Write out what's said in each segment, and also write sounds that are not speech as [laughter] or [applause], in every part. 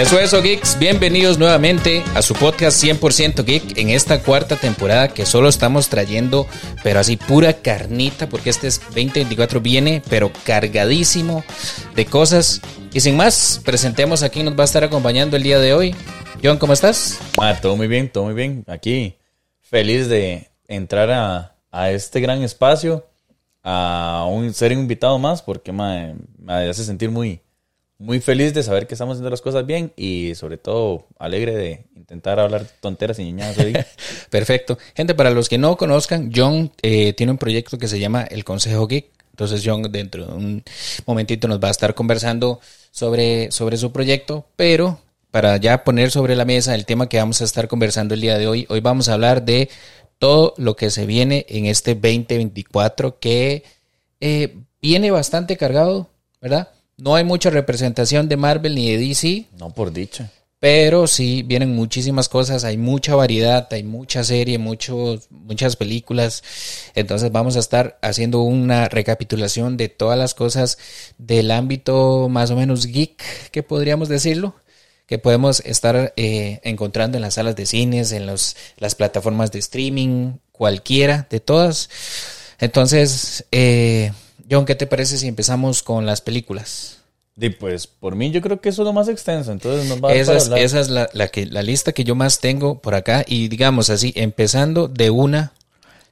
Eso es, geeks. Bienvenidos nuevamente a su podcast 100% geek en esta cuarta temporada que solo estamos trayendo, pero así pura carnita, porque este es 2024 viene, pero cargadísimo de cosas. Y sin más, presentemos a quien nos va a estar acompañando el día de hoy. John, ¿cómo estás? Ah, todo muy bien, todo muy bien. Aquí, feliz de entrar a, a este gran espacio, a un ser invitado más, porque me, me hace sentir muy, muy feliz de saber que estamos haciendo las cosas bien y sobre todo alegre de intentar hablar tonteras y niñadas hoy. [laughs] Perfecto. Gente, para los que no conozcan, John eh, tiene un proyecto que se llama El Consejo Geek. Entonces John dentro de un momentito nos va a estar conversando sobre, sobre su proyecto, pero para ya poner sobre la mesa el tema que vamos a estar conversando el día de hoy, hoy vamos a hablar de todo lo que se viene en este 2024 que eh, viene bastante cargado, ¿verdad? No hay mucha representación de Marvel ni de DC. No por dicha. Pero sí, vienen muchísimas cosas, hay mucha variedad, hay mucha serie, muchos, muchas películas. Entonces vamos a estar haciendo una recapitulación de todas las cosas del ámbito más o menos geek, que podríamos decirlo, que podemos estar eh, encontrando en las salas de cines, en los, las plataformas de streaming, cualquiera de todas. Entonces, eh, John, ¿qué te parece si empezamos con las películas? Y pues por mí yo creo que eso es lo más extenso, entonces nos va a esa es, esa es la, la, que, la lista que yo más tengo por acá y digamos así, empezando de una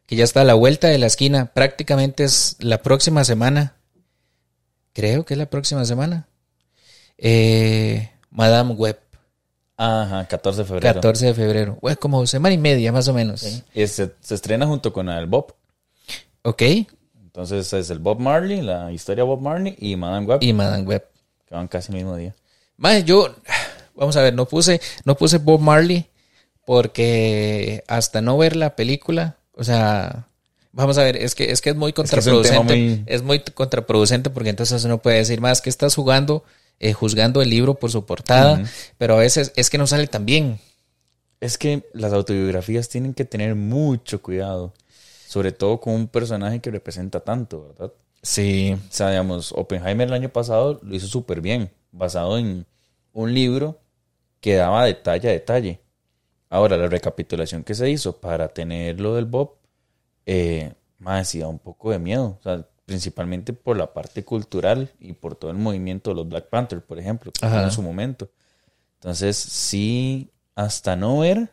que ya está a la vuelta de la esquina, prácticamente es la próxima semana, creo que es la próxima semana, eh, Madame Web. Ajá, 14 de febrero. 14 de febrero, como semana y media más o menos. Sí. Y se, se, estrena junto con el Bob. Ok. Entonces es el Bob Marley, la historia de Bob Marley y Madame Web. Y Madame Web. Que van casi el mismo día. Más, yo, vamos a ver, no puse, no puse Bob Marley porque hasta no ver la película, o sea, vamos a ver, es que es que es muy contraproducente, es, muy... es muy... contraproducente porque entonces uno puede decir más que estás jugando, eh, juzgando el libro por su portada, uh -huh. pero a veces es que no sale tan bien. Es que las autobiografías tienen que tener mucho cuidado, sobre todo con un personaje que representa tanto, ¿verdad? Sí. O sea, digamos, Oppenheimer el año pasado lo hizo súper bien, basado en un libro que daba detalle a detalle. Ahora, la recapitulación que se hizo para tener lo del Bob, eh, más sí da un poco de miedo. O sea, principalmente por la parte cultural y por todo el movimiento de los Black Panther, por ejemplo, en su momento. Entonces, sí, hasta no ver,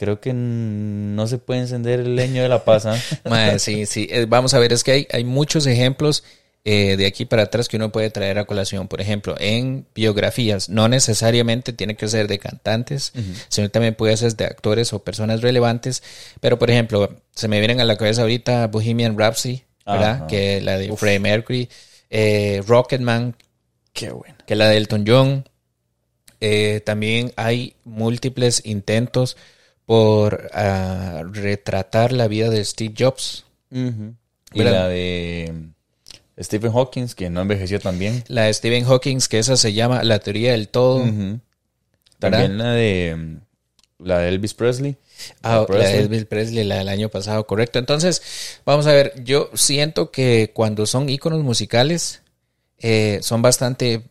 creo que no se puede encender el leño de la pasa. [laughs] Madre, sí, sí. Vamos a ver, es que hay, hay muchos ejemplos eh, de aquí para atrás que uno puede traer a colación. Por ejemplo, en biografías, no necesariamente tiene que ser de cantantes, uh -huh. sino también puede ser de actores o personas relevantes. Pero, por ejemplo, se me vienen a la cabeza ahorita Bohemian Rhapsody, ¿verdad? Ajá. Que la de Uf. Freddie Mercury, eh, Rocketman, Qué bueno. que la de Elton John. Eh, también hay múltiples intentos por uh, retratar la vida de Steve Jobs. Uh -huh. Y la de Stephen Hawking, que no envejeció tan bien. La de Stephen Hawking, que esa se llama La teoría del todo. Uh -huh. También la de la de Elvis Presley. Ah, Presley. la de Elvis Presley, la del año pasado, correcto. Entonces, vamos a ver, yo siento que cuando son íconos musicales, eh, son bastante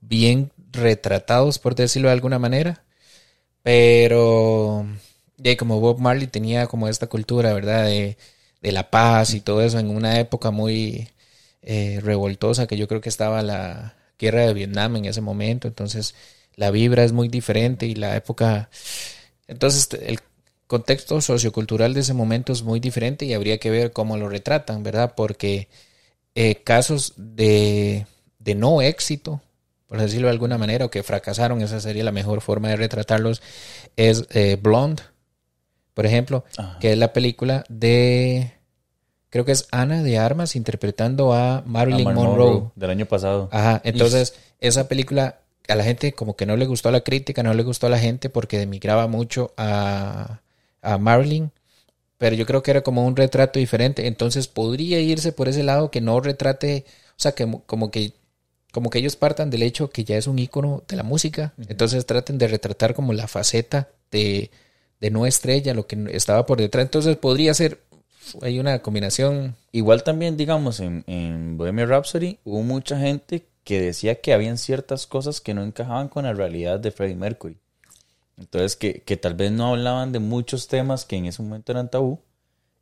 bien retratados, por decirlo de alguna manera. Pero, de como Bob Marley tenía como esta cultura, ¿verdad? De, la paz y todo eso en una época muy eh, revoltosa, que yo creo que estaba la guerra de Vietnam en ese momento. Entonces, la vibra es muy diferente y la época. Entonces, el contexto sociocultural de ese momento es muy diferente y habría que ver cómo lo retratan, ¿verdad? Porque eh, casos de, de no éxito, por decirlo de alguna manera, o que fracasaron, esa sería la mejor forma de retratarlos, es eh, Blonde, por ejemplo, Ajá. que es la película de, creo que es Ana de Armas interpretando a Marilyn a Monroe. Monroe. Del año pasado. Ajá, entonces esa película a la gente como que no le gustó a la crítica, no le gustó a la gente porque demigraba mucho a, a Marilyn, pero yo creo que era como un retrato diferente, entonces podría irse por ese lado que no retrate, o sea, que como que como que ellos partan del hecho que ya es un icono de la música, uh -huh. entonces traten de retratar como la faceta de, de no estrella, lo que estaba por detrás, entonces podría ser hay una combinación. Igual también, digamos, en, en Bohemian Rhapsody hubo mucha gente que decía que habían ciertas cosas que no encajaban con la realidad de Freddie Mercury. Entonces, que, que tal vez no hablaban de muchos temas que en ese momento eran tabú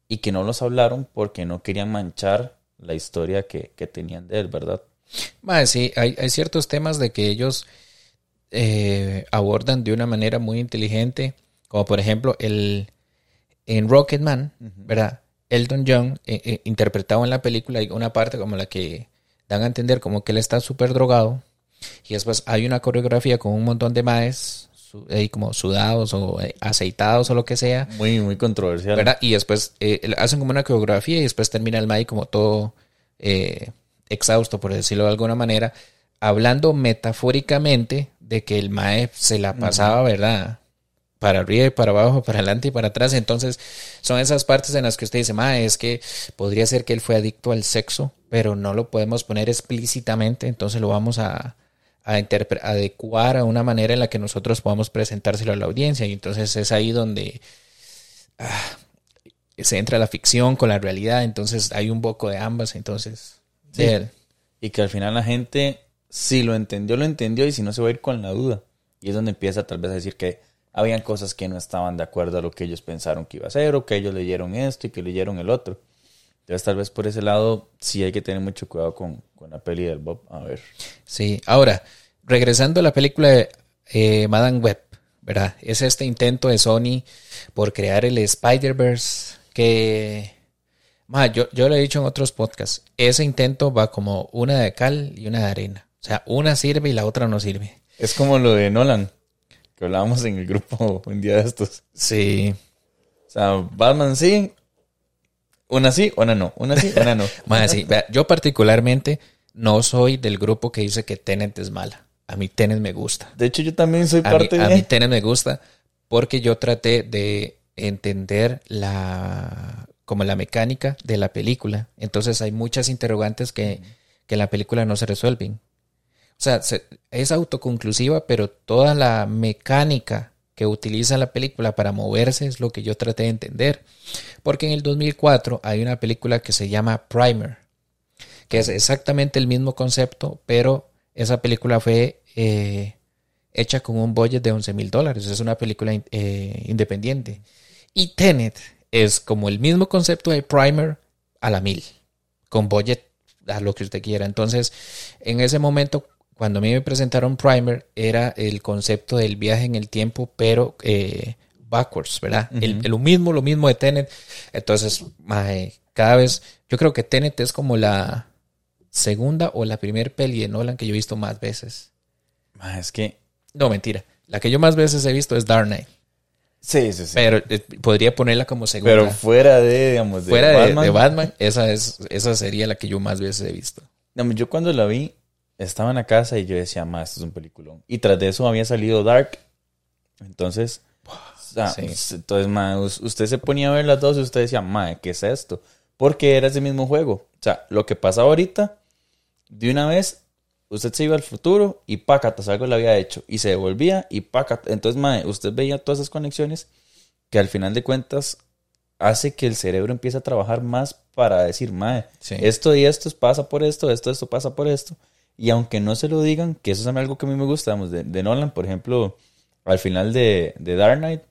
y que no los hablaron porque no querían manchar la historia que, que tenían de él, ¿verdad? Más, sí, hay, hay, ciertos temas de que ellos eh, abordan de una manera muy inteligente, como por ejemplo el en Rocketman, ¿verdad? Elton John eh, eh, interpretado en la película hay una parte como la que dan a entender como que él está súper drogado y después hay una coreografía con un montón de maes ahí como sudados o eh, aceitados o lo que sea. Muy, muy controversial. ¿verdad? Y después hacen como una coreografía y después termina el mae como todo exhausto, por decirlo de alguna manera, hablando metafóricamente de que el mae se la pasaba, ¿verdad? Para arriba y para abajo, para adelante y para atrás. Entonces, son esas partes en las que usted dice, ma, es que podría ser que él fue adicto al sexo, pero no lo podemos poner explícitamente, entonces lo vamos a, a adecuar a una manera en la que nosotros podamos presentárselo a la audiencia. Y entonces es ahí donde ah, se entra la ficción con la realidad, entonces hay un poco de ambas, entonces. Y que al final la gente, si lo entendió, lo entendió, y si no, se va a ir con la duda. Y es donde empieza tal vez a decir que habían cosas que no estaban de acuerdo a lo que ellos pensaron que iba a ser, o que ellos leyeron esto y que leyeron el otro. Entonces, tal vez por ese lado sí hay que tener mucho cuidado con, la peli del Bob. A ver. Sí, ahora, regresando a la película de eh, Madame Web, ¿verdad? Es este intento de Sony por crear el Spider-Verse que. yo, yo lo he dicho en otros podcasts. Ese intento va como una de cal y una de arena. O sea, una sirve y la otra no sirve. Es como lo de Nolan que hablábamos en el grupo [laughs] un día de estos. Sí. O sea, Batman sí, una sí, una no, una sí, una no. [laughs] Más sí. yo particularmente no soy del grupo que dice que Tenet es mala. A mí Tenet me gusta. De hecho, yo también soy parte de... A mí Tenet me gusta porque yo traté de entender la como la mecánica de la película. Entonces hay muchas interrogantes que, que en la película no se resuelven. O sea, es autoconclusiva, pero toda la mecánica que utiliza la película para moverse es lo que yo traté de entender. Porque en el 2004 hay una película que se llama Primer, que es exactamente el mismo concepto, pero esa película fue eh, hecha con un budget de 11 mil dólares. Es una película eh, independiente. Y Tenet es como el mismo concepto de Primer a la mil, con budget a lo que usted quiera. Entonces, en ese momento, cuando a mí me presentaron Primer, era el concepto del viaje en el tiempo, pero eh, backwards, ¿verdad? lo mismo, lo mismo de Tenet. Entonces, cada vez, yo creo que Tenet es como la segunda o la primera peli de Nolan que yo he visto más veces. es que... No, mentira. La que yo más veces he visto es Dark Knight. Sí, sí, sí. Pero eh, podría ponerla como segunda. Pero fuera de, digamos, de fuera Batman. De, Batman, esa, es, esa sería la que yo más veces he visto. Yo cuando la vi, estaba en la casa y yo decía, más, esto es un peliculón. Y tras de eso había salido Dark. Entonces, entonces, ma, usted se ponía a ver las dos y usted decía, ma, ¿qué es esto? Porque era ese mismo juego. O sea, lo que pasaba ahorita, de una vez, usted se iba al futuro y pácatas, algo le había hecho. Y se devolvía y pácatas. Entonces, ma, usted veía todas esas conexiones que al final de cuentas hace que el cerebro empiece a trabajar más para decir, ma, esto y esto pasa por esto, esto, esto pasa por esto. Y aunque no se lo digan, que eso es algo que a mí me gusta, de, de Nolan, por ejemplo, al final de, de Dark Knight,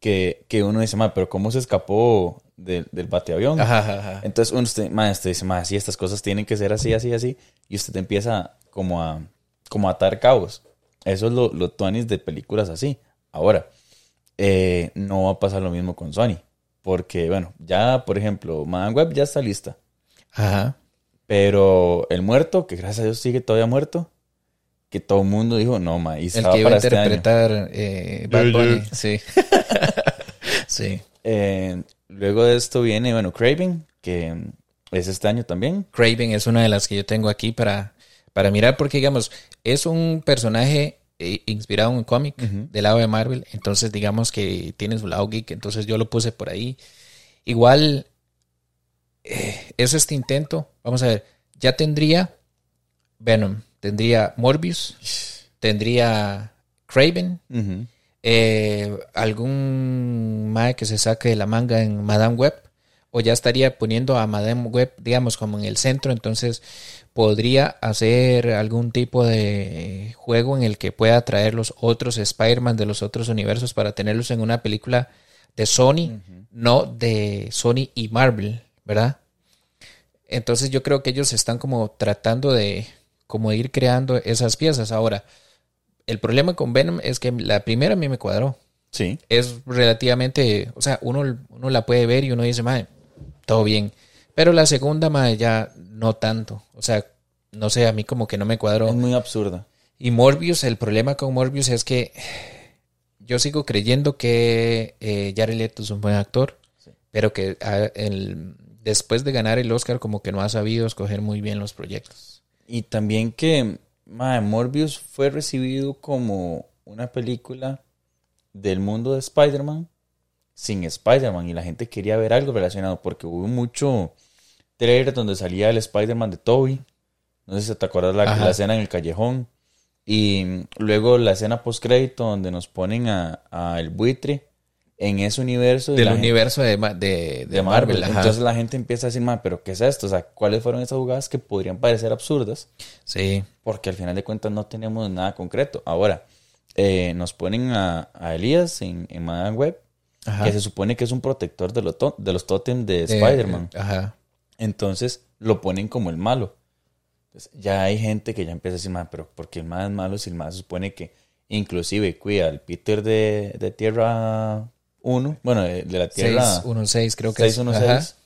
que, que uno dice, pero ¿cómo se escapó del bateavión? Entonces uno usted, dice, ma, sí, estas cosas tienen que ser así, así, así. Y usted empieza como a, como a atar cabos. Eso es lo, lo tuanis de películas así. Ahora, eh, no va a pasar lo mismo con Sony. Porque, bueno, ya, por ejemplo, Madame Web ya está lista. Ajá. Pero el muerto, que gracias a Dios sigue todavía muerto, que todo el mundo dijo, no, ma, y El que iba a este interpretar eh, Bad Bunny. Sí. [laughs] sí. Eh, luego de esto viene, bueno, Craven, que es este año también. Craven es una de las que yo tengo aquí para, para mirar, porque digamos, es un personaje eh, inspirado en un cómic del lado de Marvel, entonces digamos que tiene su lado geek, entonces yo lo puse por ahí. Igual eh, es este intento. Vamos a ver, ya tendría Venom, tendría Morbius, tendría Craven, eh, algún Mae que se saque de la manga en Madame Web, o ya estaría poniendo a Madame Web, digamos, como en el centro, entonces podría hacer algún tipo de juego en el que pueda traer los otros Spider-Man de los otros universos para tenerlos en una película de Sony, no de Sony y Marvel, ¿verdad? Entonces yo creo que ellos están como tratando de como ir creando esas piezas. Ahora, el problema con Venom es que la primera a mí me cuadró. Sí. Es relativamente, o sea, uno, uno la puede ver y uno dice, madre, todo bien. Pero la segunda, madre, ya no tanto. O sea, no sé, a mí como que no me cuadró. Es muy absurda. Y Morbius, el problema con Morbius es que yo sigo creyendo que eh, Jared Leto es un buen actor, pero que ah, el, después de ganar el Oscar como que no ha sabido escoger muy bien los proyectos. Y también que madre, Morbius fue recibido como una película del mundo de Spider-Man sin Spider-Man y la gente quería ver algo relacionado porque hubo mucho trailer donde salía el Spider-Man de Toby. No sé si te acuerdas la, la escena en el callejón. Y luego la escena post crédito donde nos ponen a, a el buitre en ese universo. Del universo de, de, de, Marvel. Entonces la gente empieza a decir, pero ¿qué es esto? O sea, ¿cuáles fueron esas jugadas que podrían parecer absurdas? Sí. Porque al final de cuentas no tenemos nada concreto. Ahora, eh, nos ponen a, a Elías en, en Madame Web, que se supone que es un protector de, de los totems de Spider-Man. Ajá. Entonces lo ponen como el malo. Entonces, ya hay gente que ya empieza a decir, pero ¿por qué el más es malo si el más se supone que inclusive cuida al Peter de, de Tierra 1, bueno, de, la Tierra. 616 creo que 616,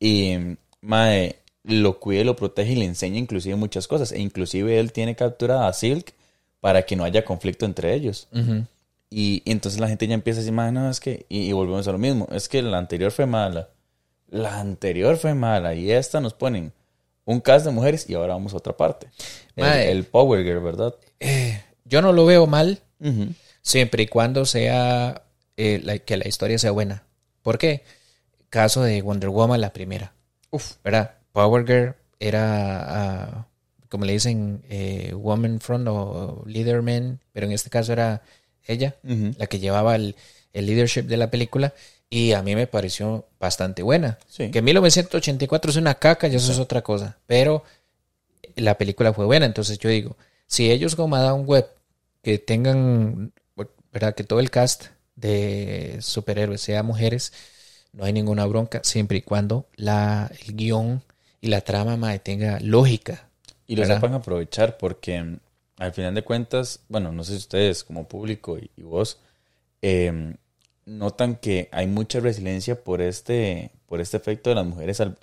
Y mae, lo cuida y lo protege y le enseña inclusive muchas cosas. E inclusive él tiene capturada a Silk para que no haya conflicto entre ellos. y, entonces la gente ya empieza a decir, mae, no, es que, y, volvemos a lo mismo, es que la anterior fue mala, la anterior fue mala. Y esta nos ponen un cast de mujeres y ahora vamos a otra parte. el, Power Girl, ¿verdad? Eh, yo no lo veo mal, siempre y cuando sea eh, que la historia sea buena. ¿Por qué? Caso de Wonder Woman, la primera. Uf, ¿verdad? Power Girl era, ah, como le dicen, eh, Woman Front o Leaderman, pero en este caso era ella, la que llevaba el, leadership de la película. Y a mí me pareció bastante buena. Que 1984 es una caca y eso es otra cosa. Pero la película fue buena. Entonces yo digo, si ellos como Adam Web, que tengan, ¿verdad? Que todo el cast de superhéroes sea mujeres, no hay ninguna bronca, siempre y cuando la, el guion y la trama tenga lógica. Y lo sepan aprovechar porque mm, al final de cuentas, bueno, no sé si ustedes como público y, vos em, notan que hay mucha resiliencia por este, por este efecto de las mujeres al,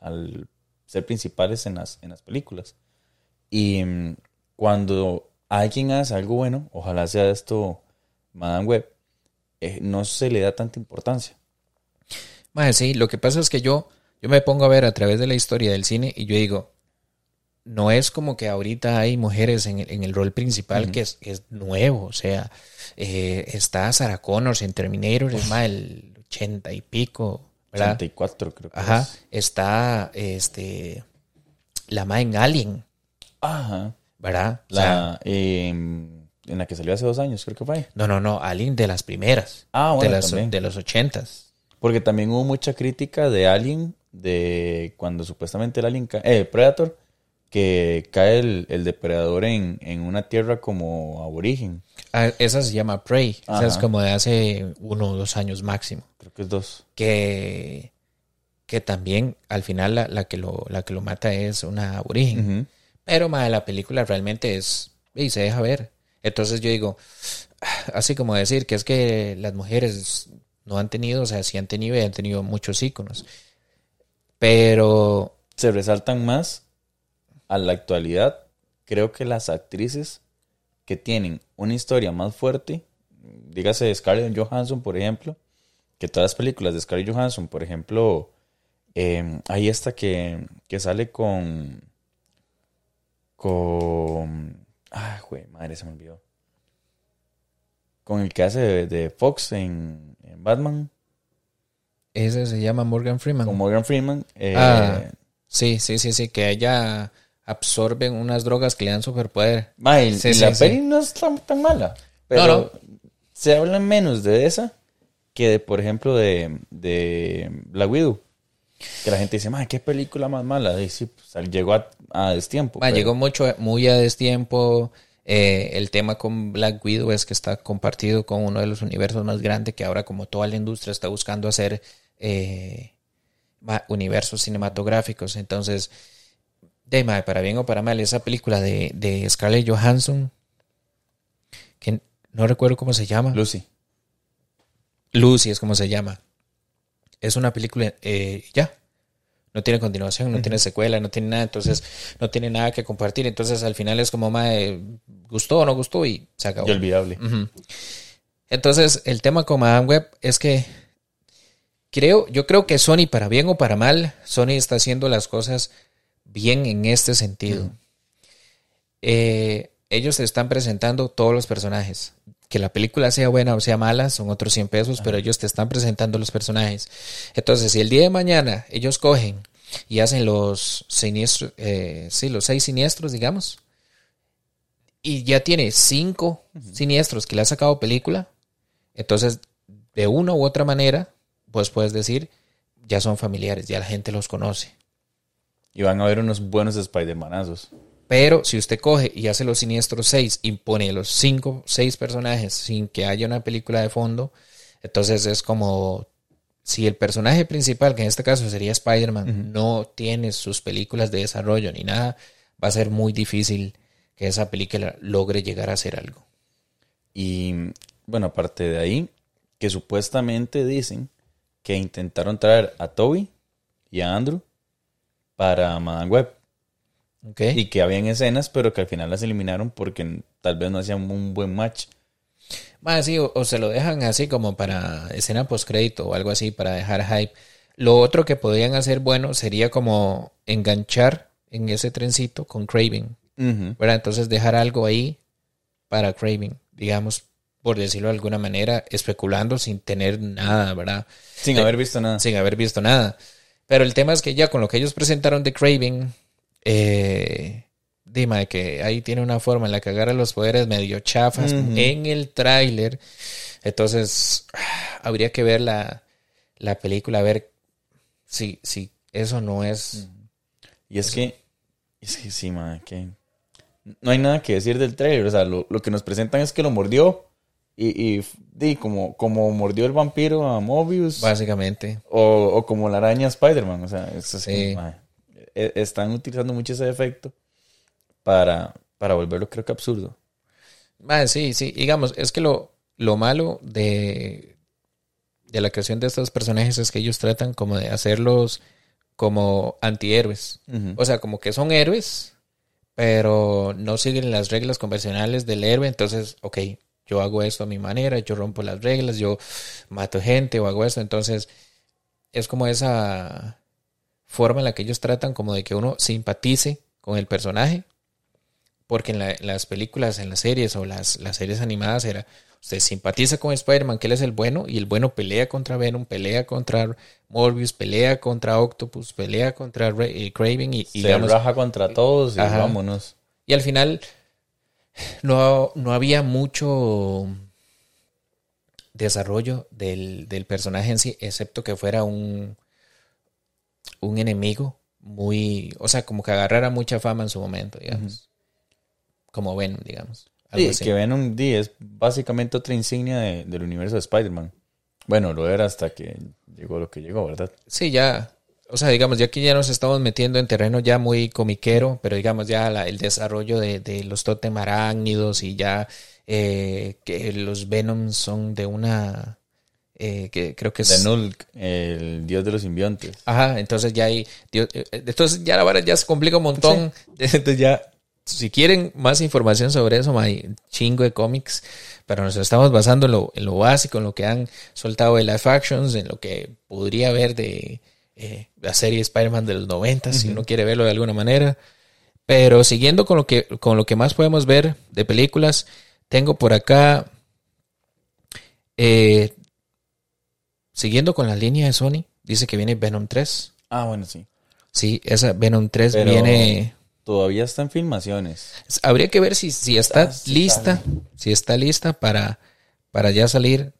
al, ser principales en las, en las películas. Y mm, cuando alguien hace algo bueno, ojalá sea esto Madame Web, eh, no se le da tanta importancia. Más sí, lo que pasa es que yo, yo me pongo a ver a través de la historia del cine y yo digo, no es como que ahorita hay mujeres en el, en el rol principal que, es, es, nuevo, o sea, eh, está Sarah Connors en Terminator, es más el ochenta y pico, ¿verdad? 84 creo que Ajá, está este, la ma en Alien. Ajá. ¿Verdad? La, em, en la que salió hace dos años, creo que fue. No, no, no, Alien de las primeras. Ah, bueno, de, las, de los ochentas. Porque también hubo mucha crítica de Alien, de cuando supuestamente el Alien, eh, Predator, que cae el, depredador en, una tierra como aborigen. Ah, esa se llama Prey. Esa es como de hace uno o dos años máximo. Creo que es dos. Que, que también al final la, que, lo, la que lo mata es una aborigen. Pero más la película realmente es... Y se deja ver. Entonces yo digo, así como decir que es que las mujeres no han tenido, o sea, sí han tenido y han tenido muchos íconos. Pero... Se resaltan más a la actualidad, creo que las actrices que tienen una historia más fuerte, dígase Scarlett Johansson, por ejemplo, que todas las películas de Scarlett Johansson, por ejemplo, eh, hay esta que, que sale con... con Ah, güey, madre, se me olvidó. Con el que hace de, Fox en, Batman. Ese se llama Morgan Freeman. Con Morgan Freeman. Eh, ah, sí, sí, sí, sí, que ella absorbe unas drogas que le dan superpoder. Ma, la peli no es tan, mala. Pero se habla menos de esa que de, por ejemplo, de, de Black Widow. Que la gente dice, "Ma, qué película más mala." Y sí, pues, llegó a, a destiempo. Pero- Llegó mucho, muy a destiempo. Eh, el tema con Black Widow es que está compartido con uno de los universos más grandes que ahora como toda la industria está buscando hacer eh, universos cinematográficos. Entonces, de para bien o para mal, esa película de, de Scarlett Johansson, que no recuerdo cómo se llama. Lucy. Lucy es como se llama. Es una película, eh, ya. No tiene continuación, no tiene secuela, no tiene nada, entonces no tiene nada que compartir. Entonces al final es como, mae, gustó o no gustó y se acabó. Y olvidable. Entonces el tema con Madame Web es que creo, yo creo que Sony, para bien o para mal, Sony está haciendo las cosas bien en este sentido. Eh, ellos te están presentando todos los personajes. Que la película sea buena o sea mala son otros 100 pesos, pero ellos te están presentando los personajes. Entonces, si el día de mañana ellos cogen y hacen los siniestros, eh, sí, los seis siniestros, digamos, y ya tiene cinco siniestros que le ha sacado película, entonces, de una u otra manera, pues puedes decir, ya son familiares, ya la gente los conoce. Y van a haber unos buenos Spider-Manazos. Pero si usted coge y hace los siniestros 6 y pone los 5, 6 personajes sin que haya una película de fondo, entonces es como si el personaje principal, que en este caso sería Spider-Man, no tiene sus películas de desarrollo ni nada, va a ser muy difícil que esa película logre llegar a ser algo. Y bueno, aparte de ahí, que supuestamente dicen que intentaron traer a Toby y a Andrew para Madame Web. Y que habían escenas, pero que al final las eliminaron porque tal vez no hacían un buen match. Más sí, o, o se lo dejan así como para escena postcrédito o algo así para dejar hype. Lo otro que podrían hacer bueno sería como enganchar en ese trencito con Craven. Entonces dejar algo ahí para Craven, digamos, por decirlo de alguna manera, especulando sin tener nada, ¿verdad? Sin De- haber visto nada. Sin haber visto nada. Pero el tema es que ya con lo que ellos presentaron de Craven, eh, dime de que ahí tiene una forma en la que agarra los poderes medio chafas en el tráiler. Entonces, [sighs] habría que ver la, la película, a ver si, si eso no es... Y es que, es que sí, madre, que no hay nada que decir del trailer. O sea, lo, lo que nos presentan es que lo mordió. Y, y, como, como mordió el vampiro a Mobius. Básicamente. O, o como la araña a Spider-Man. O sea, es así, Sí. E- están utilizando mucho ese efecto para, para volverlo, creo que absurdo. Sí, sí, digamos, es que lo, lo malo de, de la creación de estos personajes es que ellos tratan como de hacerlos como antihéroes. O sea, como que son héroes, pero no siguen las reglas convencionales del héroe. Entonces, ok, yo hago esto a mi manera, yo rompo las reglas, yo mato gente o hago esto. Entonces, es como esa forma en la que ellos tratan como de que uno simpatice con el personaje. Porque en, la- en las películas, en las series o las, las series animadas era, usted simpatiza con Spider-Man, que él es el bueno, y el bueno pelea contra Venom, pelea contra Morbius, pelea contra Octopus, pelea contra Ra- eh, Craven y, y Se digamos, raja contra todos y Ajá. vámonos. y al final no, no había mucho desarrollo del, del personaje en sí, excepto que fuera un, un enemigo muy, o sea, como que agarrara mucha fama en su momento, digamos. Como Venom, digamos. Algo Sí, así. que Venom D es básicamente otra insignia de- del universo de Spider-Man. Bueno, lo era hasta que llegó lo que llegó, ¿verdad? Sí, ya. O sea, digamos, ya que ya nos estamos metiendo en terreno ya muy comiquero, pero digamos ya la- el desarrollo de, de los tótem arácnidos y ya eh, que los Venoms son de una... eh, que creo que es... El dios de los simbiontes. Ajá, entonces ya hay... Dios- eh, entonces ya la vara ya se complica un montón. [laughs] Entonces ya, si quieren más información sobre eso, hay chingo de cómics, pero nos estamos basando en lo, en lo básico, en lo que han soltado de live actions, en lo que podría haber de eh, la serie Spider-Man de los 90, si uno quiere verlo de alguna manera. Pero siguiendo con lo que, con lo que más podemos ver de películas, tengo por acá, eh, siguiendo con la línea de Sony, dice que viene Venom 3. Ah, bueno, sí. Sí, esa Venom 3 Pero- viene... Todavía está en filmaciones. Habría que ver si, si está lista, está si está lista para, para ya salir.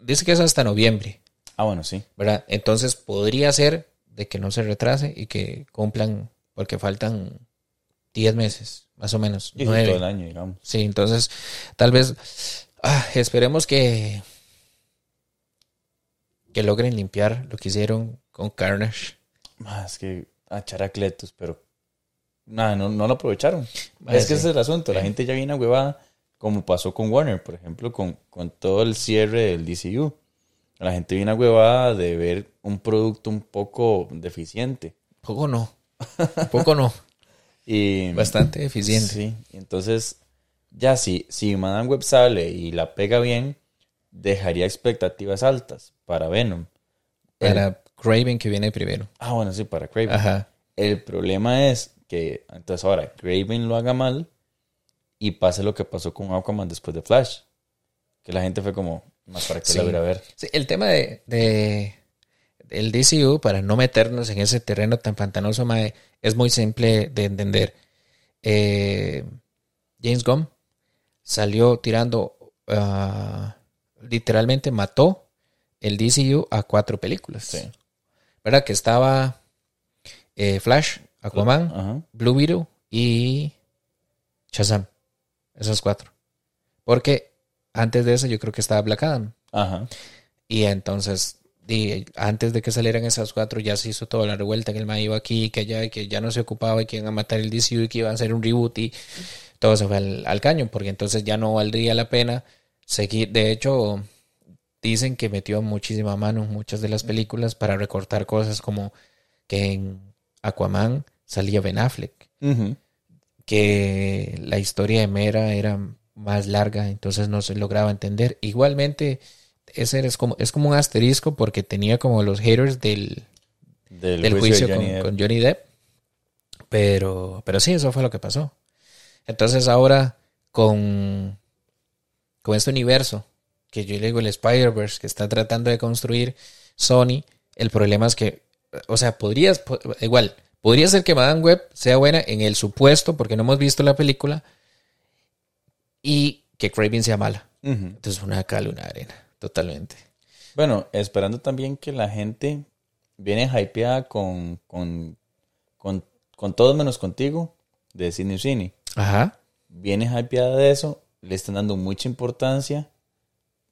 Dice que es hasta noviembre, Ah, bueno, sí. ¿verdad? Entonces podría ser de que no se retrase y que cumplan, porque faltan 10 meses, más o menos. Y nueve. todo el año, digamos. Sí, entonces tal vez ah, esperemos que que logren limpiar lo que hicieron con Carnage. Más que a characletos, pero nada, no, no lo aprovecharon. Es que sí. ese es el asunto. La gente ya viene a huevada, como pasó con Warner, por ejemplo, con, con todo el cierre del DCU. La gente viene a huevada de ver un producto un poco deficiente. Poco no. Poco no. [laughs] Y Bastante eficiente. Sí, entonces ya si, si Madame Web sale y la pega bien, dejaría expectativas altas para Venom. El- Para Craven que viene primero. ah, bueno, sí, para Craven. Ajá. El problema es que entonces ahora Craven lo haga mal y pase lo que pasó con Aquaman después de Flash. Que la gente fue como, más para qué Sí. la voy a ver. Sí, el tema de, de el DCU, para no meternos en ese terreno tan pantanoso, mae, es muy simple de entender. Eh, James Gunn salió tirando, ah, literalmente mató el DCU a cuatro películas. Sí. ¿Verdad? Que estaba eh, Flash, Aquaman. Blue Widow y Shazam. Esos cuatro. Porque antes de eso yo creo que estaba Black Adam. Ajá. Y entonces, antes de que salieran esas cuatro, ya se hizo toda la revuelta que el man iba aquí, que allá, que ya no se ocupaba y que iban a matar el DCU y que iban a hacer un reboot y todo se fue al, al caño, porque entonces ya no valdría la pena seguir. De hecho, dicen que metió muchísima mano en muchas de las películas para recortar cosas como que en Aquaman salía Ben Affleck que la historia de Mera era más larga, entonces no se lograba entender. Igualmente, ese es como, es como un asterisco porque tenía como los haters del, Del, del juicio, juicio, de Johnny con, con Johnny Depp. Pero, pero sí, eso fue lo que pasó. Entonces ahora con, con este universo que yo le digo el Spider-Verse que está tratando de construir Sony, el problema es que, o sea, podrías, po- igual, podría ser que Madame Web sea buena en el supuesto, porque no hemos visto la película, y que Craven sea mala. Entonces una cal, una arena, totalmente. Bueno, esperando también que la gente viene hypeada con, con, con, con todos menos contigo, de Cine Cine. Ajá. Viene hypeada de eso, le están dando mucha importancia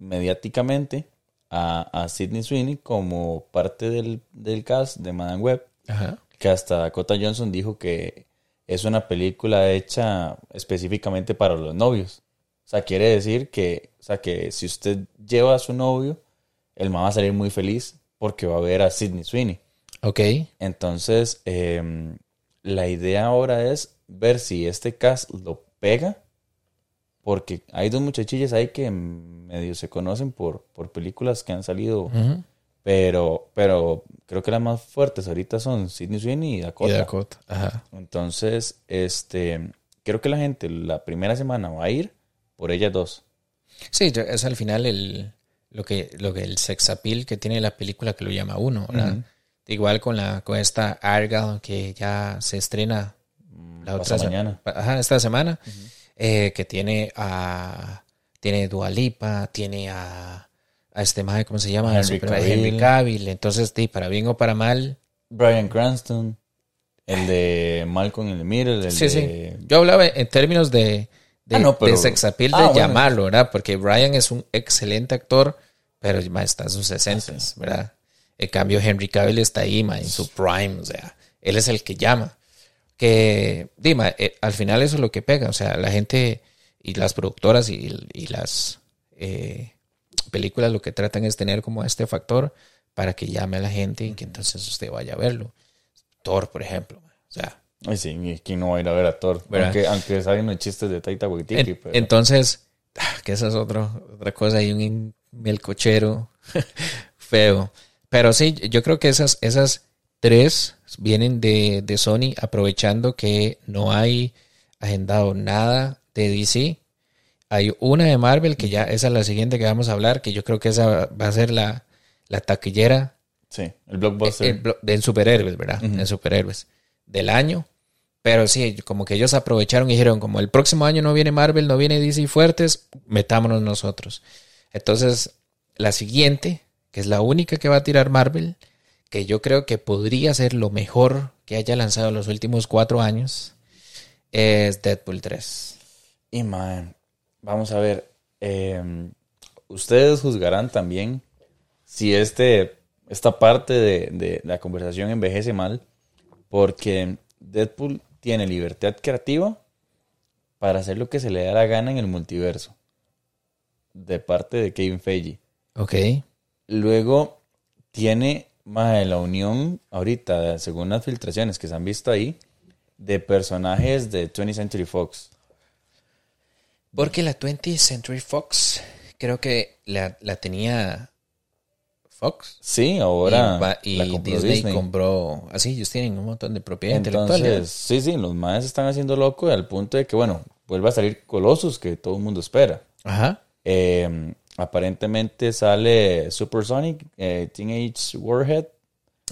mediáticamente a, a Sidney Sweeney como parte del, del cast de Madame Web, Ajá. que hasta Dakota Johnson dijo que es una película hecha específicamente para los novios. O sea, quiere decir que, o sea, que si usted lleva a su novio, el man va a salir muy feliz porque va a ver a Sidney Sweeney. Ok. Entonces, em, la idea ahora es ver si este cast lo pega, porque hay dos muchachillas ahí que medio se conocen por, por películas que han salido, pero, pero creo que las más fuertes ahorita son Sidney Sweeney y Dakota. Y Dakota. Ajá. Entonces, este, creo que la gente la primera semana va a ir por ellas dos. Sí, es al final el lo que lo que el sex appeal que tiene la película que lo llama uno. Igual con la con esta Argyle que ya se estrena la Pasa otra mañana. Ajá, esta semana eh, que tiene a tiene Dualipa, tiene a a este maje, ¿cómo se llama? Henry Cavill. Henry Cavill. Entonces, sí, para bien o para mal. Brian Cranston, el de Malcolm in the Middle, el Sí, de... sí. Yo hablaba en términos de, de, Ah, no, pero- de sex appeal, de Ah, bueno. llamarlo, ¿verdad? Porque Brian es un excelente actor, pero ma, está en sus 60, ¿verdad? En cambio, Henry Cavill está ahí, ma, en su prime, o sea, él es el que llama. Que, Dima, eh, al final eso es lo que pega, o sea, la gente y las productoras y, y las eh, películas lo que tratan es tener como este factor para que llame a la gente y que entonces usted vaya a verlo. Thor, por ejemplo, o sea, Ay, sí, y ¿quién no va a ir a ver a Thor? ¿Verdad? Aunque, aunque salen los chistes de Taita Waititi, En- pero... Entonces, ah, que esa es otro, otra cosa, hay un melcochero [laughs] feo. Pero sí, yo creo que esas, esas tres vienen de, de Sony aprovechando que no hay agendado nada de DC. Hay una de Marvel que ya, esa es la siguiente que vamos a hablar, que yo creo que esa va a ser la, la taquillera Sí, el blockbuster. el blo- de superhéroes, ¿verdad? Superhéroes del año. Pero sí, como que ellos aprovecharon y dijeron, como el próximo año no viene Marvel, no viene DC fuertes, metámonos nosotros. Entonces, la siguiente, que es la única que va a tirar Marvel, que yo creo que podría ser lo mejor que haya lanzado en los últimos cuatro años, es Deadpool 3. Y man, vamos a ver, eh, ustedes juzgarán también si este, esta parte de, de la conversación envejece mal, porque Deadpool tiene libertad creativa para hacer lo que se le da la gana en el multiverso, de parte de Kevin Feige. Ok. Luego tiene más la unión ahorita, según las filtraciones que se han visto ahí, de personajes de 20th Century Fox. Porque la 20th Century Fox creo que la, la tenía Fox. Sí, ahora y, y la compró Disney, Disney. compró. Así, ellos tienen un montón de propiedad intelectual. Entonces, sí, sí, los más están haciendo loco al punto de que, bueno, vuelve a salir Colossus, que todo el mundo espera. Ajá. Eh, aparentemente sale Supersonic, eh, Teenage Warhead,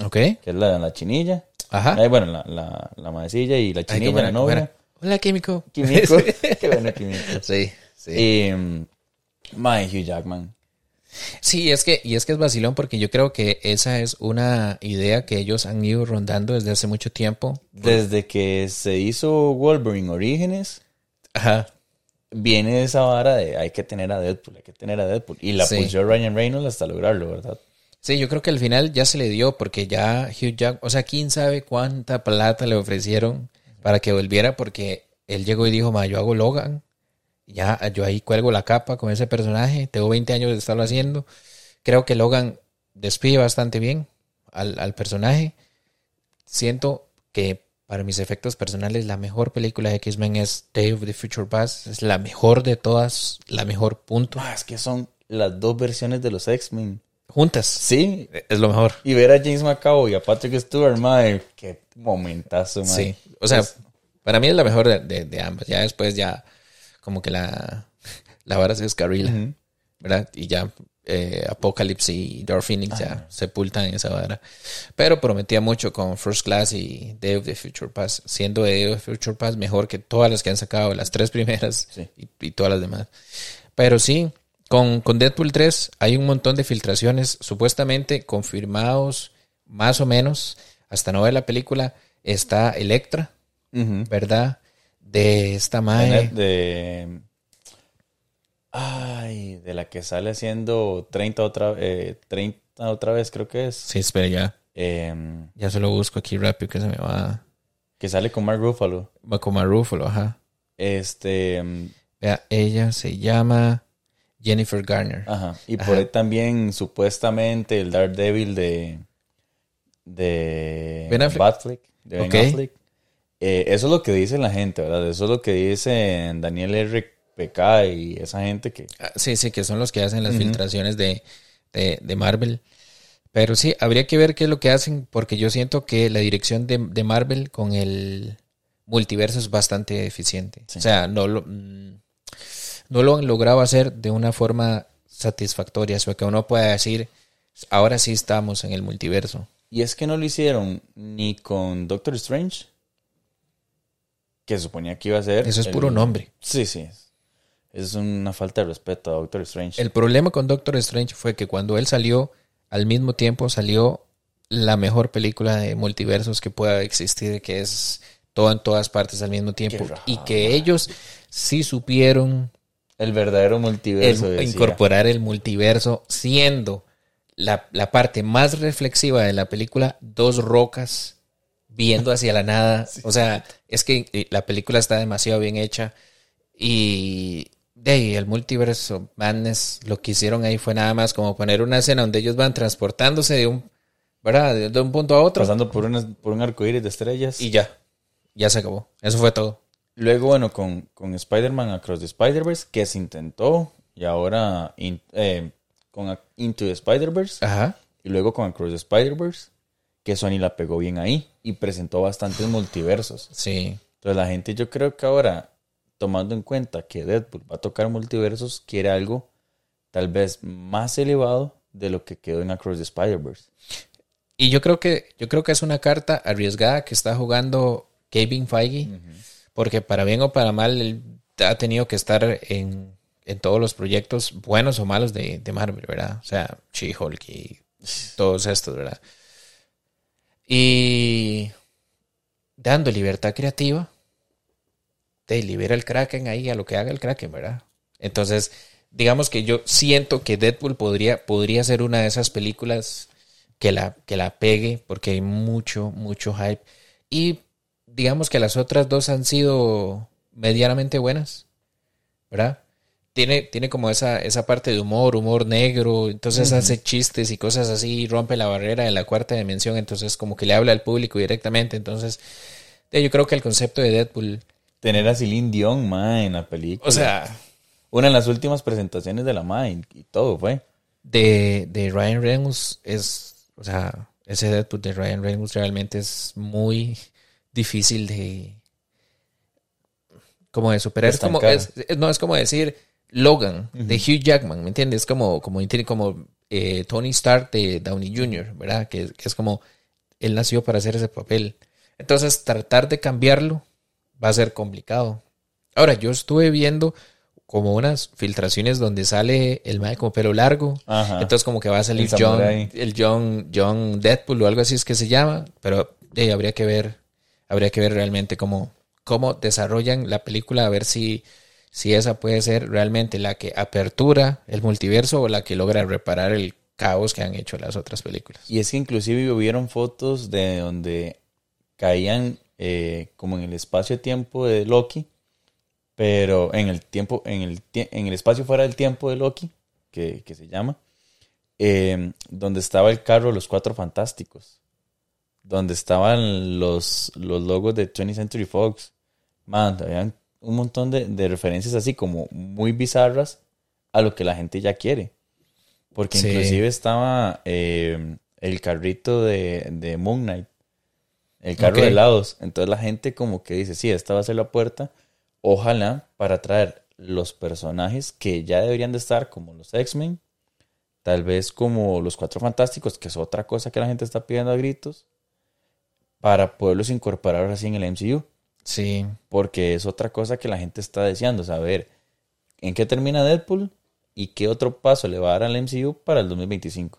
Ok. que es la, la chinilla. Ajá. Eh, bueno, la, la, la maecilla y la Ay, chinilla, buena, la novia. Hola, químico. Químico. [laughs] Qué bueno, químico. [laughs] sí, sí. Y, mm, mae, Hugh Jackman. Sí, es que, y es que es vacilón porque yo creo que esa es una idea que ellos han ido rondando desde hace mucho tiempo. Desde que se hizo Wolverine Orígenes, Ajá. Viene esa vara de hay que tener a Deadpool, hay que tener a Deadpool. Y la Sí. pulsó Ryan Reynolds hasta lograrlo, ¿verdad? Sí, yo creo que al final ya se le dio porque ya Hugh Jack, o sea, quién sabe cuánta plata le ofrecieron para que volviera porque él llegó y dijo, ma, yo hago Logan, ya yo ahí cuelgo la capa con ese personaje, tengo 20 años de estarlo haciendo. Creo que Logan despide bastante bien al, al personaje. Siento que para mis efectos personales la mejor película de X-Men es Day of the Future Past, es la mejor de todas, la mejor punto. Ah, es que son las dos versiones de los X-Men. Juntas, Sí. es lo mejor. Y ver a James McAvoy y a Patrick Stewart, madre, qué momentazo, madre. Sí, o sea, Es- para mí es la mejor de, de- de ambas. Ya después ya como que la, [laughs] la vara se descarrila. ¿verdad? Y ya eh, Apocalypse y Dark Phoenix ya sepultan esa vara. Pero prometía mucho con First Class y Day of the Future Pass, siendo Day of the Future Pass mejor que todas las que han sacado, las tres primeras [laughs] Sí. y, y todas las demás. Pero sí, con, con Deadpool 3 hay un montón de filtraciones supuestamente confirmados, más o menos, hasta no ver la película, está Electra. ¿verdad? De esta mae. De, Ay, de la que sale haciendo 30 otra, eh, 30 otra vez, creo que es. Sí, espera ya. Em, Ya se lo busco aquí rápido que se me va. que sale con Mark Ruffalo. Va como a Ruffalo, ajá. Este, em, Vea, ella se llama Jennifer Garner. ajá. Y Ajá. por ahí también, supuestamente, el Daredevil de. de. Ben Affleck. Batfleck, de Ben Ok. Affleck. Eh, eso es lo que dice la gente, ¿verdad? Eso es lo que dicen Daniel R. PK y esa gente que. Ah, Sí, sí, que son los que hacen las filtraciones de, de, de Marvel. Pero sí, habría que ver qué es lo que hacen, porque yo siento que la dirección de, de Marvel con el multiverso es bastante eficiente. Sí. O sea, no lo, mm, no lo han logrado hacer de una forma satisfactoria, o sea, que uno pueda decir, ahora sí estamos en el multiverso. Y es que no lo hicieron ni con Doctor Strange, que suponía que iba a ser. Eso es el- puro nombre. Sí, sí. Es una falta de respeto a Doctor Strange. El problema con Doctor Strange fue que cuando él salió, al mismo tiempo salió la mejor película de multiversos que pueda existir, que es todo en todas partes al mismo tiempo. rajada. Y que ellos sí supieron El verdadero multiverso. incorporar el multiverso, siendo la, la parte más reflexiva de la película dos rocas viendo hacia la nada. [laughs] O sea, es que eh, la película está demasiado bien hecha y de ahí el multiverso madness lo que hicieron ahí fue nada más como poner una escena donde ellos van transportándose de un, ¿verdad? De, de un punto a otro Pasando por, una- por un arco iris de estrellas. y ya, ya se acabó. Eso fue todo. Luego, bueno, con, con Spider-Man Across the Spider-Verse, que se intentó. Y ahora in- eh, con a- Into the Spider-Verse. Ajá. Y luego con Across the Spider-Verse, que Sony la pegó bien ahí. Y presentó bastantes multiversos. Sí. Entonces la gente yo creo que ahora, tomando en cuenta que Deadpool va a tocar multiversos, quiere algo tal vez más elevado de lo que quedó en Across the Spider-Verse. Y yo creo que yo creo que es una carta arriesgada que está jugando Kevin Feige, porque para bien o para mal él ha tenido que estar en, en todos los proyectos buenos o malos de, de Marvel, ¿verdad? O sea, She-Hulk y todos estos, ¿verdad? Y dando libertad creativa, te libera el Kraken ahí a lo que haga el Kraken, ¿verdad? Entonces, digamos que yo siento que Deadpool podría, podría ser una de esas películas que la, que la pegue, porque hay mucho, mucho hype. Y digamos que las otras dos han sido medianamente buenas, ¿verdad? Tiene, tiene como esa, esa parte de humor, humor negro, entonces hace chistes y cosas así, rompe la barrera de la cuarta dimensión, entonces como que le habla al público directamente, entonces yo creo que el concepto de Deadpool... Tener a Celine Dion, ma, en la película. O sea... Una de las últimas presentaciones de la ma y, todo fue. De, de Ryan Reynolds es, o sea, ese Deadpool de Ryan Reynolds realmente es muy difícil de como de superar. Es como, no, es como decir Logan de Hugh Jackman, ¿me entiendes? Como, como, como eh, Tony Stark de Downey Jr., ¿verdad? Que, es como él nació para hacer ese papel. Entonces, tratar de cambiarlo va a ser complicado. Ahora, yo estuve viendo como unas filtraciones donde sale el mal como pelo largo. Entonces, como que va a salir John, el John, John Deadpool o algo así es que se llama. Pero habría que ver, habría que ver realmente cómo, cómo desarrollan la película, a ver si, si esa puede ser realmente la que apertura el multiverso o la que logra reparar el caos que han hecho las otras películas. Y es que inclusive hubieron fotos de donde caían eh, como en el espacio-tiempo de Loki, pero en el tiempo, en el, en el espacio fuera del tiempo de Loki, que, se llama, eh, donde estaba el carro Los Cuatro Fantásticos, donde estaban los, los logos de 20th Century Fox, man, habían un montón de, referencias así como muy bizarras a lo que la gente ya quiere. Porque inclusive estaba eh, el carrito de, de, Moon Knight, el carro de helados. Entonces la gente como que dice, sí, esta va a ser la puerta. Ojalá para traer los personajes que ya deberían de estar como los X-Men, tal vez como los Cuatro Fantásticos, que es otra cosa que la gente está pidiendo a gritos, para poderlos incorporar así en el MCU. Sí. Porque es otra cosa que la gente está deseando, saber en qué termina Deadpool y qué otro paso le va a dar al MCU para el 2025.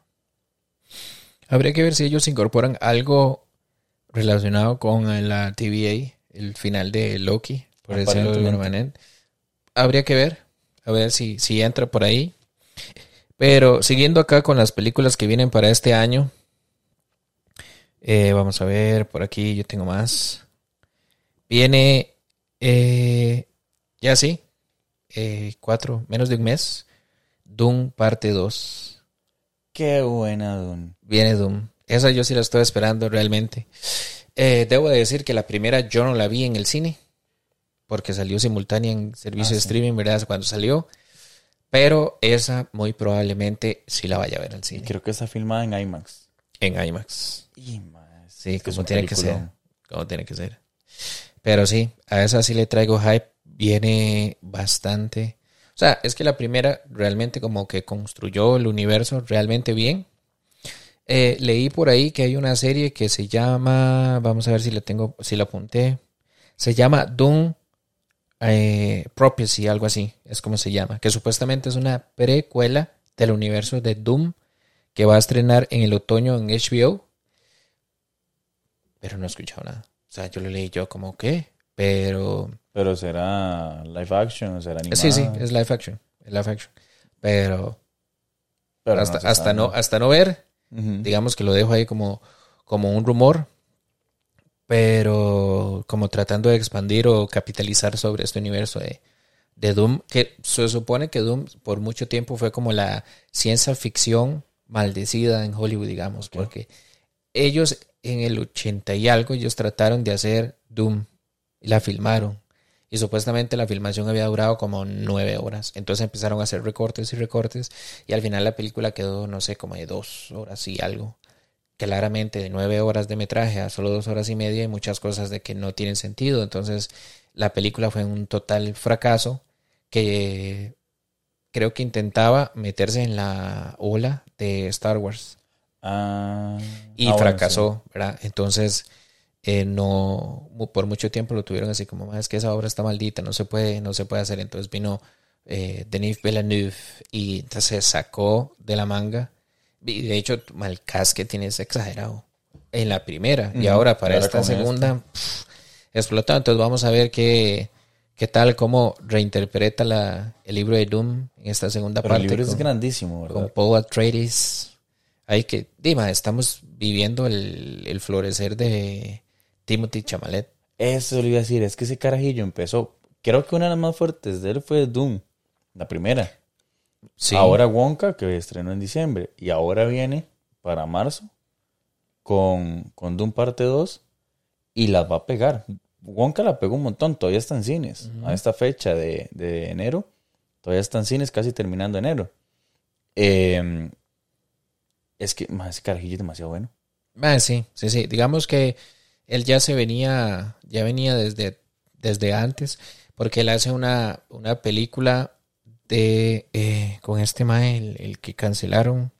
Habría que ver si ellos incorporan algo relacionado con la TVA, el final de Loki, por decirlo de alguna manera. Habría que ver, a ver si, si entra por ahí. Pero siguiendo acá con las películas que vienen para este año, eh, vamos a ver, por aquí yo tengo más. Viene, eh, ya sí, eh, cuatro, menos de un mes, Doom parte 2. Qué buena Doom. Viene Doom. Esa yo sí la estoy esperando realmente. Eh, debo decir que la primera yo no la vi en el cine, porque salió simultánea en servicio ah, de streaming, ¿verdad? Cuando salió. Pero esa muy probablemente sí la vaya a ver en el cine. creo que está filmada en IMAX. En IMAX. sí, como tiene que ser. Como tiene que ser. Pero sí, a esa sí le traigo hype. Viene bastante. O sea, es que la primera realmente como que construyó el universo realmente bien. Eh, leí por ahí que hay una serie que se llama, vamos a ver si la tengo, si la apunté. Se llama Doom eh, Prophecy, algo así, es como se llama. Que supuestamente es una precuela del universo de Doom que va a estrenar en el otoño en HBO. Pero no he escuchado nada. O sea, yo lo leí yo como, ¿qué? Pero... Pero será live action o será animado. Sí, sí, es live action. Es live action. Pero... Pero hasta, no hasta, no, hasta no ver, digamos que lo dejo ahí como, como un rumor, pero como tratando de expandir o capitalizar sobre este universo de, de Doom, que se supone que Doom por mucho tiempo fue como la ciencia ficción maldecida en Hollywood, digamos, porque ellos en el 80 y algo ellos trataron de hacer Doom y la filmaron. Y supuestamente la filmación había durado como nueve horas. Entonces empezaron a hacer recortes y recortes. Y al final la película quedó, no sé, como de dos horas y algo. Claramente de nueve horas de metraje a solo dos horas y media y muchas cosas de que no tienen sentido. Entonces la película fue un total fracaso que creo que intentaba meterse en la ola de Star Wars. Ah, y ah, fracasó, ¿verdad? Entonces, eh, no, por mucho tiempo lo tuvieron así como, es que esa obra está maldita, no se puede, no se puede hacer. Entonces vino eh, Denis Villeneuve y entonces se sacó de la manga. Y de hecho, Malcas que tiene es exagerado. en la primera. Y ahora para ahora esta con segunda pf, explotó. Entonces vamos a ver qué, qué tal, cómo reinterpreta la, el libro de Doom en esta segunda Pero el parte. libro es con- grandísimo, con ¿verdad? Paul Atreides. Hay que, Dima, estamos viviendo el, el florecer de Timothy Chamalet. Eso le iba a decir, es que ese carajillo empezó. Creo que una de las más fuertes de él fue Doom, la primera. Sí. Ahora Wonka, que estrenó en diciembre. Y ahora viene para marzo con, con Doom parte 2 y las va a pegar. Wonka la pegó un montón, todavía está en cines. A esta fecha de, de enero, todavía está en cines, casi terminando enero. Eh, es que más ese carajillo es demasiado bueno. Ah, sí, sí, sí. Digamos que él ya se venía, ya venía desde, desde antes, porque él hace una, una película de eh, con este mae, el, el que cancelaron.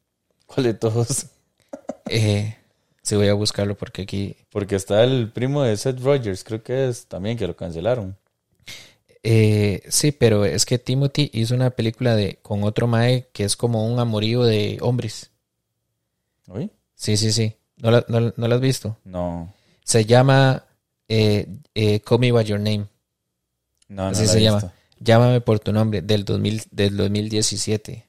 ¿Cuál de todos? [laughs] Eh, sí, voy a buscarlo porque aquí. Porque está el primo de Seth Rogers, creo que es también que lo cancelaron. eh, sí, pero es que Timothy hizo una película de con otro mae que es como un amorío de hombres. ¿Oí? Sí, sí, sí. ¿No la, no, no la has visto? No, Se llama eh, eh, Call Me By Your Name. no, no. Así se llama. visto. Llámame por tu nombre, del, 2000, del 2017.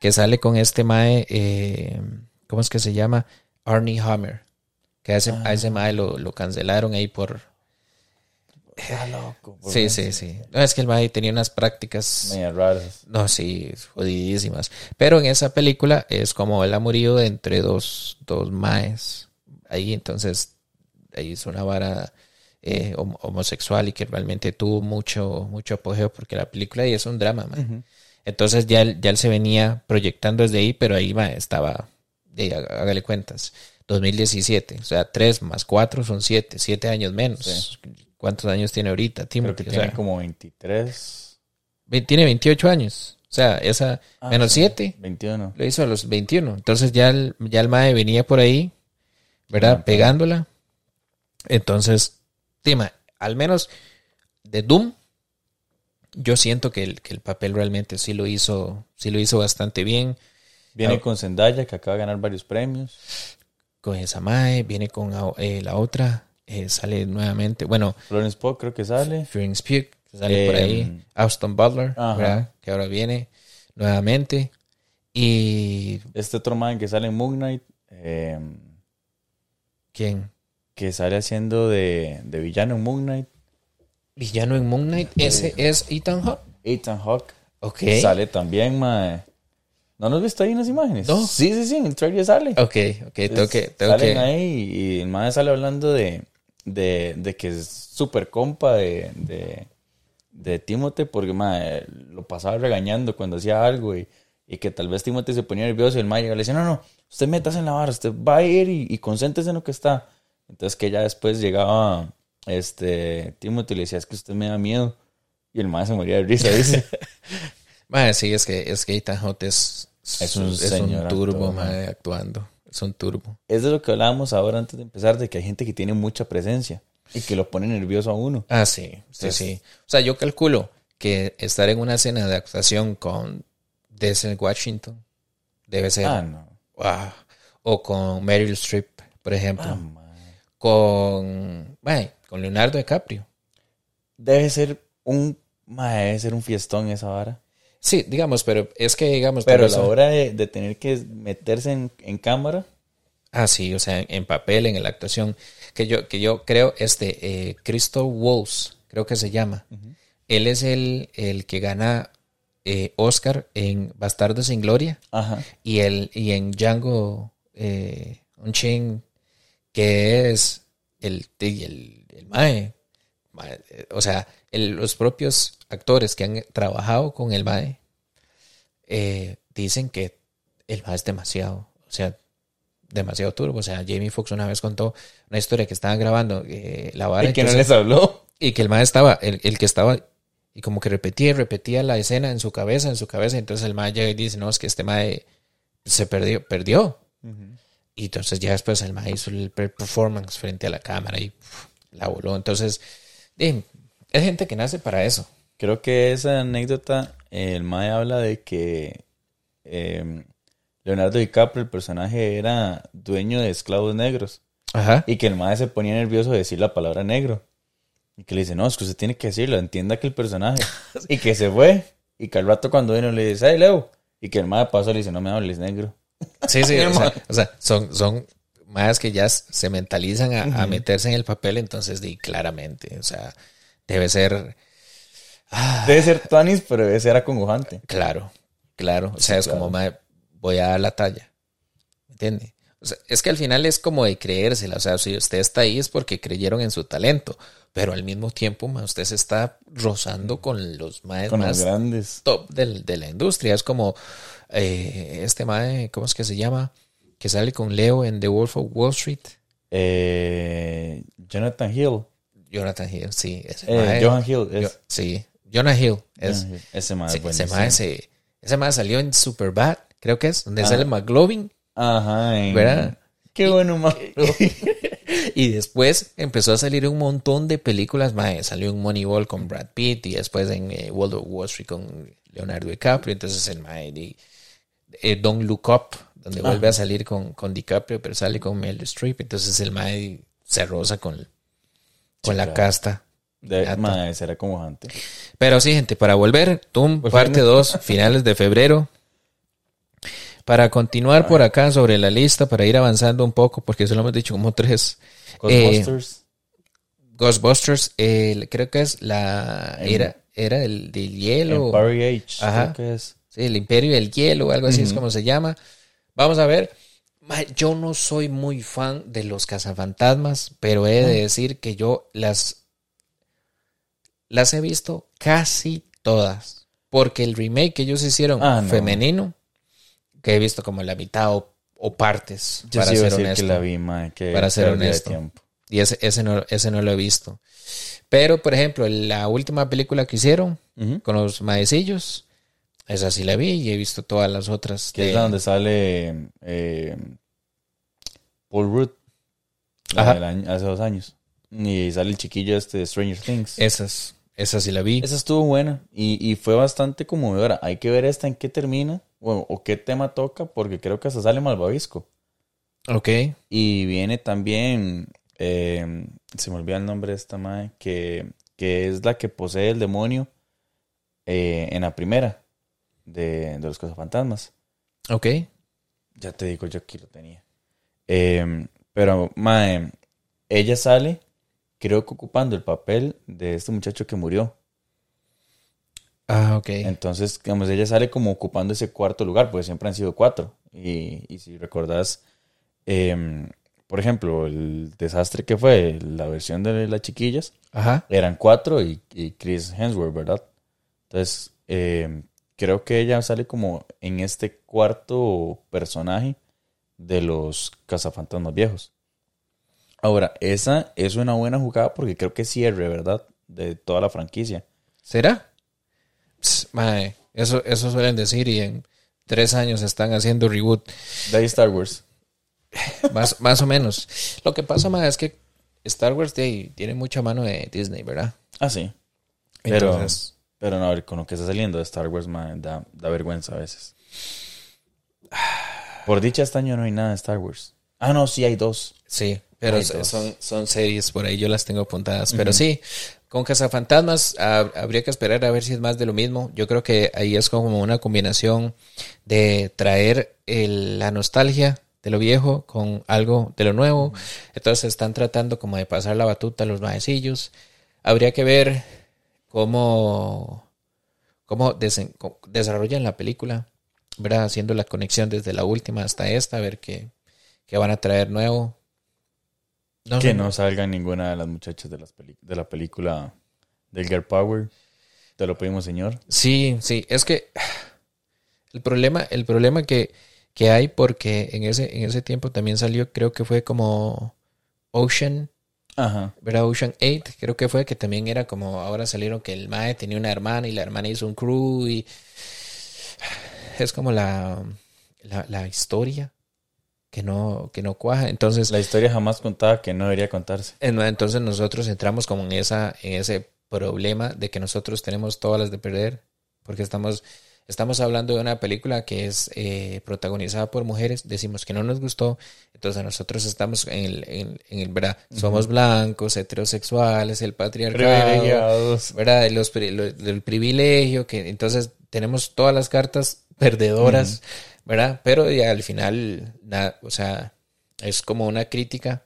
Que sale con este Mae, eh, ¿cómo es que se llama? Arnie Hammer. Que a ese, a Ah. ese Mae lo, lo cancelaron ahí por... Está loco. por Sí, sí, sí. No, es que el Mae tenía unas prácticas... Medio raras. No, sí, jodidísimas. Pero en esa película es como el amorío de entre dos, dos Maes. Ahí entonces, ahí es una vara eh, hom- homosexual y que realmente tuvo mucho, mucho apogeo porque la película ahí es un drama, man. Entonces ya él, ya él se venía proyectando desde ahí, pero ahí ma, estaba, hágale cuentas, 2017, o sea, 3 más 4 son 7, 7 años menos. ¿Cuántos años tiene ahorita Creo Timothy? que O sea, tiene como 23. ve- tiene 28 años, o sea, esa Ah, menos sí, 7 21. lo hizo a los 21. Entonces ya el, ya el MAE venía por ahí, ¿verdad? Pegándola. Entonces, Tima, al menos de Doom, yo siento que el, que el papel realmente sí lo hizo, sí lo hizo bastante bien. Viene Ah. con Zendaya, que acaba de ganar varios premios. Con esa MAE, viene con eh, la otra, eh, sale nuevamente, bueno, Florence Pugh creo que sale. Florence Pugh, que sale por ahí, Em, Austin Butler. Que ahora viene nuevamente. Y, Este otro man que sale en Moon Knight, eh, ¿quién? Que sale haciendo de, de villano en Moon Knight. Villano en Moon Knight, ese es Ethan Hawke. Ethan Hawke. Ok. Sale también, mae. ¿No nos visto ahí en las imágenes? No. Sí, sí, sí, en el trailer sale. Ok, ok, tengo que, tengo Salen que, ahí y el mae sale hablando de, de, de que es súper compa de, de, de Timote porque mae, lo pasaba regañando cuando hacía algo y, y que tal vez Timote se ponía nervioso y el mae le decía, no, no, usted metas en la barra, usted va a ir y, y concéntrese en lo que está. Entonces que ya después llegaba este Timote y le decía, es que usted me da miedo. Y el mae se moría de risa, dice. [laughs] Mae, sí, es que, es que Ethan es, Es un turbo, actor, mae, actuando. Es un turbo. es de lo que hablábamos ahora antes de empezar, de que hay gente que tiene mucha presencia y que lo pone nervioso a uno. Ah, sí, sí, Entonces- sí. O sea, yo calculo que estar en una escena de actuación con Denzel Washington debe ser... Ah, no. wow. O con Meryl Streep, por ejemplo. Ah. Con... mae, con Leonardo DiCaprio. Debe ser un mae, debe ser un fiestón esa vara. Sí, digamos, pero es que, digamos... Pero a la hora de, de tener que meterse en, en cámara, Ah, sí, o sea, en, en papel, en la actuación. Que yo, que yo creo, este, eh, Christoph Waltz, creo que se llama. Él es el, el que gana eh, Oscar en Bastardos sin Gloria ajá, y, el, y en Django eh, Unchained, que es el, el, el Mae. Eh, O sea, el- los propios actores que han trabajado con el Mae eh, dicen que el Mae es demasiado, o sea, demasiado turbo. O sea, Jamie Foxx una vez contó una historia que estaban grabando eh, la vara y que no les habló. y que el mae estaba, el, el que estaba, y como que repetía y repetía la escena en su cabeza, en su cabeza. Entonces el mae llega y dice, no, es que este mae se perdió, perdió. Y entonces ya después el mae hizo el per- performance frente a la cámara y la voló. Entonces, eh, es gente que nace para eso. Creo que esa anécdota, el mae habla de que eh, Leonardo DiCaprio, el personaje, era dueño de esclavos negros. Ajá. Y que el mae se ponía nervioso de decir la palabra negro. Y que le dice, no, es que usted tiene que decirlo, entienda que el personaje. [laughs] y que se fue. Y que al rato cuando vino le dice, hey, Leo. Y que el mae pasó le dice, no me hables negro. Sí, sí, o sea, o sea, son, son más que ya se mentalizan a, a meterse en el papel, entonces di claramente, o sea, debe ser... ah, Debe ser Tuanis, pero debe ser acongojante. Claro, claro. O sea, Sí, es claro. como, "Mae, voy a dar la talla. ¿Me entiende? O sea, es que al final es como de creérsela. O sea, si usted está ahí es porque creyeron en su talento. Pero al mismo tiempo, usted se está rozando con los Con los más grandes. top del- de la industria. Es como eh, este mae, ¿cómo es que se llama? Que sale con Leo en The Wolf of Wall Street. Eh, Jonathan Hill. Jonathan Hill, sí. Ese Eh, mae- Hill. Es, Yo- sí, Jonah Hill. Es, Hill. Ese mae sí, ese mae se- ese mae salió en Superbad, creo que es, donde Ah. sale McLovin. Ajá. ¿Verdad? Qué bueno, mae. [laughs] Y después empezó a salir un montón de películas. Mae, salió en Moneyball con Brad Pitt y después en eh, World of Wall Street con Leonardo DiCaprio. Entonces el Mae de eh, Don't Look Up, donde vuelve a salir con, con DiCaprio, pero sale con Meryl Streep. Entonces el Mae se roza con, con Sí, la claro. casta. De, mae, será acongojante. Pero sí, gente, para volver, Doom, Pues, parte fíjate. 2, [laughs] finales de febrero. Para continuar por acá sobre la lista, para ir avanzando un poco, porque solo hemos dicho como tres. Eh, Ghostbusters. Ghostbusters, eh, creo que es la era, era del, del hielo. Empire Age. Ajá. creo que es. Sí, el Imperio del Hielo, o algo así es como se llama. Vamos a ver. Yo no soy muy fan de los cazafantasmas, pero he de decir que yo las, las he visto casi todas. Porque el remake que ellos hicieron Ah, no. femenino, que he visto como la mitad o, o partes, Yo para sí ser honesto. que la vi, mae. Que Para ser honesto. Y ese, ese, no, ese no lo he visto. Pero, por ejemplo, la última película que hicieron Ujú. con los maecillos, esa sí la vi y he visto todas las otras. Que de- es la donde sale eh, Paul Rudd. año- hace dos años. Y sale el chiquillo este de Stranger Things. Esas, esas sí la vi. Esa estuvo buena y, y fue bastante conmovedora. Hay que ver esta en qué termina o, o qué tema toca, porque creo que hasta sale Malvavisco. Ok. Y viene también, eh, se me olvida el nombre de esta madre, que, que es la que posee el demonio eh, en la primera de, de los cazafantasmas. Ok. Ya te digo, yo aquí lo tenía. Eh, pero, mae, ella sale, creo que ocupando el papel de este muchacho que murió. Ah, ok. Entonces, digamos, ella sale como ocupando ese cuarto lugar, porque siempre han sido cuatro. Y, y si recordás, em, por ejemplo, el desastre que fue la versión de las chiquillas, Ajá. eran cuatro y, y Chris Hemsworth, ¿verdad? Entonces, em, creo que ella sale como en este cuarto personaje de los cazafantasmas viejos. Ahora, esa es una buena jugada porque creo que cierre, ¿verdad? De toda la franquicia. ¿Será? Pss, mae, eso, eso suelen decir y en tres años están haciendo reboot. De ahí Star Wars. Más, más o menos. Lo que pasa, mae, es que Star Wars de ahí tiene mucha mano de Disney, ¿verdad? Ah, sí. Pero- Entonces, Pero no, a ver, con lo que está saliendo de Star Wars, man, da, da vergüenza a veces. Por dicha, este año no hay nada de Star Wars. Ah, no, sí hay dos. sí, pero Hay s- dos. son, son series por ahí, yo las tengo apuntadas. Pero sí, con Cazafantasmas ah, habría que esperar a ver si es más de lo mismo. Yo creo que ahí es como una combinación de traer el- la nostalgia de lo viejo con algo de lo nuevo. Entonces están tratando como de pasar la batuta a los maecillos. Habría que ver cómo, cómo desen- desarrollan la película, ¿verdad? Haciendo la conexión desde la última hasta esta, a ver qué, qué van a traer nuevo. No Que sé, no salgan ninguna de las muchachas de, las de la película del Girl Power. Te lo pedimos, señor. Sí, sí, es que el problema, el problema que, que hay, porque en ese, en ese tiempo también salió, creo que fue como Ocean, Ajá. ¿verdad? Ocean 8, creo que fue, que también era como, ahora salieron que el Mae tenía una hermana y la hermana hizo un crew y es como la, la, la historia que no, que no cuaja. Entonces, La historia jamás contada que no debería contarse. en- entonces nosotros entramos como en esa, en ese problema de que nosotros tenemos todas las de perder, porque estamos estamos hablando de una película que es eh, protagonizada por mujeres, decimos que no nos gustó, entonces nosotros estamos en el, en, en el ¿verdad? Somos blancos, heterosexuales, el patriarcado. ¿verdad? Los, lo- del privilegio, que entonces tenemos todas las cartas perdedoras, ¿verdad? Pero ya al final, nada, o sea, es como una crítica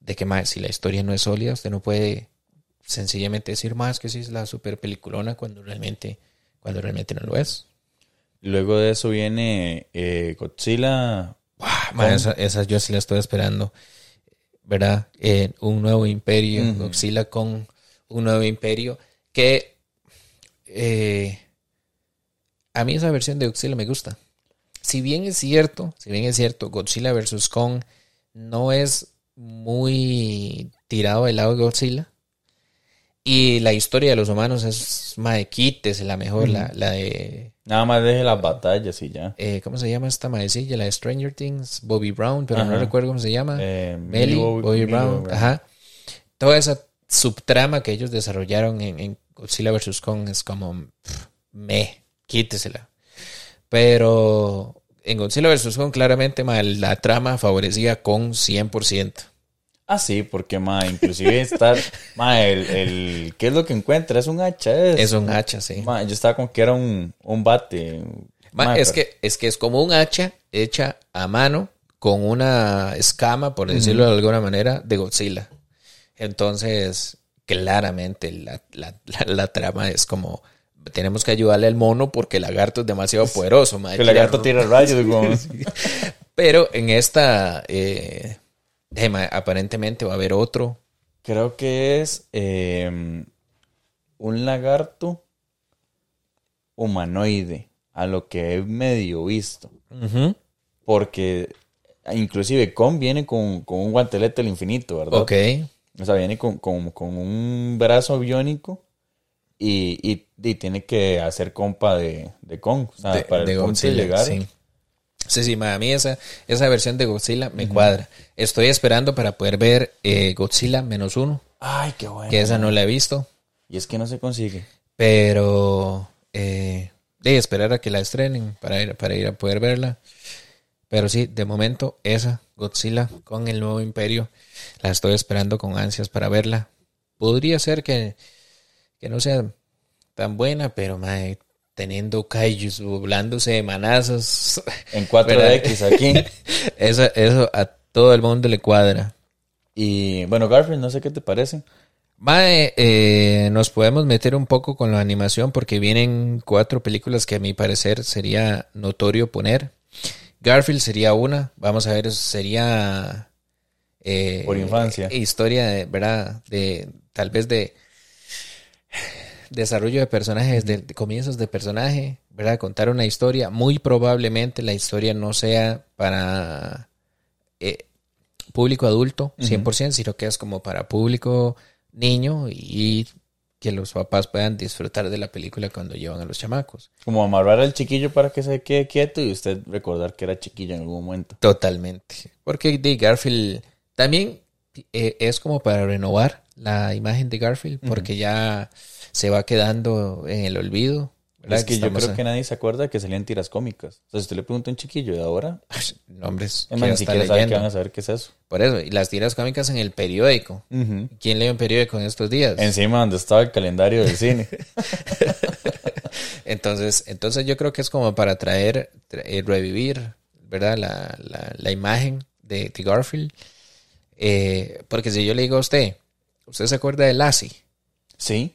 de que más, si la historia no es sólida, usted no puede sencillamente decir más que si es la super peliculona cuando realmente, cuando realmente no lo es. Luego de eso viene eh, Godzilla. Esa, esa yo sí la estoy esperando, ¿verdad? Eh, un nuevo imperio, Ujú. Godzilla con un nuevo imperio, que eh, a mí esa versión de Godzilla me gusta. Si bien es cierto, si bien es cierto, Godzilla vs. Kong no es muy tirado del lado de Godzilla. Y la historia de los humanos es mae, quítese la mejor, la, la de Nada más deje las batallas y ya. eh, ¿cómo se llama esta maecilla? La de Stranger Things, Bobby Brown, pero no recuerdo cómo se llama. Eh, Melly, Bobby, Brown, ajá. Toda esa subtrama que ellos desarrollaron en, en Godzilla vs. Kong es como, pff, me, quítesela. Pero en Godzilla vs. Kong claramente ma, la trama favorecía Kong 100%. Ah, sí, porque, ma, inclusive [laughs] estar, ma, el, el, ¿qué es lo que encuentra? Es un hacha, es. Es un hacha, sí. Ma, yo estaba como que era un, un bate. Ma, Ma, es, pero- que, es que es como un hacha hecha a mano con una escama, por decirlo de alguna manera, de Godzilla. Entonces, claramente la, la- la- la trama es como, tenemos que ayudarle al mono porque el lagarto es demasiado [laughs] poderoso. ma, Que el lagarto tira- rayos. [laughs] Pero en esta, eh, eh, ma, aparentemente va a haber otro. Creo que es eh, un lagarto humanoide, a lo que he medio visto. Porque inclusive Kong viene con, con un guantelete del infinito, ¿verdad? Ok. O sea, viene con, con- con un brazo biónico y, y- y tiene que hacer compa de, de Kong. O sea, de, para el de punto Godzilla, de llegar. Sí. Sí, sí, ma, a mí esa, esa versión de Godzilla me cuadra. Estoy esperando para poder ver eh, Godzilla menos uno, Ay, qué bueno. que esa no la he visto, Y es que no se consigue. pero eh, de esperar a que la estrenen para ir, para ir a poder verla. Pero sí, de momento esa Godzilla con el nuevo imperio la estoy esperando con ansias para verla. Podría ser que, que no sea tan buena, pero mae, teniendo kaijus volándose de manazos. En 4DX aquí. [laughs] Eso, eso a todo el mundo le cuadra. Y bueno, Garfield, no sé qué te parece. Mae, eh, nos podemos meter un poco con la animación porque vienen cuatro películas que a mi parecer sería notorio poner. Garfield sería una, vamos a ver, sería... eh, Por infancia. Historia, de, ¿verdad? De tal vez de desarrollo de personajes, de, de comienzos de personaje, ¿verdad? Contar una historia. Muy probablemente la historia no sea para eh, público adulto, 100%, sino que es como para público niño y que los papás puedan disfrutar de la película cuando llevan a los chamacos. Como amarrar al chiquillo para que se quede quieto y usted recordar que era chiquillo en algún momento. Totalmente. Porque de Garfield también eh, es como para renovar la imagen de Garfield, porque ya se va quedando en el olvido. ¿verdad? Es que yo creo a- que nadie se acuerda que salían tiras cómicas. O sea, si usted le pregunta a un chiquillo de ahora, [laughs] Nombres ni siquiera sabe que van a saber qué es eso. Por eso, y las tiras cómicas en el periódico. ¿Quién lee un periódico en estos días? Encima donde estaba el calendario del cine. [laughs] Entonces, entonces yo creo que es como para traer, tra- eh, revivir, ¿verdad? La, la, la imagen de, de Garfield. Eh, porque si yo le digo a usted, ¿usted se acuerda de Lassie? Sí.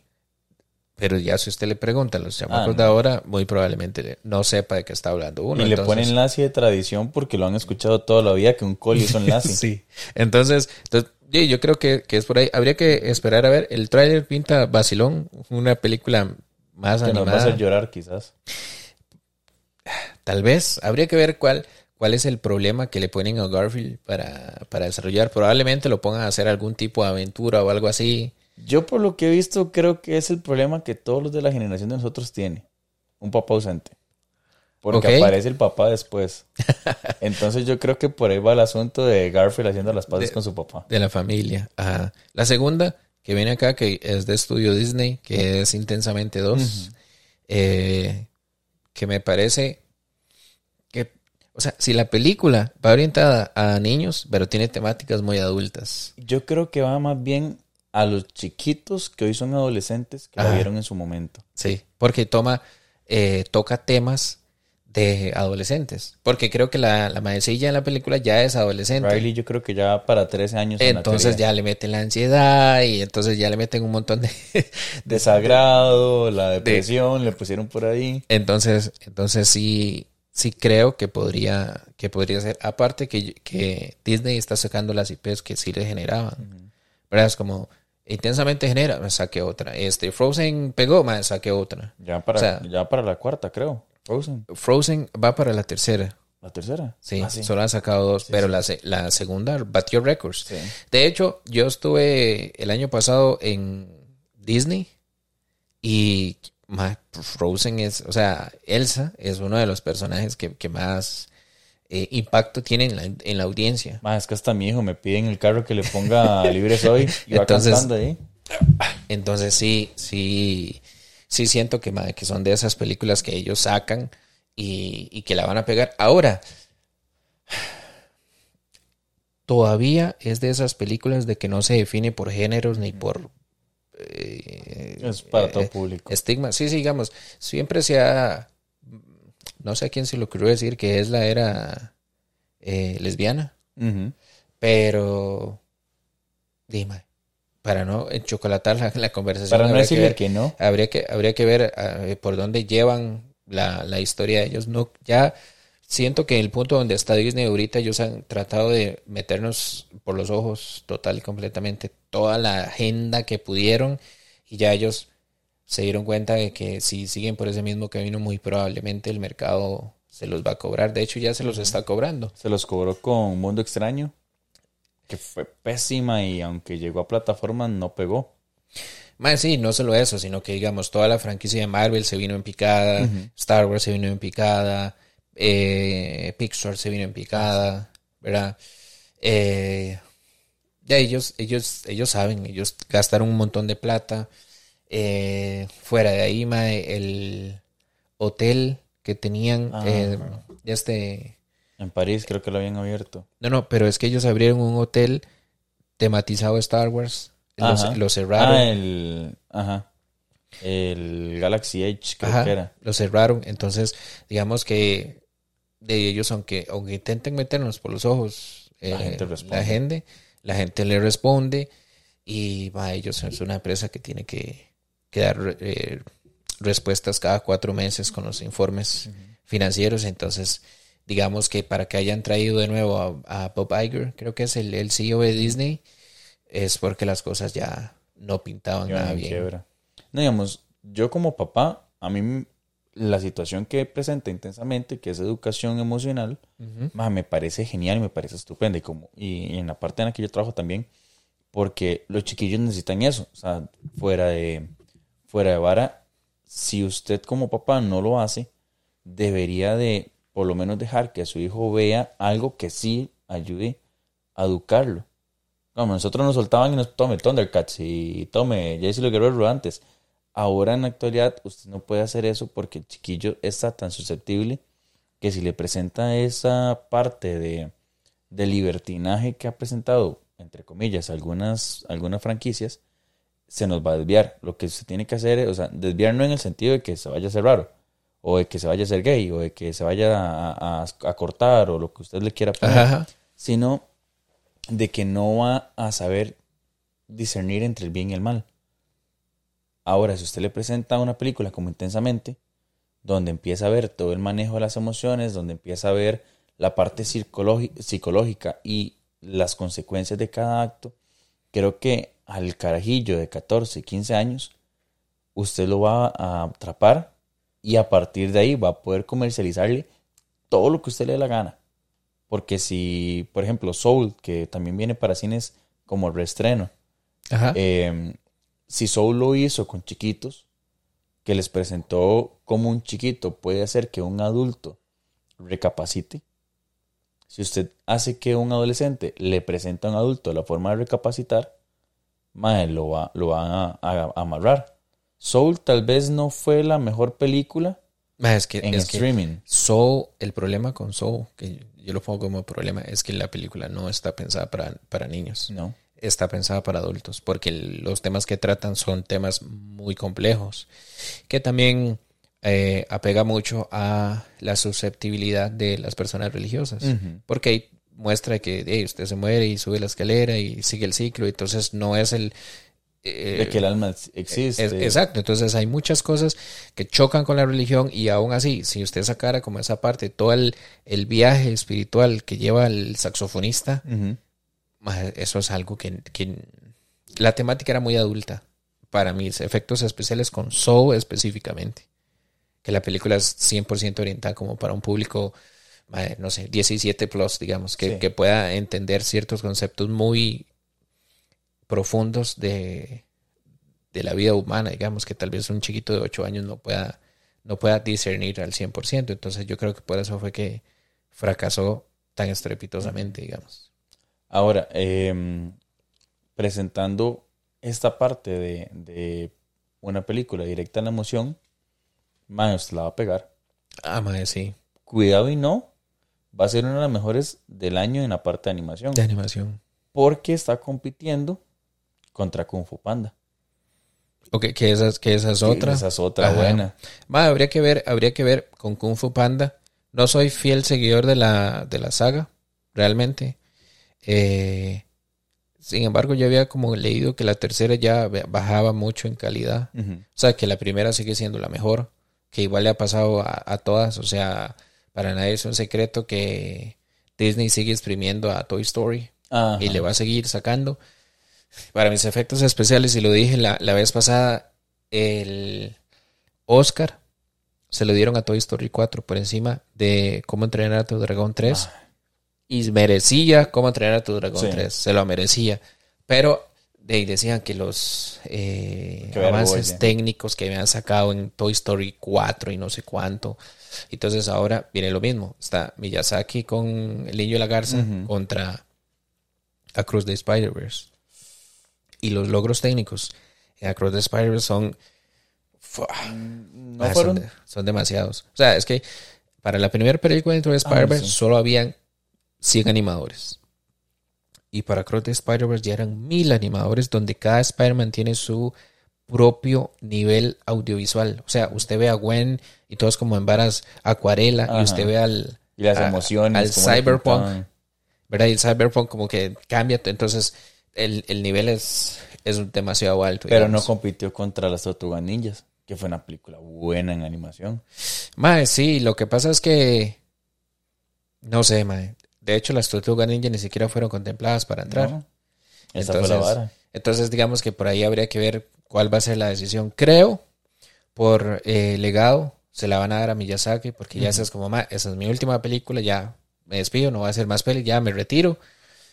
Pero ya si usted le pregunta a los chamacos no. de ahora, muy probablemente no sepa de qué está hablando uno. y le entonces- ponen lazi de tradición porque lo han escuchado toda la vida que un coli es un lazi. [laughs] Sí. Entonces, entonces, sí, yo creo que, que es por ahí. Habría que esperar a ver. El tráiler pinta vacilón, una película más Que nos va a hacer llorar quizás. Tal vez. Habría que ver cuál, cuál es el problema que le ponen a Garfield para, para desarrollar. Probablemente lo pongan a hacer algún tipo de aventura o algo así. Yo por lo que he visto creo que es el problema que todos los de la generación de nosotros tienen. Un papá ausente. Porque aparece el papá después. [laughs] Entonces yo creo que por ahí va el asunto de Garfield haciendo las paces De- con su papá. De la familia. Ajá. La segunda, que viene acá, que es de estudio Disney, que es Intensamente 2. Eh, que me parece que, o sea, si la película va orientada a niños, pero tiene temáticas muy adultas. Yo creo que va más bien a los chiquitos que hoy son adolescentes que Ajá. vieron en su momento. Sí, porque toma, eh, toca temas de adolescentes. Porque creo que la, la maecilla en la película ya es adolescente. Riley yo creo que ya para 13 años. Entonces ya le meten la ansiedad y entonces ya le meten un montón de... [laughs] Desagrado, la depresión, le pusieron por ahí. Entonces, entonces sí, sí creo que podría, que podría ser. Aparte que, que Disney está sacando las IPs que sí le generaban. ¿Verdad? Es como intensamente genera, me saque otra. Este Frozen pegó, me saque otra. Ya para, O sea- ya para la cuarta, creo. Frozen. Frozen va para la tercera. La tercera. Sí, Ah, sí. solo han sacado dos, pero La, la segunda batió récords. Sí. De hecho, yo estuve el año pasado en Disney y Frozen es, o sea, Elsa es uno de los personajes que, que más eh, impacto tiene en la, en la audiencia. Ma, es que hasta mi hijo me pide en el carro que le ponga [laughs] Libre Soy y va Entonces- cantando ahí. Entonces sí, sí, sí siento que, ma, que son de esas películas que ellos sacan y, y que la van a pegar. Ahora, todavía es de esas películas de que no se define por géneros ni por... eh, Es para todo eh, público. estigma. Sí, sí, digamos, siempre se ha, no sé a quién se le ocurrió decir que es la era eh, lesbiana, pero dime, para no enchocolatar la, la conversación, Para no habría, que decirle ver, que no. habría que habría que ver eh, por dónde llevan la, la historia de ellos. No, ya siento que el punto donde está Disney ahorita, ellos han tratado de meternos por los ojos total y completamente toda la agenda que pudieron y ya ellos se dieron cuenta de que si siguen por ese mismo camino, muy probablemente el mercado se los va a cobrar. De hecho, ya se los está cobrando. Se los cobró con Mundo Extraño, que fue pésima y aunque llegó a plataformas no pegó. Más sí, no solo eso, sino que digamos, toda la franquicia de Marvel se vino en picada, Star Wars se vino en picada, eh, Pixar se vino en picada, ¿verdad? Eh, ya ellos, ellos, ellos saben, ellos gastaron un montón de plata. Eh, fuera de ahí, mae, el hotel que tenían, Ah. eh, este, En París creo que lo habían abierto. no, no, pero es que ellos abrieron un hotel tematizado Star Wars, lo, Ajá. lo cerraron. Ah, el. Ajá. El Galaxy Edge, creo Ajá, que era. lo cerraron. Entonces, digamos que de ellos, aunque, aunque intenten meternos por los ojos, La eh, gente responde. la gente, la gente le responde y va, ellos es una empresa que tiene que, que dar eh, respuestas cada cuatro meses con los informes financieros. Entonces, digamos que para que hayan traído de nuevo a, a Bob Iger, creo que es el, el CEO de Disney, es porque las cosas ya no pintaban nada en bien. quiebra. No, digamos, yo como papá, a mí la situación que presenta intensamente, que es educación emocional, me parece genial y me parece estupenda. Y, como, y en la parte en la que yo trabajo también, porque los chiquillos necesitan eso. O sea, fuera de, fuera de vara, si usted como papá no lo hace, debería de por lo menos dejar que su hijo vea algo que sí ayude a educarlo. Como nosotros nos soltaban y nos tome Thundercats y tome Jesse los Guerreros Rodantes. Ahora en la actualidad usted no puede hacer eso porque el chiquillo está tan susceptible que si le presenta esa parte de, de libertinaje que ha presentado, entre comillas, algunas, algunas franquicias, se nos va a desviar. Lo que se tiene que hacer es, o sea, desviar no en el sentido de que se vaya a ser raro, o de que se vaya a ser gay, o de que se vaya a, a- a cortar, o lo que usted le quiera poner, Ajá. sino de que no va a saber discernir entre el bien y el mal. Ahora, si usted le presenta una película como intensamente, donde empieza a ver todo el manejo de las emociones, donde empieza a ver la parte psicológica y las consecuencias de cada acto, creo que al carajillo de 14, 15 años, usted lo va a atrapar y a partir de ahí va a poder comercializarle todo lo que usted le dé la gana. Porque si, por ejemplo, Soul, que también viene para cines como reestreno, Ajá. eh, si Soul lo hizo con chiquitos, que les presentó cómo un chiquito puede hacer que un adulto recapacite. Si usted hace que un adolescente le presenta a un adulto la forma de recapacitar, mae, lo va, lo van a, a- a amarrar. Soul tal vez no fue la mejor película, Ma, es que, en es que streaming. Soul, el problema con Soul, que yo lo pongo como problema, es que la película no está pensada para, para niños. No. Está pensada para adultos, porque los temas que tratan son temas muy complejos, que también eh, apega mucho a la susceptibilidad de las personas religiosas, porque ahí muestra que hey, usted se muere y sube la escalera y sigue el ciclo, entonces no es el... eh, De que el alma existe. es- exacto, entonces hay muchas cosas que chocan con la religión y aún así, si usted sacara como esa parte, todo el, el viaje espiritual que lleva el saxofonista, eso es algo que, que la temática era muy adulta para mis efectos especiales con Soul específicamente. Que la película es 100% orientada como para un público, no sé, 17 plus, digamos, que, Sí. que pueda entender ciertos conceptos muy profundos de, de la vida humana, digamos, que tal vez un chiquito de 8 años no pueda, no pueda discernir al 100%. Entonces yo creo que por eso fue que fracasó tan estrepitosamente, digamos. Ahora, em, presentando esta parte de, de una película directa en la emoción, man, usted la va a pegar. Ah, madre, sí. Cuidado y no, va a ser una de las mejores del año en la parte de animación. De animación. Porque está compitiendo contra Kung Fu Panda. Ok, que esa, que esa es otra. Esa es otra Ajá. buena. Ma, habría que ver, habría que ver con Kung Fu Panda. No soy fiel seguidor de la, de la saga, realmente. Eh, sin embargo, yo había como leído que la tercera ya bajaba mucho en calidad. O sea, que la primera sigue siendo la mejor, que igual le ha pasado a, a todas. O sea, para nadie es un secreto que Disney sigue exprimiendo a Toy Story Ajá. y le va a seguir sacando. Para mis efectos especiales, y lo dije la, la vez pasada, el Oscar se lo dieron a Toy Story 4 por encima de Cómo entrenar a tu dragón 3. Y merecía Cómo entrenar a tu dragón Sí. 3. Se lo merecía. Pero de decían que los eh, avances vergüenza. técnicos que habían sacado en Toy Story 4 y no sé cuánto. Entonces ahora viene lo mismo. Está Miyazaki con El Niño y la Garza contra Across the Spider-Verse. Y los logros técnicos en Across the Spider-Verse son, fu- No ah, son, fueron. de- son demasiados. O sea, es que para la primera película de the Spider-Verse Ah, sí. solo habían 100 animadores. Y para Across the Spider-Verse ya eran mil animadores donde cada Spider-Man tiene su propio nivel audiovisual. O sea, usted ve a Gwen y todos como en varas acuarela y usted ve al, Y las a- emociones. al cyberpunk. ¿verdad? Y el cyberpunk como que cambia, entonces el, el nivel es, es demasiado alto. Pero no compitió contra las Tortugas Ninjas, que fue una película buena en animación. Mae, sí, lo que pasa es que no sé, mae. De hecho, las Tortugas Ninja ni siquiera fueron contempladas para entrar. ¿no? Esa fue la Entonces, vara. Entonces, digamos que por ahí habría que ver cuál va a ser la decisión. Creo, por eh, legado, se la van a dar a Miyazaki, porque ya esa es como, "Ma, esa es mi última película, ya me despido, no voy a hacer más peli, ya me retiro.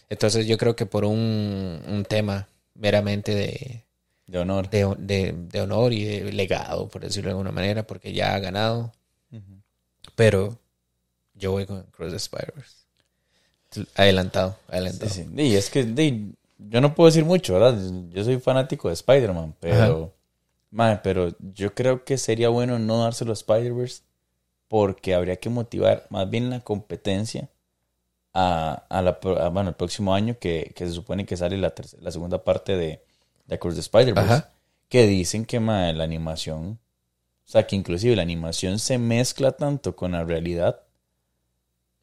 Entonces, yo creo que por un, un tema meramente de, De honor. de, de- de honor y de legado, por decirlo de alguna manera, porque ya ha ganado. Pero yo voy con Cross the Spider-Verse. Adelantado, adelantado. Sí, sí. Y es que yo no puedo decir mucho, ¿verdad? Yo soy fanático de Spider-Man, pero, mae, pero yo creo que sería bueno no dárselo a Spider-Verse porque habría que motivar más bien la competencia a, a la, a, bueno, el próximo año que, que se supone que sale la, la segunda parte de, de Across the Spider-Verse. Que dicen que la animación, o sea, que inclusive la animación se mezcla tanto con la realidad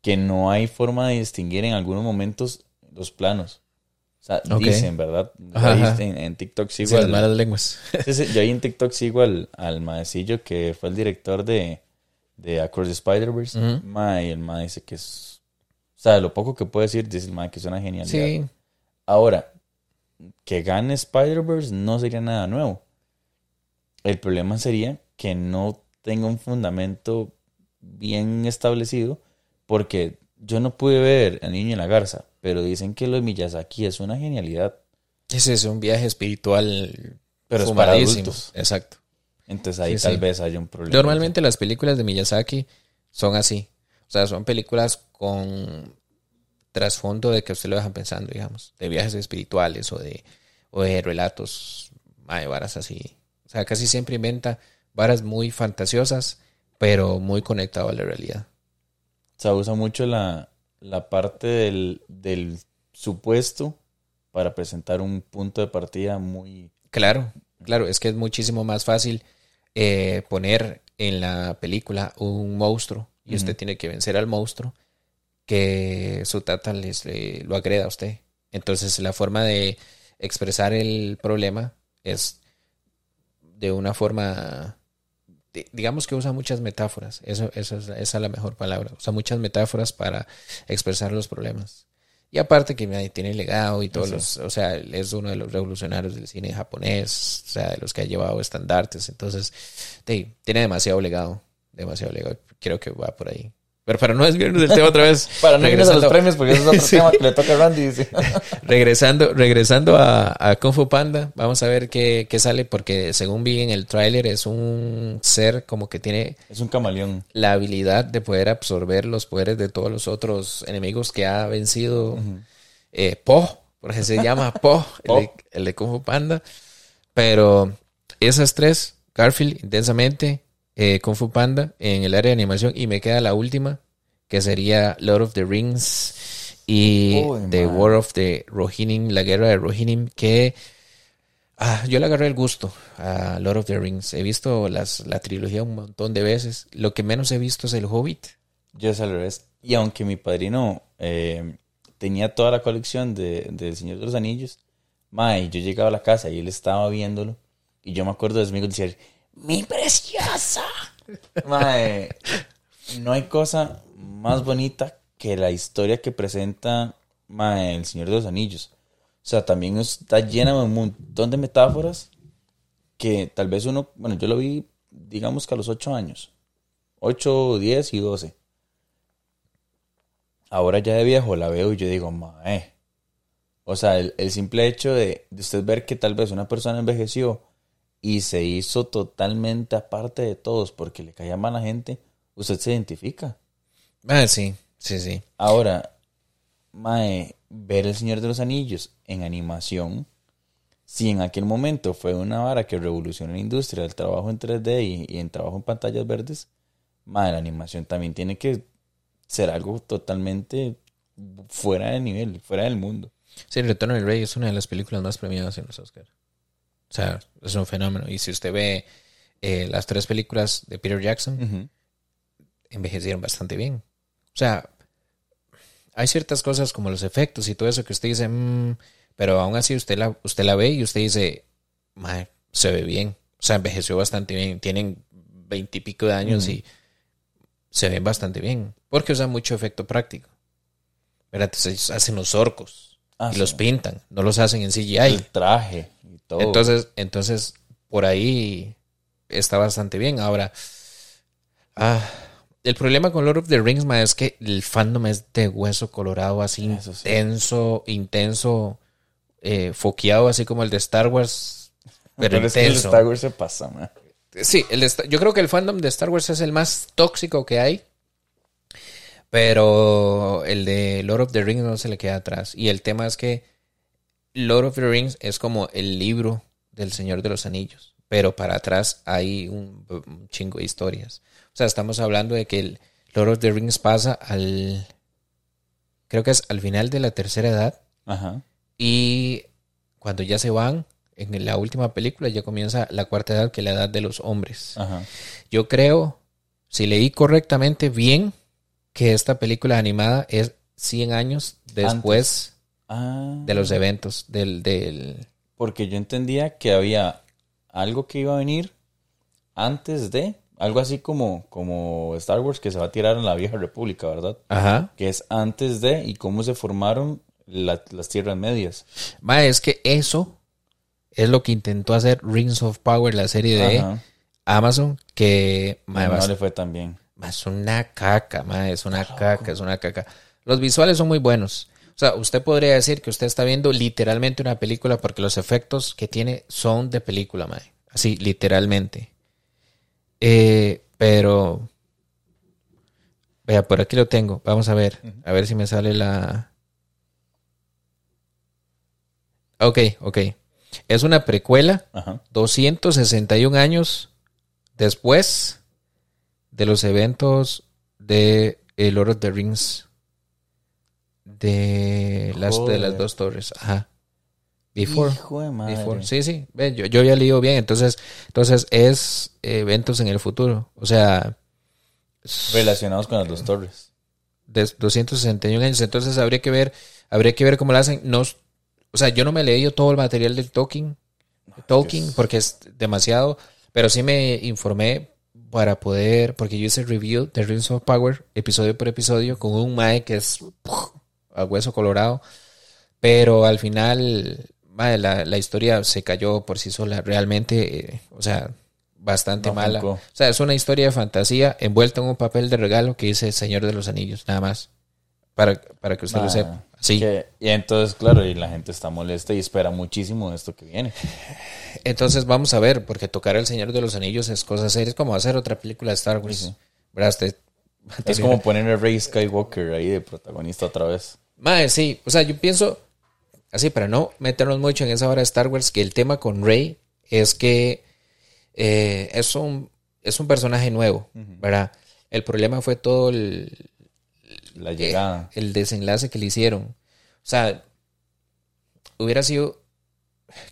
que no hay forma de distinguir en algunos momentos los planos. O sea, dicen, ¿verdad? Ajá, en, en TikTok sigo Sí, las al, malas lenguas. [laughs] sí, sí, yo ahí en TikTok sigo al, al maecillo que fue el director de, de Across the Spider-Verse. Ujú. Mae, y el mae dice que es... O sea, lo poco que puedo decir, dice el mae que es una genialidad. Sí, Ahora, que gane Spider-Verse no sería nada nuevo. El problema sería que no tenga un fundamento bien establecido, porque yo no pude ver El Niño y la Garza, pero dicen que lo de Miyazaki es una genialidad. ese es un viaje espiritual. Pero es para adultos. Exacto. Entonces ahí Sí, tal sí. vez haya un problema. Normalmente las películas de Miyazaki son así. O sea, son películas con trasfondo de que usted lo dejan pensando, digamos, de viajes espirituales o de, o de relatos, de varas así. O sea, casi siempre inventa varas muy fantasiosas pero muy conectado a la realidad. Se usa mucho la, la parte del, del supuesto para presentar un punto de partida muy... Claro, claro, es que es muchísimo más fácil eh, poner en la película un monstruo y usted tiene que vencer al monstruo que su tata les, le- lo agreda a usted. Entonces la forma de expresar el problema es de una forma, digamos que usa muchas metáforas, eso, eso es, esa es la mejor palabra, usa muchas metáforas para expresar los problemas. Y aparte que tiene legado y todos los, o sea, es uno de los revolucionarios del cine japonés, o sea, de los que ha llevado estandartes, entonces sí, tiene demasiado legado, demasiado legado, creo que va por ahí. Pero para no desviarnos del tema otra vez, [laughs] Para no irnos a los regresando- premios, porque ese es otro [laughs] Sí. tema que le toca a Randy. [laughs] regresando, regresando a, a Kung Fu Panda, vamos a ver qué, qué sale, porque según vi en el tráiler es un ser como que tiene Es un camaleón. la habilidad de poder absorber los poderes de todos los otros enemigos que ha vencido eh, Po, porque se llama Po, el, de, el de Kung Fu Panda. Pero esas tres, Garfield intensamente, eh, Kung Fu Panda en el área de animación y me queda la última, que sería Lord of the Rings y The man. War of the Rohirrim, la guerra de Rohirrim, que ah, yo le agarré el gusto a Lord of the Rings. He visto las, la trilogía un montón de veces. Lo que menos he visto es El Hobbit. Yo es al revés. Y aunque mi padrino eh, tenía toda la colección de, de El Señor de los Anillos, mae, yo llegaba a la casa y él estaba viéndolo. Y yo me acuerdo de Smigol decir, ¡Mi preciosa! Mae, no hay cosa más bonita que la historia que presenta mae, El Señor de los Anillos. O sea, también está llena de un montón de metáforas que tal vez uno, bueno, yo lo vi, digamos que a los 8 años. 8, 10 y 12. Ahora ya de viejo la veo y yo digo, mae. O sea, el, simple hecho de, de usted ver que tal vez una persona envejeció y se hizo totalmente aparte de todos porque le caía mal a la gente, usted se identifica. Ah, sí, sí, sí. Ahora, mae, ver El Señor de los Anillos en animación, si en aquel momento fue una vara que revolucionó la industria del trabajo en 3D y, y en trabajo en pantallas verdes, mae, la animación también tiene que ser algo totalmente fuera de nivel, fuera del mundo. Sí, El Retorno del Rey es una de las películas más premiadas en los Oscars. O sea, es un fenómeno. Y si usted ve eh, las tres películas de Peter Jackson, envejecieron bastante bien. O sea, hay ciertas cosas como los efectos y todo eso que usted dice, "Mm", pero aún así usted la, usted la ve y usted dice, "Mae, se ve bien. O sea, envejeció bastante bien. Tienen veintipico de años y se ven bastante bien. Porque usan mucho efecto práctico. ¿Verdad? Entonces hacen los orcos Ah, y sí. los pintan. No los hacen en CGI. El traje y todo. Entonces, entonces, por ahí está bastante bien. Ahora, ah, el problema con Lord of the Rings, ma, es que el fandom es de hueso colorado, así Eso sí. intenso, intenso, eh, foqueado, así como el de Star Wars, [laughs] pero Pero es que el intenso. Star Wars se pasa, man. Sí, el de Star- yo creo que el fandom de Star Wars es el más tóxico que hay. Pero el de Lord of the Rings no se le queda atrás. Y el tema es que Lord of the Rings es como el libro del Señor de los Anillos. Pero para atrás hay un, un chingo de historias. O sea, estamos hablando de que el Lord of the Rings pasa al. Creo que es al final de la tercera edad. Ajá. Y cuando ya se van, en la última película ya comienza la cuarta edad, que es la edad de los hombres. Ajá. Yo creo, si leí correctamente bien, que esta película animada es 100 años después Ah. de los eventos del, del... Porque yo entendía que había algo que iba a venir antes de, algo así como, como Star Wars que se va a tirar en la vieja república, ¿verdad? Ajá. Que es antes de y cómo se formaron la- las tierras medias. Ma, es que eso es lo que intentó hacer Rings of Power, la serie de Ajá. Amazon, que ma, no bast- le fue tan bien. Es una caca, ma, es una caca, es una caca. Los visuales son muy buenos. O sea, usted podría decir que usted está viendo literalmente una película porque los efectos que tiene son de película, mae. Así, literalmente. Eh, pero. Vea, por aquí lo tengo. Vamos a ver. A ver si me sale la. Ok, ok. Es una precuela Ajá. 261 años después de los eventos de el Lord of the Rings de las, de las dos torres. Ajá. Before. Hijo de madre. Before. Sí, sí. Ven, yo, yo ya leído bien. Entonces, entonces es eventos en el futuro. O sea, Relacionados con las dos torres. de 261 años. Entonces habría que ver, habría que ver cómo lo hacen. No, o sea, yo no me he leído todo el material del Tolkien, Tolkien, porque es demasiado, pero sí me informé para poder, porque yo hice review de Rings of Power, episodio por episodio, con un Mae que es ¡puf! a hueso colorado, pero al final, mae, la, la historia se cayó por sí sola, realmente, eh, o sea, bastante No mala. O sea, es una historia de fantasía envuelta en un papel de regalo que dice Señor de los Anillos, nada más. Para, para que usted lo sepa. Sí. que- y entonces, claro, y la gente está molesta y espera muchísimo de esto que viene. Entonces vamos a ver, porque tocar El Señor de los Anillos es cosa seria. Es como hacer otra película de Star Wars. Sí, Es como poner a Rey Skywalker ahí de protagonista otra vez. Mae, sí. O sea, yo pienso, así para no meternos mucho en esa hora de Star Wars, que el tema con Rey es que eh, es, un, es un personaje nuevo, ¿verdad? El problema fue todo el, La llegada. el desenlace que le hicieron. O sea, hubiera sido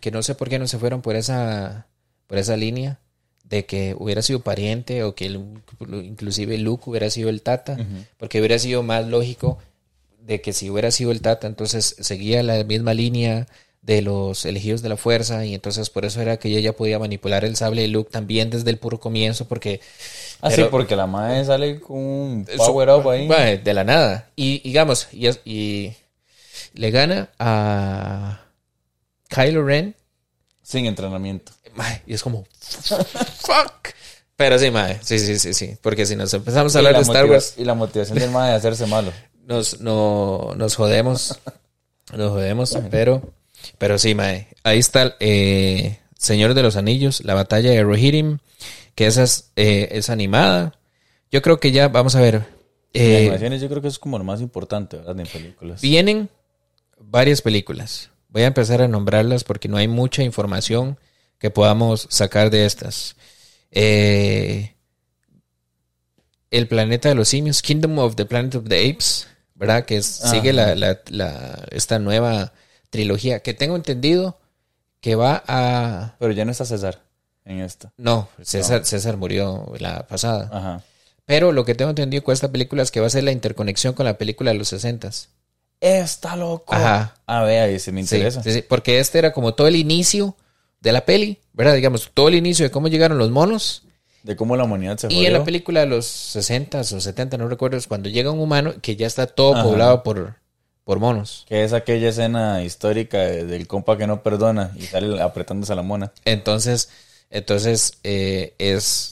que no sé por qué no se fueron por esa por esa línea de que hubiera sido pariente o que el- inclusive Luke hubiera sido el Tata, porque hubiera sido más lógico de que si hubiera sido el Tata, entonces seguía la misma línea de los elegidos de la fuerza y entonces por eso era que ella podía manipular el sable de Luke también desde el puro comienzo porque Ah, sí, pero- porque la madre sale con un Su- power up ahí. De la nada. Y digamos, y, le gana a Kylo Ren. Sin entrenamiento. y es como fuck. Pero sí, mae, sí, sí, sí, sí. Porque si nos empezamos a hablar la de Star Wars, Y la motivación del madre de hacerse malo. nos, no, nos jodemos. [laughs] Nos jodemos, pero, pero sí, mae. Ahí está eh, Señor de los Anillos, la batalla de Rohirrim, que esa es, eh, es animada. Yo creo que ya, vamos a ver. Eh, animaciones yo creo que es como lo más importante, ¿verdad? En películas. Vienen varias películas. Voy a empezar a nombrarlas porque no hay mucha información que podamos sacar de estas. Eh, el planeta de los simios, Kingdom of the Planet of the Apes, ¿verdad? Que es- sigue la, la- la- esta nueva trilogía que tengo entendido que va a... Pero ya no está César en esta. No, César, César murió la pasada. Ajá. Pero lo que tengo entendido con esta película es que va a ser la interconexión con la película de los 60s. Está loco. Ajá. A ver, ahí se me interesa. sí, sí, porque este era como todo el inicio de la peli, ¿verdad? Digamos, todo el inicio de cómo llegaron los monos. De cómo la humanidad se Y jodió. en la película de los 60 o 70, no recuerdo, es cuando llega un humano que ya está todo Ajá. poblado por, por monos. Que es aquella escena histórica de- del compa que no perdona y sale apretándose a la mona. Entonces, entonces eh, es...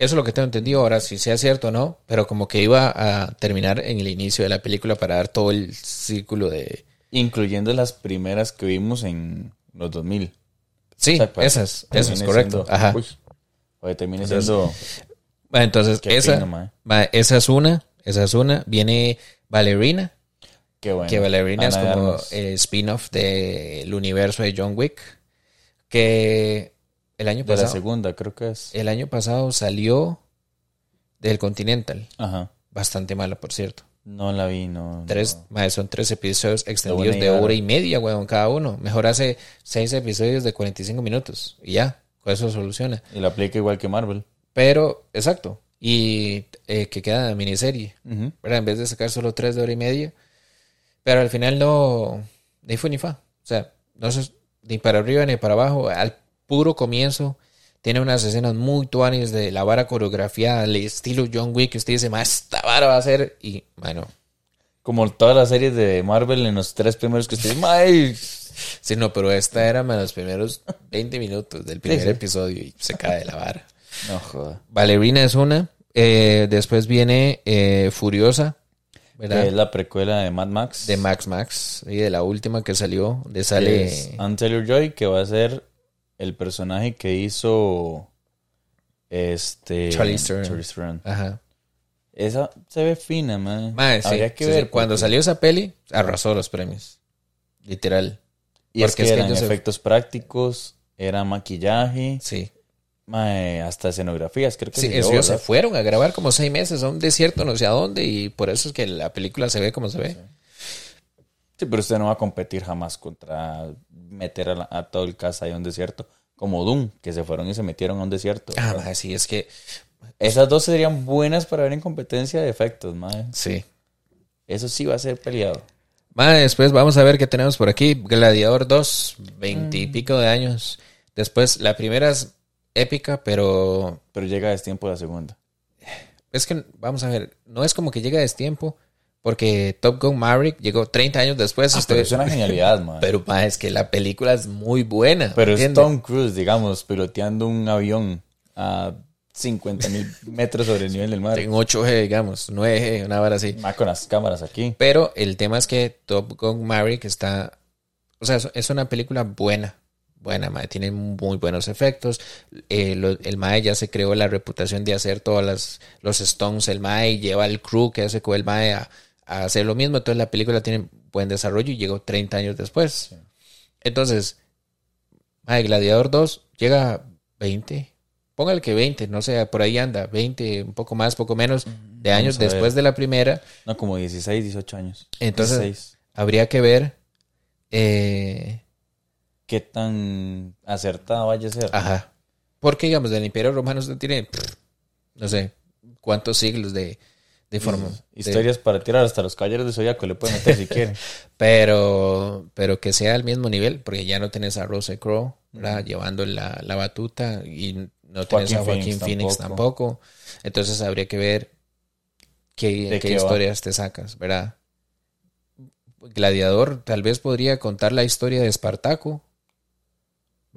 Eso es lo que tengo entendido ahora, si sea cierto o no, pero como que iba a terminar en el inicio de la película para dar todo el círculo de... Incluyendo las primeras que vimos en los 2000. Sí, O sea, para- esas, esas, correcto. siendo- Ajá. Uy, oye, Entonces, siendo... Entonces, esa, ma, esa es una, esa es una. Viene Ballerina, Qué bueno. que Ballerina es como eh, spin-off del universo de John Wick, que el año De la pasado, segunda, creo que es. el año pasado salió del Continental, Ajá. bastante mala, por cierto. No la vi, no. Tres, no. son tres episodios extendidos de hora y media, weón, cada uno. Mejor hace seis episodios de 45 minutos y ya, con eso soluciona. Y la aplica igual que Marvel. Pero, exacto, y eh, que queda miniserie. ¿verdad? En vez de sacar solo tres de hora y media. Pero al final no, ni fue ni fa. O sea, no sé, ni para arriba ni para abajo. Al puro comienzo tiene unas escenas muy tuanes de la vara coreografiada, al estilo John Wick, que usted dice, más esta vara va a ser. Y bueno, Como todas las series de Marvel en los tres primeros que ustedes. ¡Ay! sí, no, pero esta era más los primeros 20 minutos del primer sí. episodio y se cae de la vara. No joda. Ballerina es una. eh, después viene eh, Furiosa, ¿verdad? Que es la precuela de Mad Max. de Max Max y de la última que salió, de sale es Taylor-Joy, que va a ser el personaje que hizo este Charlize Theron. Charlize Theron. Ajá. Esa se ve fina, man. Mae, sí, que sí, ver. sí. Cuando porque- salió esa peli, arrasó los premios. Literal. Y es porque que es que eran se- efectos prácticos, era maquillaje, Sí. Mae, hasta escenografías, creo que Sí, se ellos se fueron a grabar como seis meses a un desierto no sé a dónde y por eso es que la película se ve como se ve. Sí, pero usted no va a competir jamás contra meter a, la- a todo el cast ahí a un desierto. Como Doom, que se fueron y se metieron a un desierto. Ah, mae, sí, es que Esas dos serían buenas para ver en competencia de efectos, mae. sí. Eso sí va a ser peleado. Mae, después vamos a ver qué tenemos por aquí. Gladiador 2, veintipico de años. Después, la primera es épica, pero Pero llega a destiempo la segunda. es que, vamos a ver, no es como que llega a destiempo, porque Top Gun Maverick llegó 30 años después. Ah, pero es una genialidad, mae. [laughs] Pero, mae, es que la película es muy buena. Pero es. Tom Cruise, digamos, piloteando un avión a 50 mil [laughs] metros sobre el nivel del mar. En 8G, digamos, 9G, una vara así. Más con las cámaras aquí. Pero el tema es que Top Gun Maverick está. O sea, es una película buena. Buena, mae. Tiene muy buenos efectos. Eh, lo- el Mae ya se creó la reputación de hacer todas las, los Stones. El Mae lleva al crew que hace con el Mae a, a hacer lo mismo. Entonces la película tiene buen desarrollo y llegó 30 años después. Entonces, Mae, Gladiador 2 llega a 20. Póngale que 20, no sé, por ahí anda. 20, un poco más, poco menos de años Vamos después de la primera. No, como 16, 18 años. Entonces, 16. habría que ver. eh, ¿Qué tan acertada vaya a ser? ajá. Porque, digamos, del Imperio Romano usted tiene, pff, no sé, cuántos siglos de, de forma. de- Historias para tirar hasta los caballeros de Zodíaco le pueden meter si [laughs] quieren. pero, pero que sea al mismo nivel, porque ya no tenés a Rose Crowe ¿verdad? llevando la, la batuta y no tenés Joaquin a Joaquín Phoenix Phoenix, tampoco. Entonces habría que ver qué, ¿De qué va? historias te sacas, ¿verdad? Gladiador tal vez podría contar la historia de Espartaco,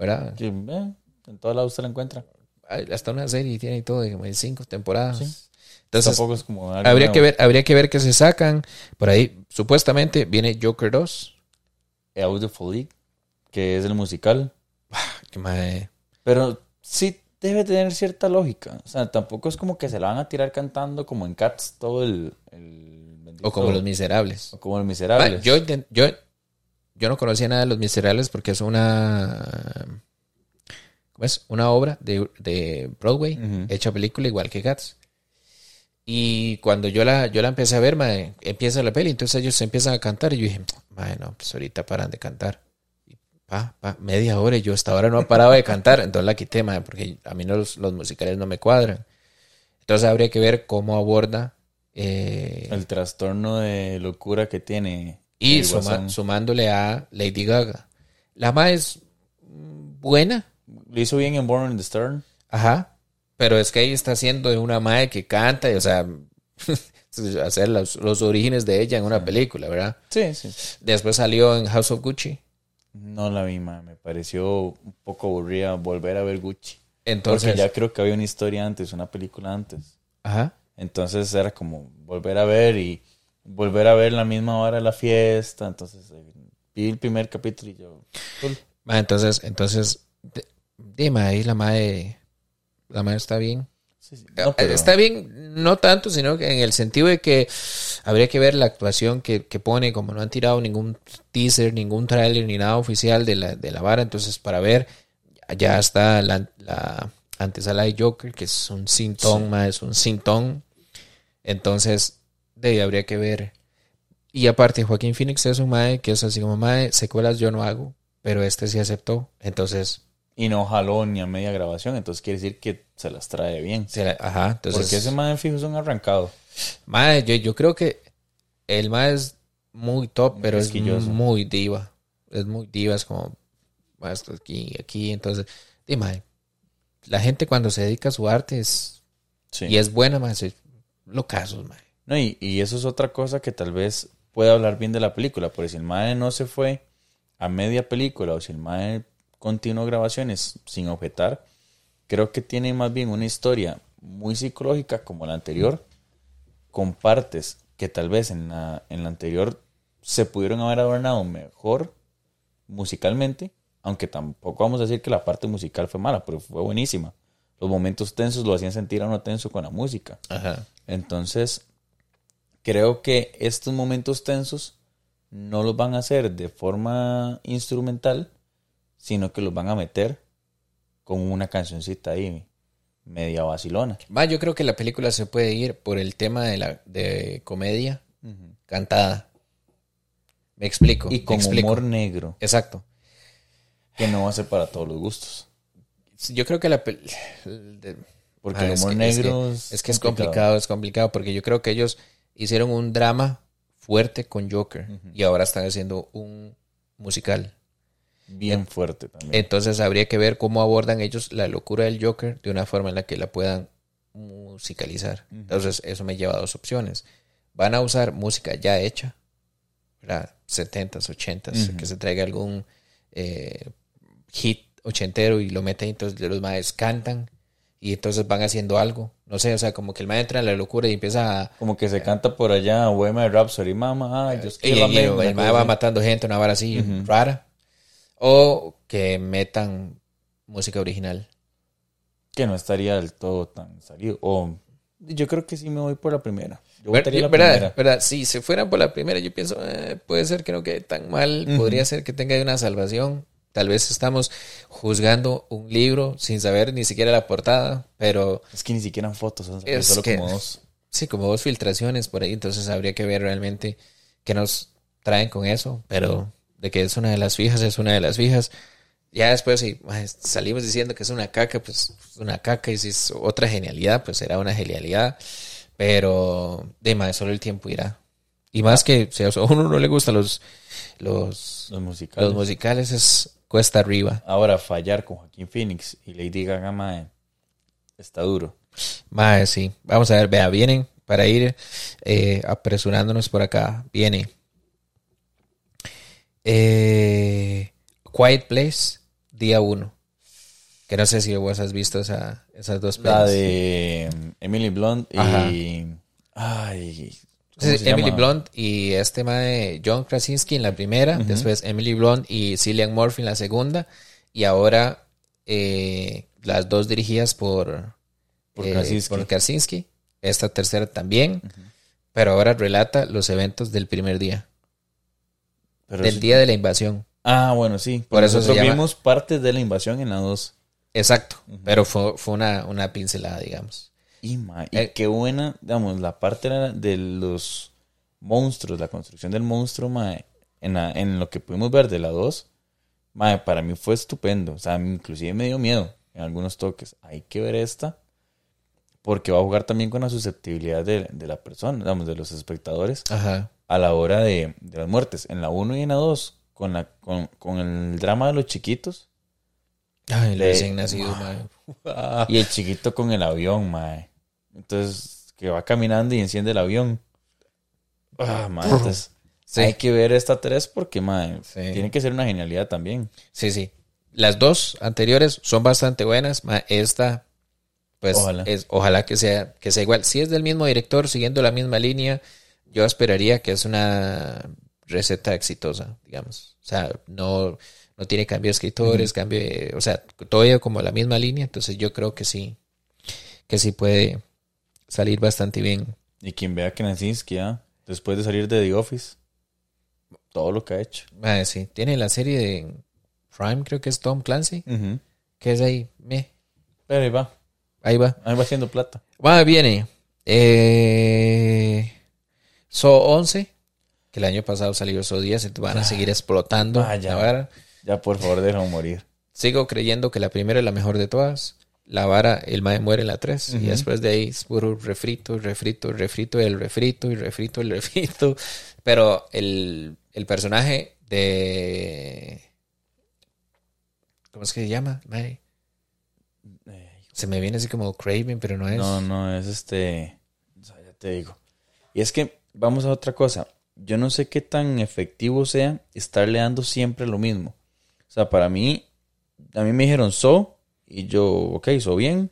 ¿verdad? Sí, eh, en todos lados usted la encuentra. Hasta una serie tiene y todo de cinco temporadas. Sí. Entonces, Tampoco es como habría nuevo. que ver, habría que ver qué se sacan. Por ahí, supuestamente, viene Joker 2. A Beautiful League, que es el musical. Que mae, Pero sí debe tener cierta lógica. O sea, tampoco es como que se la van a tirar cantando como en Cats todo el... el O como Los Miserables. o como Los Miserables. yo, intent- yo, yo no conocía nada de Los Miserables porque es una... ¿Cómo es? Una obra de, de Broadway, hecha película igual que Cats. Y cuando yo la, yo la empecé a ver, mae, empieza la peli, entonces ellos empiezan a cantar y yo dije, mae, no, pues ahorita paran de cantar. Y pa, pa, media hora y yo hasta ahora no ha parado de cantar, entonces la quité, porque a mí no, los, los musicales no me cuadran. Entonces habría que ver cómo aborda eh, El trastorno de locura que tiene. Y suma- sumándole a Lady Gaga. La mae es mm, buena, Lo hizo bien en Born in the Stern. Ajá. Pero es que ahí está haciendo de una madre que canta, y, o sea, [laughs] hacer los, los orígenes de ella en una película, ¿verdad? Sí, sí. Después salió en House of Gucci. No la vi, ma. Me pareció un poco aburrida volver a ver Gucci. Entonces, Porque ya creo que había una historia antes, una película antes. ajá. Entonces era como volver a ver y volver a ver la misma hora de la fiesta. Entonces eh, vi el primer capítulo y yo... cool. Ma, entonces, entonces, dime ahí la madre, la madre está bien. Sí, sí. No, pero- Eh, Está bien, no tanto, sino que en el sentido de que habría que ver la actuación que, que pone, como no han tirado ningún teaser, ningún trailer, ni nada oficial de la, de la vara, entonces para ver, ya está la, la antesala de Joker, que es un sintón, ma, es un sintón. Entonces, de ahí habría que ver. Y aparte, Joaquín Phoenix es un mae que es así como mae, secuelas yo no hago, pero este sí aceptó. Entonces, Y no jaló ni a media grabación. Entonces quiere decir que se las trae bien. se la- ajá, entonces. Porque ese man fijo es un arrancado. Mae, yo, yo creo que el mae es muy top, pero es muy diva. Es muy diva, es como mae, esto aquí, aquí. Entonces, di, mae, la gente cuando se dedica a su arte es, Sí. y es buena, mae, es lo casos, mae. No, y, y eso es otra cosa que tal vez pueda hablar bien de la película, porque si el mae no se fue a media película o si el mae continuó grabaciones sin objetar, creo que tiene más bien una historia muy psicológica como la anterior, con partes que tal vez en la, en la anterior se pudieron haber adornado mejor musicalmente, aunque tampoco vamos a decir que la parte musical fue mala, pero fue buenísima. Los momentos tensos lo hacían sentir a uno tenso con la música. Ajá. Entonces, creo que estos momentos tensos no los van a hacer de forma instrumental, sino que los van a meter con una cancioncita ahí, media vacilona. Va, yo creo que la película se puede ir por el tema de la de comedia cantada. Me explico. Y con explico. humor negro, Exacto. que no va a ser para todos los gustos. Yo creo que la de- Porque Ah, el humor es que- negro es que es complicado, es complicado, porque yo creo que ellos hicieron un drama fuerte con Joker y ahora están haciendo un musical. Bien fuerte también. Entonces habría que ver cómo abordan ellos la locura del Joker de una forma en la que la puedan musicalizar. Entonces eso me lleva a dos opciones. Van a usar música ya hecha, ¿verdad? 70s, 80s, Ujú. que se traiga algún eh, hit ochentero y lo meten, entonces los maes cantan y entonces van haciendo algo. No sé, o sea, como que el mae entra en la locura y empieza a... Como que se canta por allá, Bohemia Rhapsody, mamá, ay, Dios Y, y- y el mae va matando gente, una vara así rara. O que metan música original. Que no estaría del todo tan salido. O yo creo que sí me voy por la primera. Yo Ver- votaría la ¿verdad? primera. ¿verdad? Si se fueran por la primera, yo pienso, eh, puede ser que no quede tan mal, podría ser que tenga una salvación. Tal vez estamos juzgando un libro sin saber ni siquiera la portada, pero Es que ni siquiera en fotos, son Es solo que- como dos. sí, como dos filtraciones por ahí, entonces habría que ver realmente qué nos traen con eso, pero de que es una de las fijas, es una de las fijas. Ya después, si salimos diciendo que es una caca, pues es una caca, y si es otra genialidad, pues será una genialidad. Pero, de más, solo el tiempo irá. Y más que si a uno no le gustan los, los, Los musicales. los musicales, es cuesta arriba. Ahora, fallar con Joaquín Phoenix y Lady Gaga, mae, está duro. Más, sí. Vamos a ver, vea, vienen para ir eh, apresurándonos por acá. Viene. Eh, Quiet Place, día 1. Que no sé si vos has visto esa, esas dos La pelis. de Emily Blunt Ajá. y... Ay... ¿cómo Sí, se Emily llama? Blunt y este de John Krasinski en la primera, después Emily Blunt y Cillian Murphy en la segunda, y ahora eh, las dos dirigidas por, Por eh, Krasinski. por Krasinski. Esta tercera también, pero ahora relata los eventos del primer día, Pero del sí- día de la invasión. Ah, bueno, sí. Por eso vimos partes de la invasión en la 2. Exacto, pero fue, fue una, una pincelada, digamos. Y, ma, y Eh. qué buena, digamos, la parte de los monstruos, la construcción del monstruo, ma, en, la- en lo que pudimos ver de la 2, ma, para mí fue estupendo. O sea, inclusive me dio miedo en algunos toques. Hay que ver esta, porque va a jugar también con la susceptibilidad de, de la persona, digamos, de los espectadores, Ajá. a la hora de, de las muertes. En la 1 y en la 2, con, la, con, con el drama de los chiquitos, Ay, el recién nacido, mae. [laughs] Y el chiquito con el avión, mae. Entonces, que va caminando y enciende el avión. Ah, mae. Entonces, Sí. hay que ver esta 3 porque, mae, Sí. tiene que ser una genialidad también. Sí, sí. Las dos anteriores son bastante buenas. Esta, pues, Ojalá. es, ojalá que sea, que sea igual. Si es del mismo director, siguiendo la misma línea, yo esperaría que es una receta exitosa, digamos. O sea, no, no tiene cambio de escritores, cambio de- o sea, todo como la misma línea. Entonces yo creo que sí, que sí puede salir bastante bien. Y quien vea que Krasinski, ah, después de salir de The Office, todo lo que ha hecho. Ma, sí, tiene la serie de Prime, creo que es Tom Clancy, que es ahí, me, Pero ahí va, ahí va. ahí va haciendo plata. Va, viene. Eh, So 11, que el año pasado salió So 10, entonces van a seguir explotando. La vara. Ya, por favor, déjalo morir. Sigo creyendo que la primera es la mejor de todas. La vara, el mae muere en la 3. Y después de ahí es puro refrito, refrito, refrito, el refrito, y refrito, el refrito. Pero el, el personaje de. ¿Cómo es que se llama? mae? Se me viene así como Craven, pero no es. No, no, es este. o sea, ya te digo. Y es que, vamos a otra cosa. Yo no sé qué tan efectivo sea estarle dando siempre lo mismo. O sea, para mí, a mí me dijeron so, y yo, ok, so bien.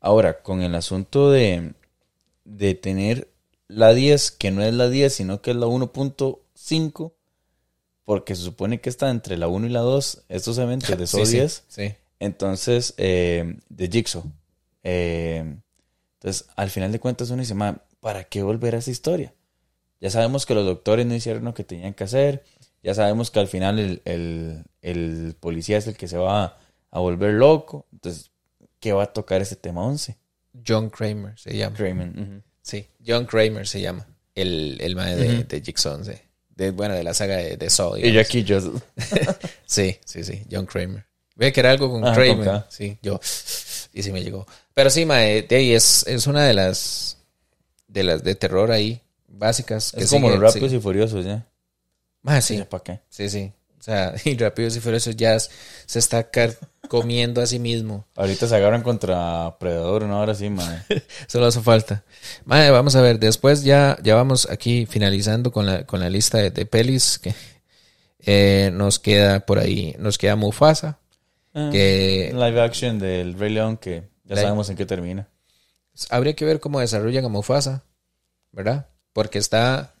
Ahora, con el asunto de, de tener la 10, que no es la 10, sino que es la 1.5, porque se supone que está entre la 1 y la 2, estos eventos de so [laughs] Sí, sí, 10. sí. Entonces, eh, de Jigsaw. Eh, entonces, al final de cuentas, uno dice, "Ma, ¿para qué volver a esa historia? Ya sabemos que los doctores no hicieron lo que tenían que hacer. Ya sabemos que al final el, el- el policía es el que se va a volver loco. Entonces, ¿qué va a tocar ese tema 11? John Kramer se llama. Kramer. Sí, John Kramer se llama. El, el mae de, Ujú. de Jigsaw, sí. De, bueno, de la saga de, de Saw. Y digamos. aquí, yo... [laughs] Sí, sí, sí, John Kramer. Ve que era algo con Ajá, Kramer. con sí, yo. Y sí me llegó. Pero sí, mae, de ahí es, es una de las de las de terror ahí básicas. Que Es como sigue- los rápidos sí. y furiosos, ya. Mae, sí, ¿Para qué? sí, sí. O sea, [laughs] y Rápidos y Furiosos ya se está comiendo a sí mismo. Ahorita se agarran contra Predador, ¿no? Ahora sí, madre. [laughs] Solo hace falta. Mae, vamos a ver, después ya, ya vamos aquí finalizando con la, con la lista de, de pelis que eh, nos queda por ahí, nos queda Mufasa, que Live action del Rey León que ya sabemos en qué termina. habría que ver cómo desarrollan a Mufasa, ¿verdad? Porque está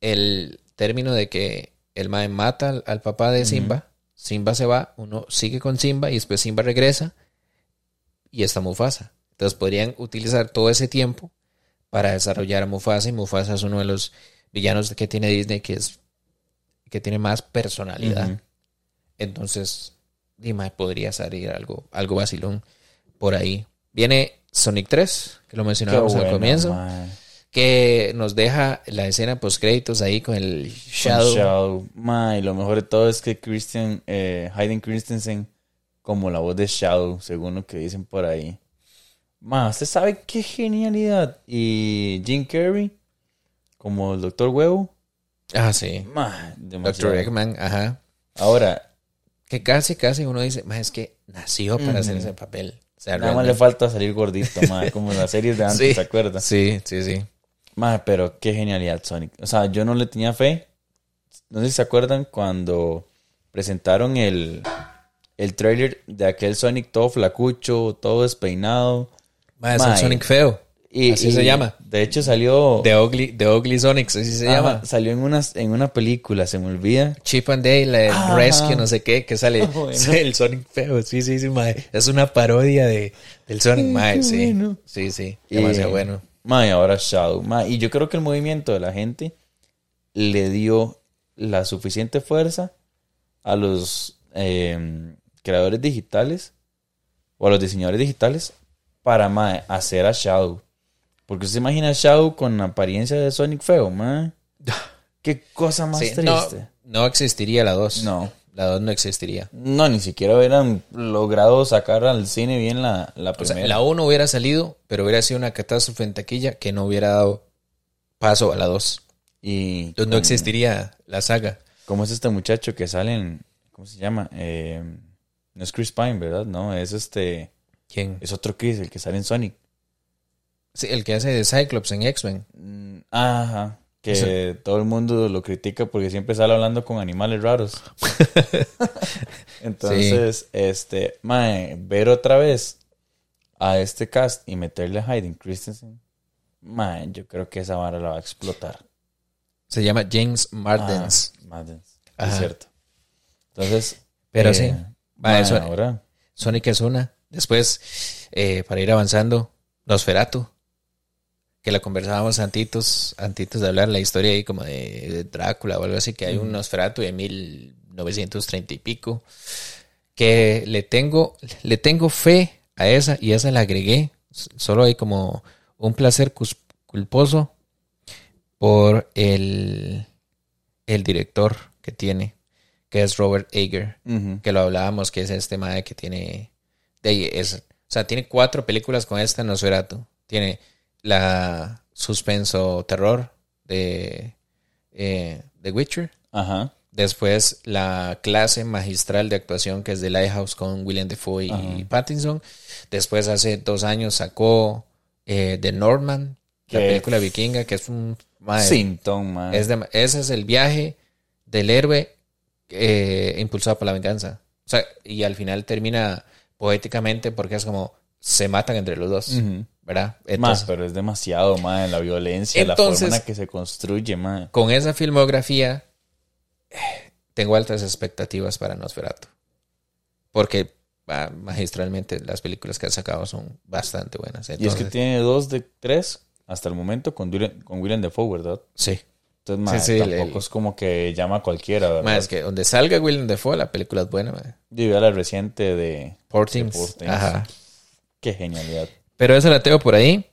el término de que el mae mata al, al papá de Simba, Simba se va, uno sigue con Simba y después Simba regresa y está Mufasa. Entonces podrían utilizar todo ese tiempo para desarrollar a Mufasa y Mufasa es uno de los villanos que tiene Disney que es que tiene más personalidad. Entonces, dime, podría salir algo, algo vacilón por ahí. Viene Sonic 3, que lo mencionábamos al comienzo. Que nos deja la escena post créditos ahí con el Shadow. Shadow. Ma, y lo mejor de todo es que Christian, eh, Hayden Christensen, como la voz de Shadow, según lo que dicen por ahí. Ma, ¿usted sabe qué genialidad? Y Jim Carrey, como el Doctor Huevo. Ah, sí. Ma, Doctor. Eggman, ajá. Ahora, Que casi, casi uno dice, "Ma, es que nació para hacer ese papel. O sea, nada más le falta salir gordito, ma, como en las series de antes, [laughs] Sí. ¿se acuerda? Sí, sí, sí. Ma, pero qué genialidad Sonic. O sea, yo no le tenía fe. No sé si se acuerdan cuando presentaron el, el trailer de aquel Sonic todo flacucho, todo despeinado. Ma, es Ma, Sonic feo. Y, Así y se llama. De hecho salió... The Ugly, The Ugly Sonic, así se llama. Salió en, unas, en una película, se me olvida. Chip and Dale, el Ajá. Rescue, no sé qué, que sale [laughs] bueno. [laughs] el Sonic feo. Sí, sí, sí, mae. Es una parodia de, del Sonic, mae, sí. bueno. Sí, sí, Y- demasiado bueno. Ma, y ahora Shadow. Y yo creo que el movimiento de la gente le dio la suficiente fuerza a los eh, creadores digitales o a los diseñadores digitales para hacer a Shadow. Porque se imagina a Shadow con apariencia de Sonic feo, ma. [laughs] Qué cosa más Sí, no, triste. no existiría la 2. No. La 2 no existiría. No, ni siquiera hubieran logrado sacar al cine bien la, la O sea, primera. la 1 hubiera salido, pero hubiera sido una catástrofe en taquilla que no hubiera dado paso a la 2. y Entonces no existiría la saga. ¿Cómo es este muchacho que sale en. ¿Cómo se llama? Eh, no es Chris Pine, ¿verdad? No, es este. ¿Quién? Es otro Chris, el que sale en Sonic. Sí, el que hace de Cyclops en X-Men. Mm, Ajá. Que todo el mundo lo critica porque siempre sale hablando con animales raros. [laughs] Entonces, este. Mae, ver otra vez a este cast y meterle a Hayden Christensen. Mae, yo creo que esa vara la va a explotar. Se llama James Martens. Ah. Es cierto. Entonces. Pero eh, sí. mae, eso- ahora. Sonic es una. Después, eh, para ir avanzando, Nosferatu. Que la conversábamos antitos, antitos de hablar la historia ahí como de, de Drácula o algo así, que hay un Nosferatu de 1930 y pico. Que le tengo, le tengo fe a esa y esa la agregué. Solo hay como un placer culposo por el, el director que tiene, que es Robert Eger que lo hablábamos, que es este madre que tiene. De es, o sea, tiene cuatro películas con esta Nosferatu. Tiene la suspenso terror de eh, The Witcher. Ajá. Después la clase magistral de actuación que es The Lighthouse con William Defoe y Ajá. Pattinson. Después hace dos años sacó eh, The Norman, la película vikinga, que es un... man. es de- ese es el viaje del héroe eh, impulsado por la venganza. O sea, y al final termina poéticamente porque es como se matan entre los dos. ¿Verdad? Más, Entonces, pero es demasiado, man, la violencia, la Entonces- forma en la que se construye, man. con esa filmografía eh, tengo altas expectativas para Nosferatu. Porque ah, magistralmente las películas que ha sacado son bastante buenas. Y es Entonces, que tiene dos de tres hasta el momento con, William- con William Defoe, ¿verdad? Sí, Entonces, mae, Sí, sí, tampoco el- es como que llama a cualquiera, ¿verdad? Ma, es que donde salga Willem Dafoe, la película es buena, ma. Yo vi a la reciente de... Poor de Things. Ajá. Qué genialidad. Pero esa la tengo por ahí.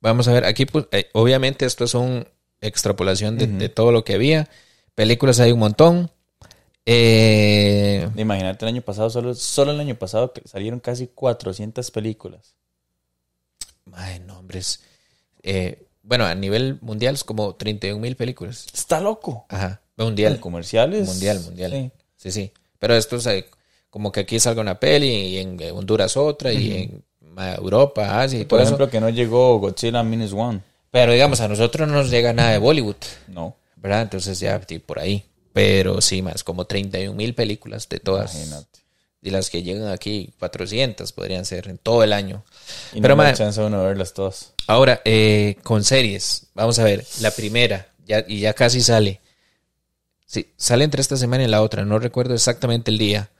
Vamos a ver, aquí pues, eh, obviamente esto es una extrapolación de, de todo lo que había. Películas hay un montón. Eh, Imagínate el año pasado, solo, solo el año pasado salieron casi 400 películas. ay, nombres. Eh, bueno, a nivel mundial es como 31 mil películas. Está loco. Ajá. En Mundial. comerciales. Mundial, mundial. Sí. Sí, sí. Pero esto es eh, como que aquí salga una peli y en eh, Honduras otra y en ma, Europa, Asia y Por todo ejemplo, eso. que no llegó Godzilla Minus One. Pero digamos, a nosotros no nos llega nada de Bollywood. No. ¿verdad? Entonces ya por ahí. Pero sí, más como 31 mil películas de todas. Imagínate. Y las que llegan aquí, 400 podrían ser en todo el año. Y Pero, no me da ma- chance uno de verlas todas. Ahora, eh, con series, vamos a ver, la primera, ya, y ya casi sale. Sí, sale entre esta semana y la otra, no recuerdo exactamente el día.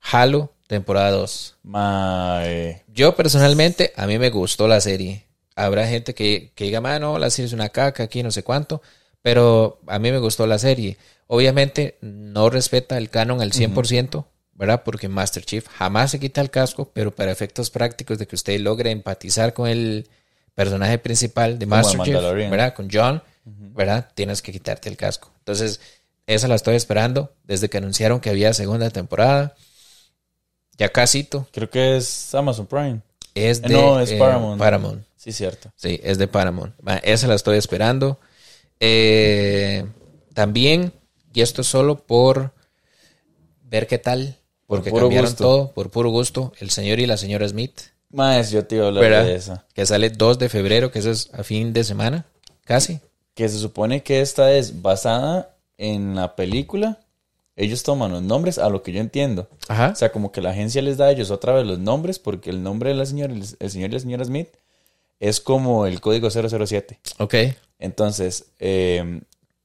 Halo, temporada 2. Mae. Yo personalmente, a mí me gustó la serie. Habrá gente que, que diga, mano, la serie es una caca aquí, no sé cuánto. Pero a mí me gustó la serie. Obviamente no respeta el canon al 100%, ¿verdad? Porque Master Chief jamás se quita el casco, pero para efectos prácticos de que usted logre empatizar con el personaje principal de Master Chief. ¿verdad? Con John, ¿verdad? Tienes que quitarte el casco. Entonces, esa la estoy esperando desde que anunciaron que había segunda temporada. Ya casito. Creo que es Amazon Prime. Es Eh, de no, es eh, Paramount. Paramount. Sí, cierto. Sí, es de Paramount. Esa la estoy esperando. Eh, también, y esto es solo por ver qué tal, porque puro cambiaron gusto. todo, por puro gusto, el señor y la señora Smith, Más, yo te iba a hablar ¿verdad? de esa. Que sale 2 de febrero, que eso es a fin de semana, casi. Que se supone que esta es basada en la película. Ellos toman los nombres, a lo que yo entiendo. Ajá. O sea, como que la agencia les da a ellos otra vez los nombres, porque el nombre de la señora, el señor y la señora Smith es como el código 007. Ok. Entonces, eh,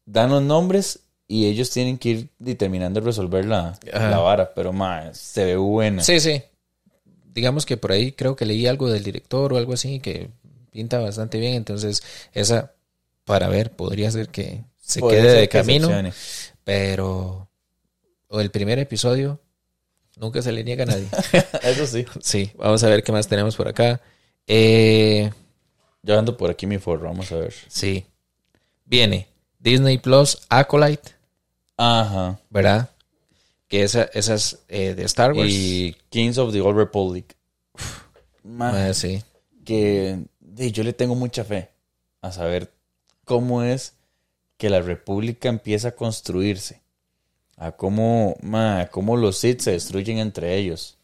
dan los nombres y ellos tienen que ir determinando resolver la, la vara. Pero, más se ve buena. Sí, sí. Digamos que por ahí creo que leí algo del director o algo así que pinta bastante bien, entonces esa para ver podría ser que se Podría quede de camino. Pero o el primer episodio nunca se le niega a nadie. [laughs] Eso sí. sí, vamos a ver qué más tenemos por acá. Eh, Yo ando por aquí mi forro, vamos a ver. sí, viene Disney Plus Acolyte, Ajá. ¿verdad? Que esa, esa es eh, de Star Wars. Y Kings of the Old Republic. Man, Ah, sí. que yo le tengo mucha fe a saber cómo es que la República empieza a construirse. A cómo, ma, cómo los Sith se destruyen entre ellos.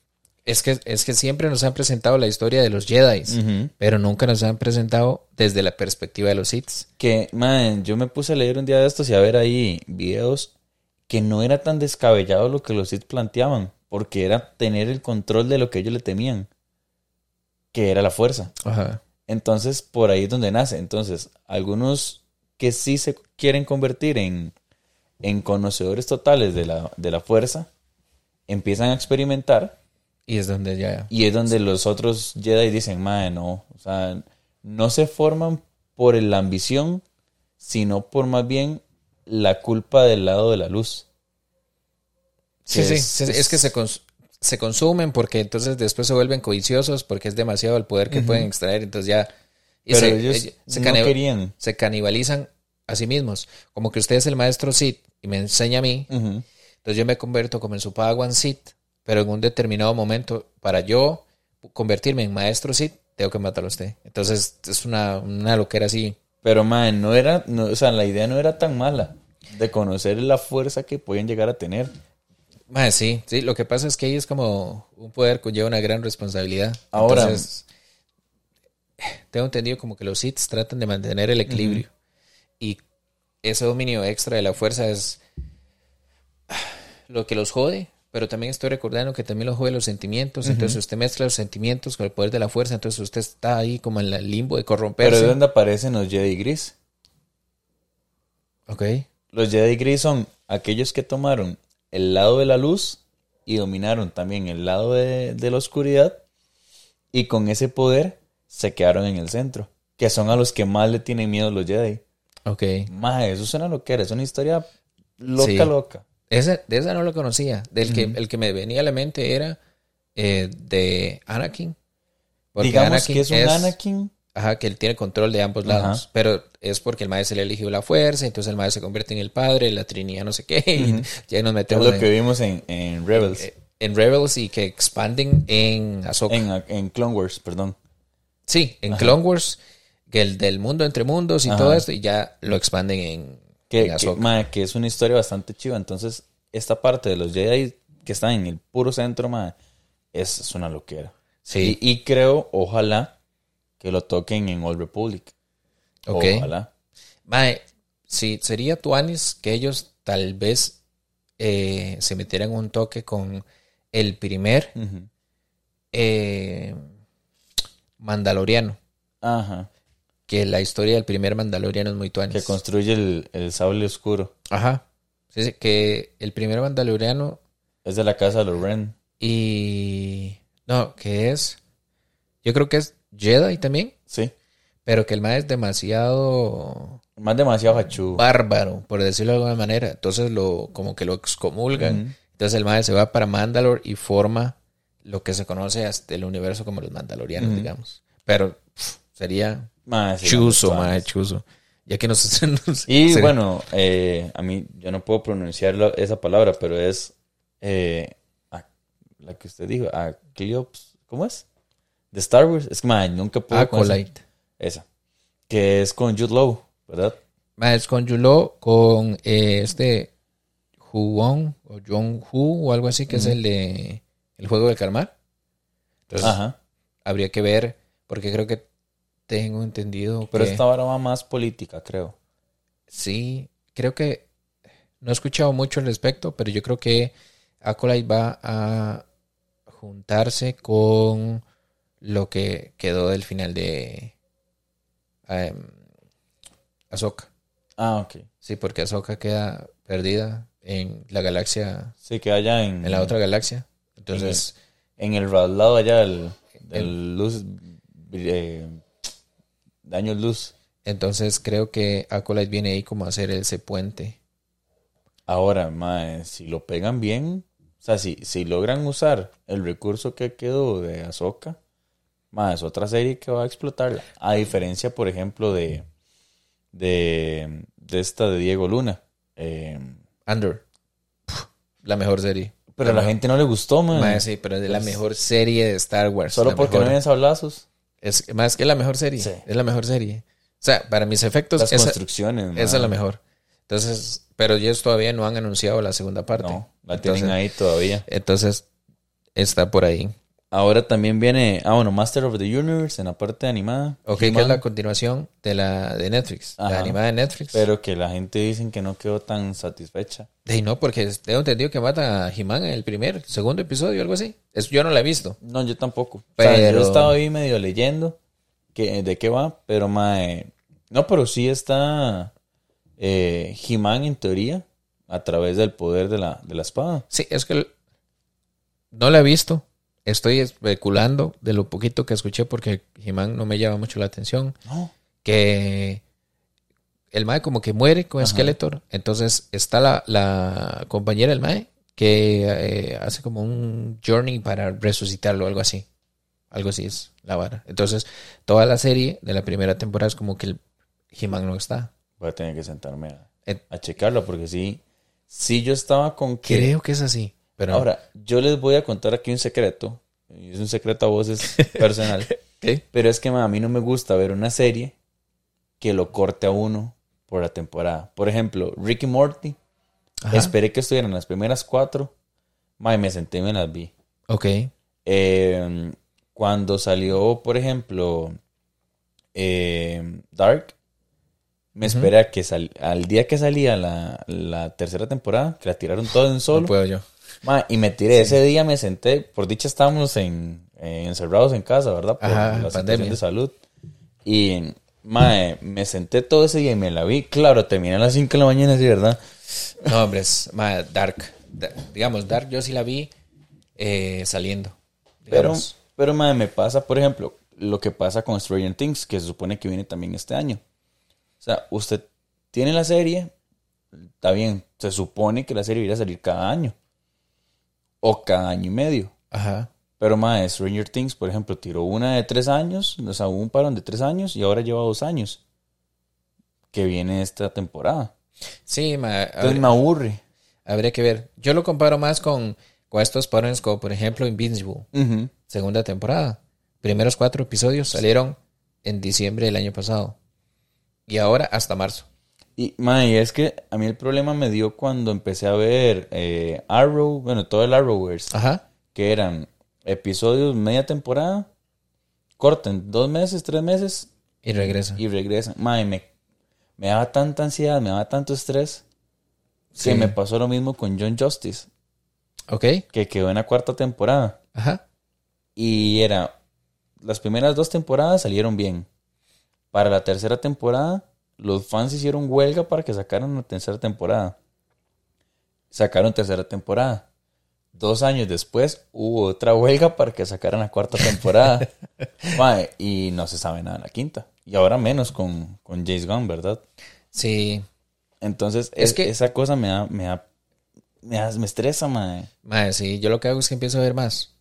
Es que, es que siempre nos han presentado la historia de los Jedi, pero nunca nos han presentado desde la perspectiva de los Sith. Que, man, yo me puse a leer un día de estos y a ver ahí videos que no era tan descabellado lo que los Sith planteaban, porque era tener el control de lo que ellos le temían, que era la fuerza. Ajá. Entonces, por ahí es donde nace. Entonces, algunos que sí se quieren convertir en, en conocedores totales de la, de la fuerza, empiezan a experimentar Y es donde ya... y es donde los otros Jedi dicen, madre, no, o sea, no se forman por la ambición, sino por más bien la culpa del lado de la luz. Sí, es- sí, es, que se, cons- se consumen porque entonces después se vuelven codiciosos porque es demasiado el poder que pueden extraer, entonces ya... y Pero se, ellos se no querían. se canibalizan a sí mismos. Como que usted es el maestro Sith y me enseña a mí, entonces yo me convierto como en su Padawan Sith, pero en un determinado momento, para yo convertirme en maestro Sith, tengo que matar a usted. Entonces es una, una loquera así. Pero, man, no era, no, o sea, la idea no era tan mala de conocer la fuerza que pueden llegar a tener. Mae, sí, sí, lo que pasa es que ahí es como un poder conlleva una gran responsabilidad. Ahora- Entonces, tengo entendido como que los Sith tratan de mantener el equilibrio. Y ese dominio extra de la fuerza es lo que los jode, pero también estoy recordando que también los jode los sentimientos. Entonces usted mezcla los sentimientos con el poder de la fuerza, entonces usted está ahí como en el limbo de Pero corromperse. es donde aparecen los Jedi Gris. Ok. Los Jedi Gris son aquellos que tomaron el lado de la luz y dominaron también el lado de, de la oscuridad y con ese poder se quedaron en el centro, que son a los que más le tienen miedo los Jedi. Ok. Mae, eso suena lo que era. Es una historia loca, Sí. loca. Ese, de esa no lo conocía. Del que, el que me venía a la mente era eh, de Anakin. Porque Digamos que es un Anakin. Ajá, que él tiene control de ambos lados. Pero es porque el maestro le eligió la fuerza, entonces el maestro se convierte en el padre, la trinidad no sé qué. y ya nos es metemos lo en, que vimos en, en Rebels. eh, en Rebels y que expanden en Ahsoka. en Clone Wars, perdón. sí, en Clone Wars, que el del mundo entre mundos y Ajá. todo esto, y ya lo expanden en, Que, en que, es una historia bastante chiva. Entonces, esta parte de los Jedi que están en el puro centro, mae, es, es una loquera. Sí. Y, y creo, ojalá, que lo toquen en Old Republic. Ok. Ojalá. Mae, sí, sería Tuanis que ellos tal vez eh, se metieran un toque con el primer eh, Mandaloriano. Ajá. Que la historia del primer Mandaloriano es muy Tuanis. Que construye el, el sable oscuro. Ajá. Sí, sí, que el primer Mandaloriano Es de la casa de los Ren. y... No, que es... Yo creo que es Jedi también, Sí. pero que el mae es demasiado Más demasiado hachú. bárbaro, por decirlo de alguna manera. Entonces lo como que lo excomulgan. Entonces el mae se va para Mandalore y forma lo que se conoce hasta el universo como los Mandalorianos, digamos. Pero sería Sí, chuzo, tuanis. chuzo. Ya que nos... [laughs] nos- Y bueno, eh, a mí yo no puedo pronunciar la- esa palabra, pero es eh, a- la que usted dijo, a Cleops, ¿cómo es? De Star Wars. Es que nunca puedo Acolyte. esa. Que es con Jude Law, ¿verdad? Es con Yulo, con eh, este Huon o John Hu o algo así, que es el de El Juego del Calamar. Entonces, Ajá. habría que ver, porque creo que tengo entendido Pero que esta ahora va más política, creo. sí, creo que no he escuchado mucho al respecto, pero yo creo que Acolyte va a juntarse con lo que quedó del final de Ahsoka. Ah, ok. Sí, porque Ahsoka queda perdida en la galaxia, Sí, que haya en, en la otra galaxia. Entonces, en el lado allá del, del luz, eh, de años luz. entonces creo que Acolyte viene ahí como a hacer ese puente. Ahora, mae, si lo pegan bien, o sea, si, si logran usar el recurso que quedó de Ahsoka, mae, es otra serie que va a explotarla. A diferencia, por ejemplo, de, de, de esta de Diego Luna. Eh, Andor. Puf, La mejor serie. pero a la gente no le gustó, mae. Mae, sí, pero es la mejor serie de Star Wars. Solo porque mejor. no habían sablazos. Es más que la mejor serie. Sí. Es la mejor serie. O sea, para mis efectos, Las esa, construcciones, mae. esa es la mejor. Entonces, pero ellos todavía no han anunciado la segunda parte. No, la tienen entonces, ahí todavía. entonces, está por ahí. Ahora también viene, ah, bueno, Master of the Universe en la parte animada. Ok, que es la continuación de la de Netflix. Ajá. La animada de Netflix. Pero que la gente dicen que no quedó tan satisfecha. De no, porque tengo entendido que mata a He-Man en el primer, segundo episodio, algo así. Es, yo no la he visto. No, yo tampoco. O sea, Pero- yo estaba ahí medio leyendo que, de qué va, pero mae, no, pero sí está eh, He-Man en teoría a través del poder de la, de la espada. Sí, es que no la he visto. Estoy especulando de lo poquito que escuché porque He-Man no me llama mucho la atención. No. Que el Mae como que muere con Ajá. Skeletor. Entonces está la, la compañera del Mae que eh, hace como un journey para resucitarlo, algo así. Algo así es la vara. Entonces, toda la serie de la primera temporada es como que el He-Man no está. Voy a tener que sentarme a, a checarlo porque sí, sí yo estaba con que... Creo que es así. Pero Ahora, yo les voy a contar aquí un secreto. Es un secreto a voces [laughs] personal. ¿qué? Pero es que a mí no me gusta ver una serie que lo corte a uno por la temporada. Por ejemplo, Ricky Morty. Ajá. Esperé que estuvieran las primeras cuatro. Ma, y me senté y me las vi. Ok. Eh, cuando salió, por ejemplo, eh, Dark, me esperé a que sal- al día que salía la, la tercera temporada, que la tiraron todo en solo. No puedo yo. Ma, y me tiré. Ese día me senté. Por dicha estábamos en, eh, encerrados en casa, ¿verdad? Por Ajá, la situación pandemia. de salud. Y mae, me senté todo ese día y me la vi. Claro, terminé a las 5 de la mañana, sí, ¿verdad? No, hombre, es ma, Dark. Da- digamos, Dark yo sí la vi eh, saliendo. Pero, pero mae, me pasa, por ejemplo, lo que pasa con Stranger Things, que se supone que viene también este año. O sea, usted tiene la serie, está bien, se supone que la serie iría a salir cada año. O cada año y medio. Ajá. Pero más, Stranger Things, por ejemplo, tiró una de tres años, o sea, hubo un parón de tres años y ahora lleva dos años. Que viene esta temporada. Sí, ma, Entonces habría, me aburre. habría que ver. Yo lo comparo más con, con estos parones como, por ejemplo, Invincible, segunda temporada. Primeros cuatro episodios salieron en diciembre del año pasado. Y ahora hasta marzo. Y, ma, y es que a mí el problema me dio cuando empecé a ver eh, Arrow, bueno, todo el Arrowverse, Ajá. que eran episodios media temporada, corten dos meses, tres meses Y regresa. y regresan. Ma, y me, me daba tanta ansiedad, me daba tanto estrés, Sí. que me pasó lo mismo con John Justice, Ok. que quedó en la cuarta temporada. Ajá. Y era, las primeras dos temporadas salieron bien. Para la tercera temporada, los fans hicieron huelga para que sacaran la tercera temporada. Sacaron tercera temporada. Dos años después hubo otra huelga para que sacaran la cuarta temporada. [laughs] Mae, y no se sabe nada de la quinta. Y ahora menos con, con James Gunn, ¿verdad? Sí. Entonces, Es es que- esa cosa me da, me da, me, da- me estresa, mae. Madre, sí. Yo lo que hago es que empiezo a ver más.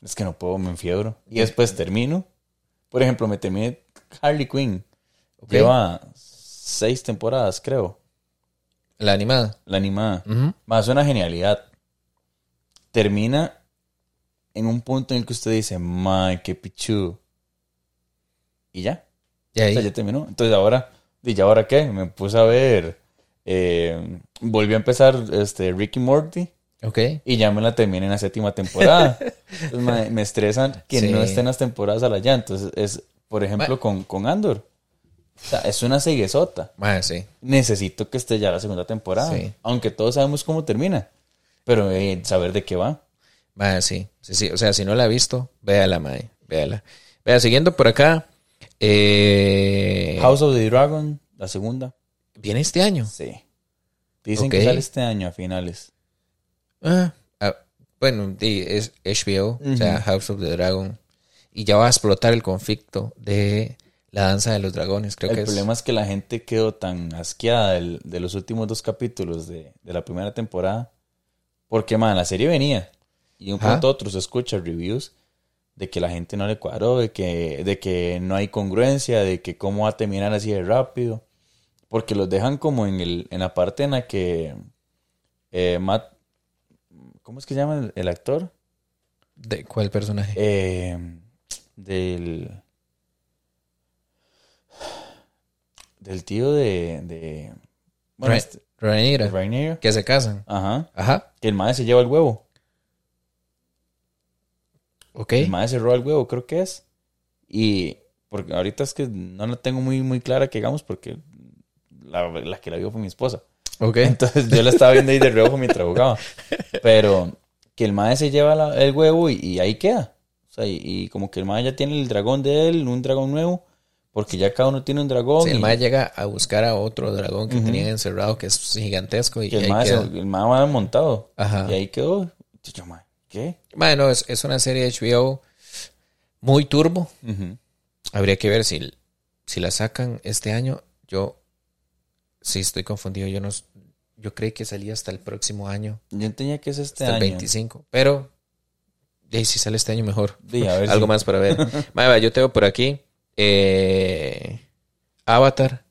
Es que no puedo, me enfiebro. Y después termino. Por ejemplo, me terminé Harley Quinn. Ok. Lleva seis temporadas, creo. La animada. La animada. Ujú. Más una genialidad. Termina en un punto en el que usted dice, ¡May, qué pichudo! Y ya. Y ahí. O sea, ya terminó. Entonces ahora, ¿y ya ahora qué? Me puse a ver. eh, volvió a empezar este Ricky Morty. Ok. Y ya me la terminé en la séptima temporada. Entonces, me, me estresan que [laughs] Sí. no estén las temporadas a la ya. Entonces, es, por ejemplo, con, con Andor. O sea, es una seguesota. Sí. Necesito que esté ya la segunda temporada. Sí. Aunque todos sabemos cómo termina. Pero eh, saber de qué va. Sí. Sí, sí. O sea, si no la ha visto, véala, madre. Véala. Vea, siguiendo por acá. Eh, House of the Dragon, la segunda. Viene este año. Sí. Dicen que sale este año a finales. Ah, ah, bueno, es HBO, o sea. House of the Dragon. Y ya va a explotar el conflicto de la danza de los dragones, creo que el es. problema es que la gente quedó tan asqueada del- de los últimos dos capítulos de, de la primera temporada. Porque, man, la serie venía. Y un a otro se escucha reviews de que la gente no le cuadró, de que, de que no hay congruencia, de que cómo va a terminar así de rápido. Porque los dejan como en, el, en la parte en la que eh, Matt... ¿Cómo es que se llama el, el actor? ¿De cuál personaje? Eh, del... Del tío de... de bueno, Ra- este, Rhaenyra, de Rhaenyra. que se casan. Ajá. Ajá, Que el madre se lleva el huevo. ok. El madre se roba el huevo, creo que es. Y porque ahorita es que no la tengo muy, muy clara que digamos porque la, la que la vio fue mi esposa. Ok. [laughs] Entonces yo la estaba viendo ahí de reojo mientras jugaba. Pero que el madre se lleva la- el huevo y, y ahí queda. O sea, y, y como que el madre ya tiene el dragón de él, un dragón nuevo, porque ya cada uno tiene un dragón. Sí, el y mae llega a buscar a otro dragón que Ujú. tenían encerrado, que es gigantesco. Y que el madre, queda. el va montado. Ajá. Y ahí quedó. Yo, madre, ¿qué? Bueno, es, es una serie de HBO muy turbo. Ujú. Habría que ver si, si la sacan este año. Yo sí estoy confundido. Yo no yo creí que salía hasta el próximo año, Yo entendía que es este hasta el año. 25. Pero y si sale este año mejor. Sí, a ver Algo si- más para ver. [laughs] Mae, yo tengo por aquí eh, Avatar,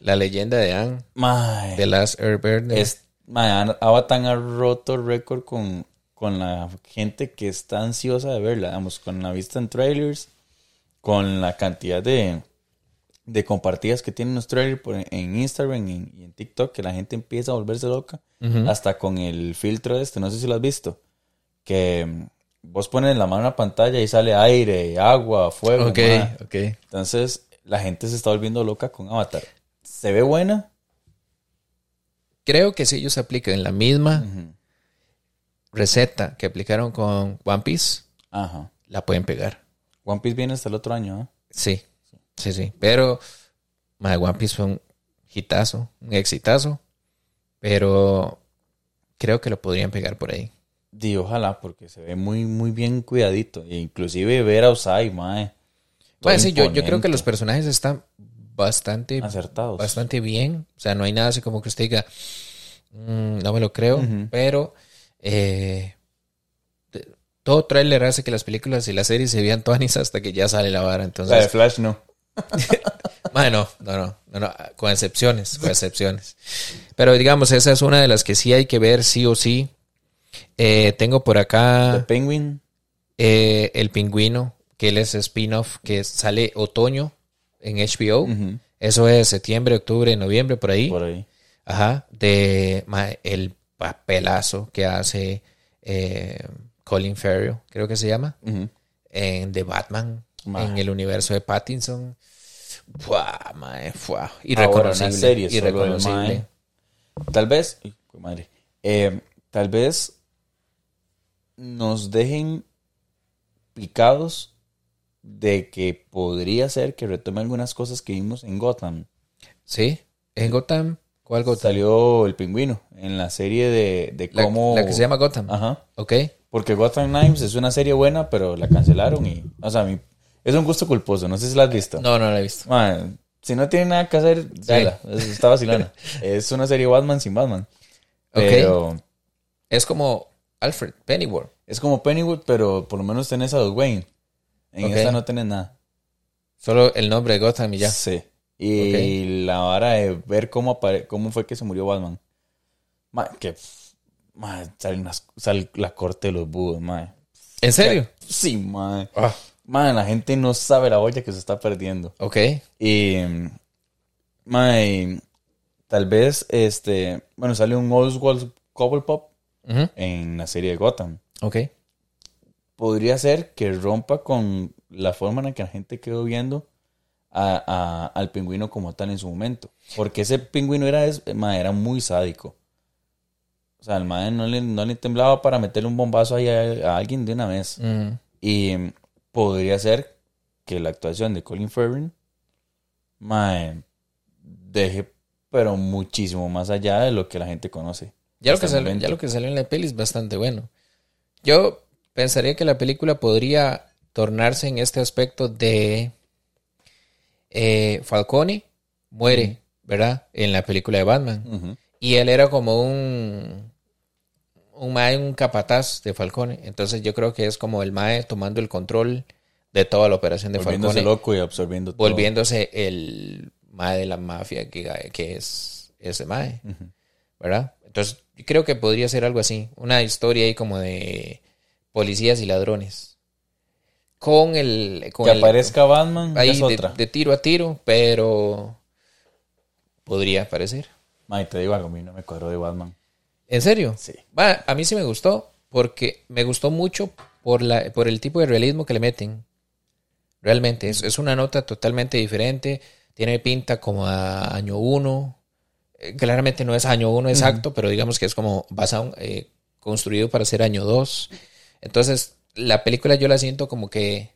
la leyenda de Anne, Mae. The Last Airbender. Es, Avatar ha roto récord con, con la gente que está ansiosa de verla, digamos, con la vista en trailers, con la cantidad de, de compartidas que tienen los trailers por- en Instagram y en, y en TikTok, que la gente empieza a volverse loca, hasta con el filtro este, no sé si lo has visto, que vos pones la mano en la pantalla y sale aire, agua, fuego. Ok, ok. Entonces, la gente se está volviendo loca con Avatar. ¿Se ve buena? Creo que si ellos aplican la misma receta que aplicaron con One Piece, Ajá. la pueden pegar. One Piece viene hasta el otro año, ¿ah? Sí, sí, sí. Pero mae, One Piece fue un hitazo, un exitazo. Pero creo que lo podrían pegar por ahí. Di, ojalá, porque se ve muy, muy bien cuidadito. E inclusive ver a Osai, mae. Bueno, sí, yo, yo creo que los personajes están bastante, Acertados. bastante bien. O sea, no hay nada así como que usted diga, "Mm, no me lo creo, Ujú. pero eh, todo tráiler hace que las películas y las series se vean toanis [laughs] hasta que ya sale la vara. La de Entonces, Flash no. [laughs] bueno, no, no, no, no, con excepciones, con excepciones. Pero digamos, esa es una de las que sí hay que ver sí o sí. Eh, tengo por The acá Penguin. eh, El Pingüino, que él es spin-off, que sale otoño en HBO. Ujú. Eso es septiembre, octubre, noviembre, por ahí. Por ahí. Ajá. De el papelazo que hace eh, Colin Farrell, creo que se llama, Ujú. en The Batman, Ma. en el universo de Pattinson. Buah, mae, buah. Ahora, Irreconocible. una serie irreconocible. Tal vez, madre, Eh, tal vez nos dejen picados de que podría ser que retome algunas cosas que vimos en Gotham. ¿Sí? ¿En Gotham? ¿Cuál Gotham? Salió el pingüino en la serie de, de cómo... la que se llama Gotham. Ajá. Ok. Porque Gotham Knives es una serie buena, pero la cancelaron y... O sea. Es un gusto culposo, no sé si la has visto. No, no la he visto. Man, si no tiene nada que hacer, es- está vacilando. [laughs] es una serie Batman sin Batman. Ok. Pero Es como Alfred Pennyworth. es como Pennywood, pero por lo menos tenés a Bruce Wayne. En Ok. esta no tenés nada. Solo el nombre de Gotham y ya. Sí. Y la vara de ver cómo, cómo fue que se murió Batman. Man, que... Man, sale, la corte de los búhos, man. ¿En serio? Sí, man. Ah, Man, la gente no sabe la olla que se está perdiendo. ok. Y, my, tal vez, este, bueno, sale un Oswald En la serie de Gotham. Ok. Podría ser que rompa con la forma en la que la gente quedó viendo a- a- al pingüino como tal en su momento. Porque ese pingüino era, era muy sádico. O sea, el mae no le, no le temblaba para meterle un bombazo ahí a, a alguien de una vez. Mm. Y podría ser que la actuación de Colin Farrell mae, deje, pero muchísimo más allá de lo que la gente conoce. Ya, lo que salió, ya lo que salió en la peli es bastante bueno. Yo pensaría que la película podría tornarse en este aspecto de eh, Falcone muere, ¿verdad? En la película de Batman. Y él era como un un mae, un capataz de Falcone. Entonces yo creo que es como el mae tomando el control de toda la operación de Volviéndose Falcone, loco y absorbiendo todo. volviéndose el mae de la mafia que, que es ese mae. Ujú. ¿verdad? Entonces, creo que podría ser algo así, una historia ahí como de policías y ladrones. Con el... Con Que el- aparezca Batman ahí es de, otra. de tiro a tiro, pero podría aparecer. Te digo algo, a mí no me cuadró de Batman. ¿En serio? Sí. Va, a mí sí me gustó, porque me gustó mucho por, la, por el tipo de realismo que le meten. Realmente, es, es una nota totalmente diferente, tiene pinta como a año uno, claramente no es año uno exacto, pero digamos que es como basado, eh, construido para ser año dos. Entonces, la película yo la siento como que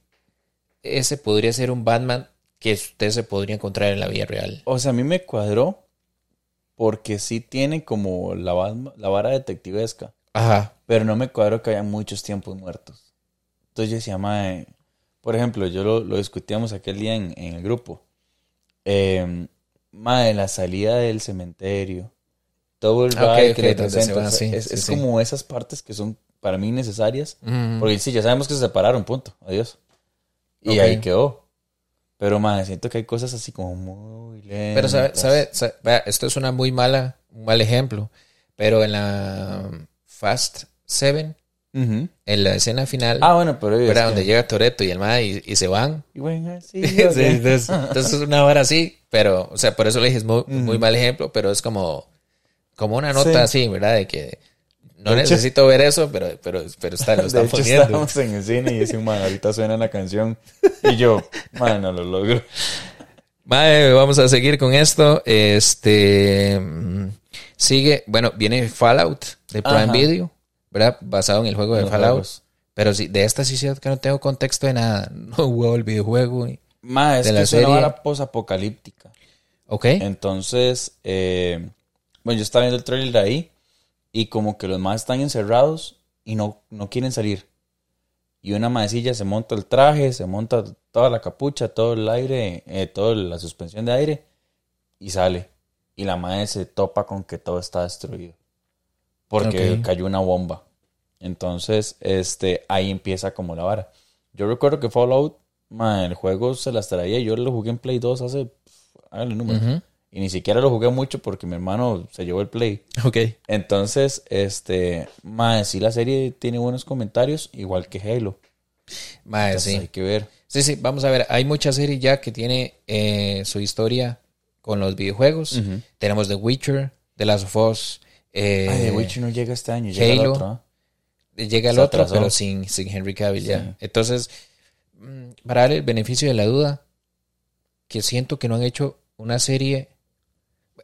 ese podría ser un Batman que usted se podría encontrar en la vida real. O sea, a mí me cuadró porque sí tiene como la, la vara detectivesca. Ajá. Pero no me cuadro que haya muchos tiempos muertos. Entonces yo decía, mae, por ejemplo, yo lo, lo discutíamos aquel día en, en el grupo. Eh, mae, la salida del cementerio. Todo el Ah, ride que le donde se presenta, van, o sea, sí, es, sí, es sí. como esas partes que son para mí necesarias. Mm. Porque sí, ya sabemos que se separaron, punto. Adiós. Y Ok. ahí quedó. Pero, mae, siento que hay cosas así como muy lentas. Pero sabe, sabe, sabe- vea, esto es una muy mala, un mal ejemplo. Pero en la Fast 7, Ujú. en la escena final, Ah, bueno, pero... que- donde llega Toreto y el MAD y, y se van. Y bueno, sí, [laughs] Sí, ok. entonces, [laughs] entonces es una hora así, pero, o sea, por eso le dije es muy, muy mal ejemplo, pero es como, como una nota Sí. así, ¿verdad? De que no De hecho- necesito ver eso, pero, pero, pero está, lo [laughs] De están hecho, poniendo. estábamos en el cine y dice, man, ahorita suena la canción. Y yo, man, no lo logro. Vamos a seguir con esto. Este mm, sigue, bueno, viene Fallout de Prime Ajá. Video, ¿verdad? Basado en el juego de Fallout. juegos. Pero sí, de esta sí es que no tengo contexto de nada. [laughs] No juego el videojuego. Ma, es De que la es una vara posapocalíptica. Ok. Entonces, eh, bueno, yo estaba viendo el trailer ahí y como que los más están encerrados y no, no quieren salir. y una maecilla se monta el traje, se monta toda la capucha, todo el aire, eh, toda la suspensión de aire y sale. Y la mae se topa con que todo está destruido. Porque cayó una bomba. Entonces, este, ahí empieza como la vara. Yo recuerdo que Fallout, el juego se las traía. Yo lo jugué en Play 2 hace, pf, hágale número. Y ni siquiera lo jugué mucho porque mi hermano se llevó el Play. Ok. Entonces, este, mae, sí la serie tiene buenos comentarios, igual que Halo. Mae, Entonces sí. hay que ver. Sí, sí, vamos a ver. Hay muchas series ya que tiene eh, su historia con los videojuegos. Tenemos The Witcher, The Last of Us. eh, Ay, The Witcher no llega este año, llega el Halo. otro. ¿ah? Llega el otro, pero sin, sin Henry Cavill ya. Entonces, mm, para darle el beneficio de la duda, que siento que no han hecho una serie.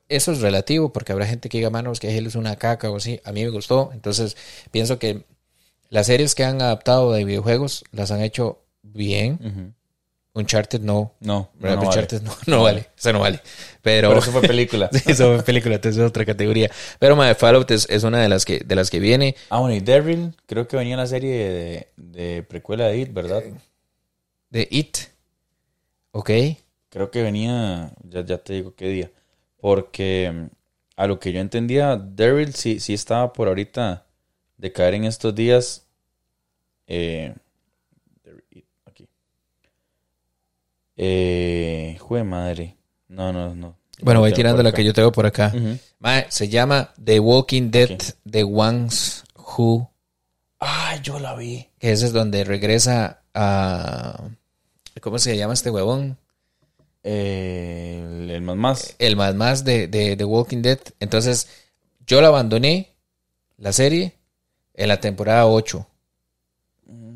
Eso es relativo, porque habrá gente que diga, manos, que Halo es una caca o así. A mí me gustó. Entonces, pienso que las series que han adaptado de videojuegos las han hecho bien. Ujú. Uncharted no. No, no, no vale. Uncharted no, [laughs] no vale. Eso no vale. Pero, Pero eso fue película. [laughs] Sí, eso fue película, entonces es otra categoría. Pero madre, Fallout es, es una de las que de las que viene. Ah, bueno, y Daryl, creo que venía en la serie de, de precuela de It, ¿verdad? De It. Ok. Creo que venía, ya, ya te digo qué día. Porque mm, a lo que yo entendía, Daryl sí, sí estaba por ahorita de caer en estos días. Eh, Daryl, It, aquí. Eh, jue madre. No, no, no. Bueno, voy tirando la que yo tengo por acá. Se llama The Walking Dead. The Ones Who. Ah, yo la vi. Que ese es donde regresa a. ¿Cómo se llama este huevón? Eh, el, el más más. El más más de, de The Walking Dead. Entonces, yo la abandoné, la serie, en la temporada 8.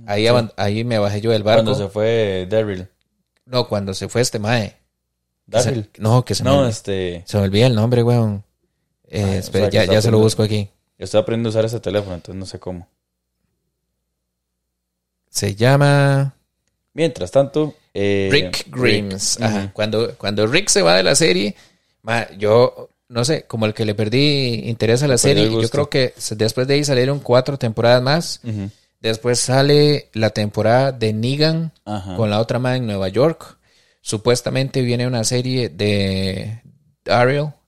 Ahí, Sí. aban- ahí me bajé yo del barco. Cuando se fue Daryl. No, cuando se fue este mae. No, que se, No, me, este. se me olvida el nombre, weón. Eh, Ay, o espera, sea, ya, ya se lo busco aquí. Yo estoy aprendiendo a usar ese teléfono, entonces no sé cómo. Se llama Mientras tanto, eh, Rick Grimes. Ajá. Cuando, cuando Rick se va de la serie, ma, yo no sé, como el que le perdí interés a la serie, yo creo que después de ahí salieron cuatro temporadas más. Ujú. Después sale la temporada de Negan Ajá. con la otra más en Nueva York. Supuestamente viene una serie de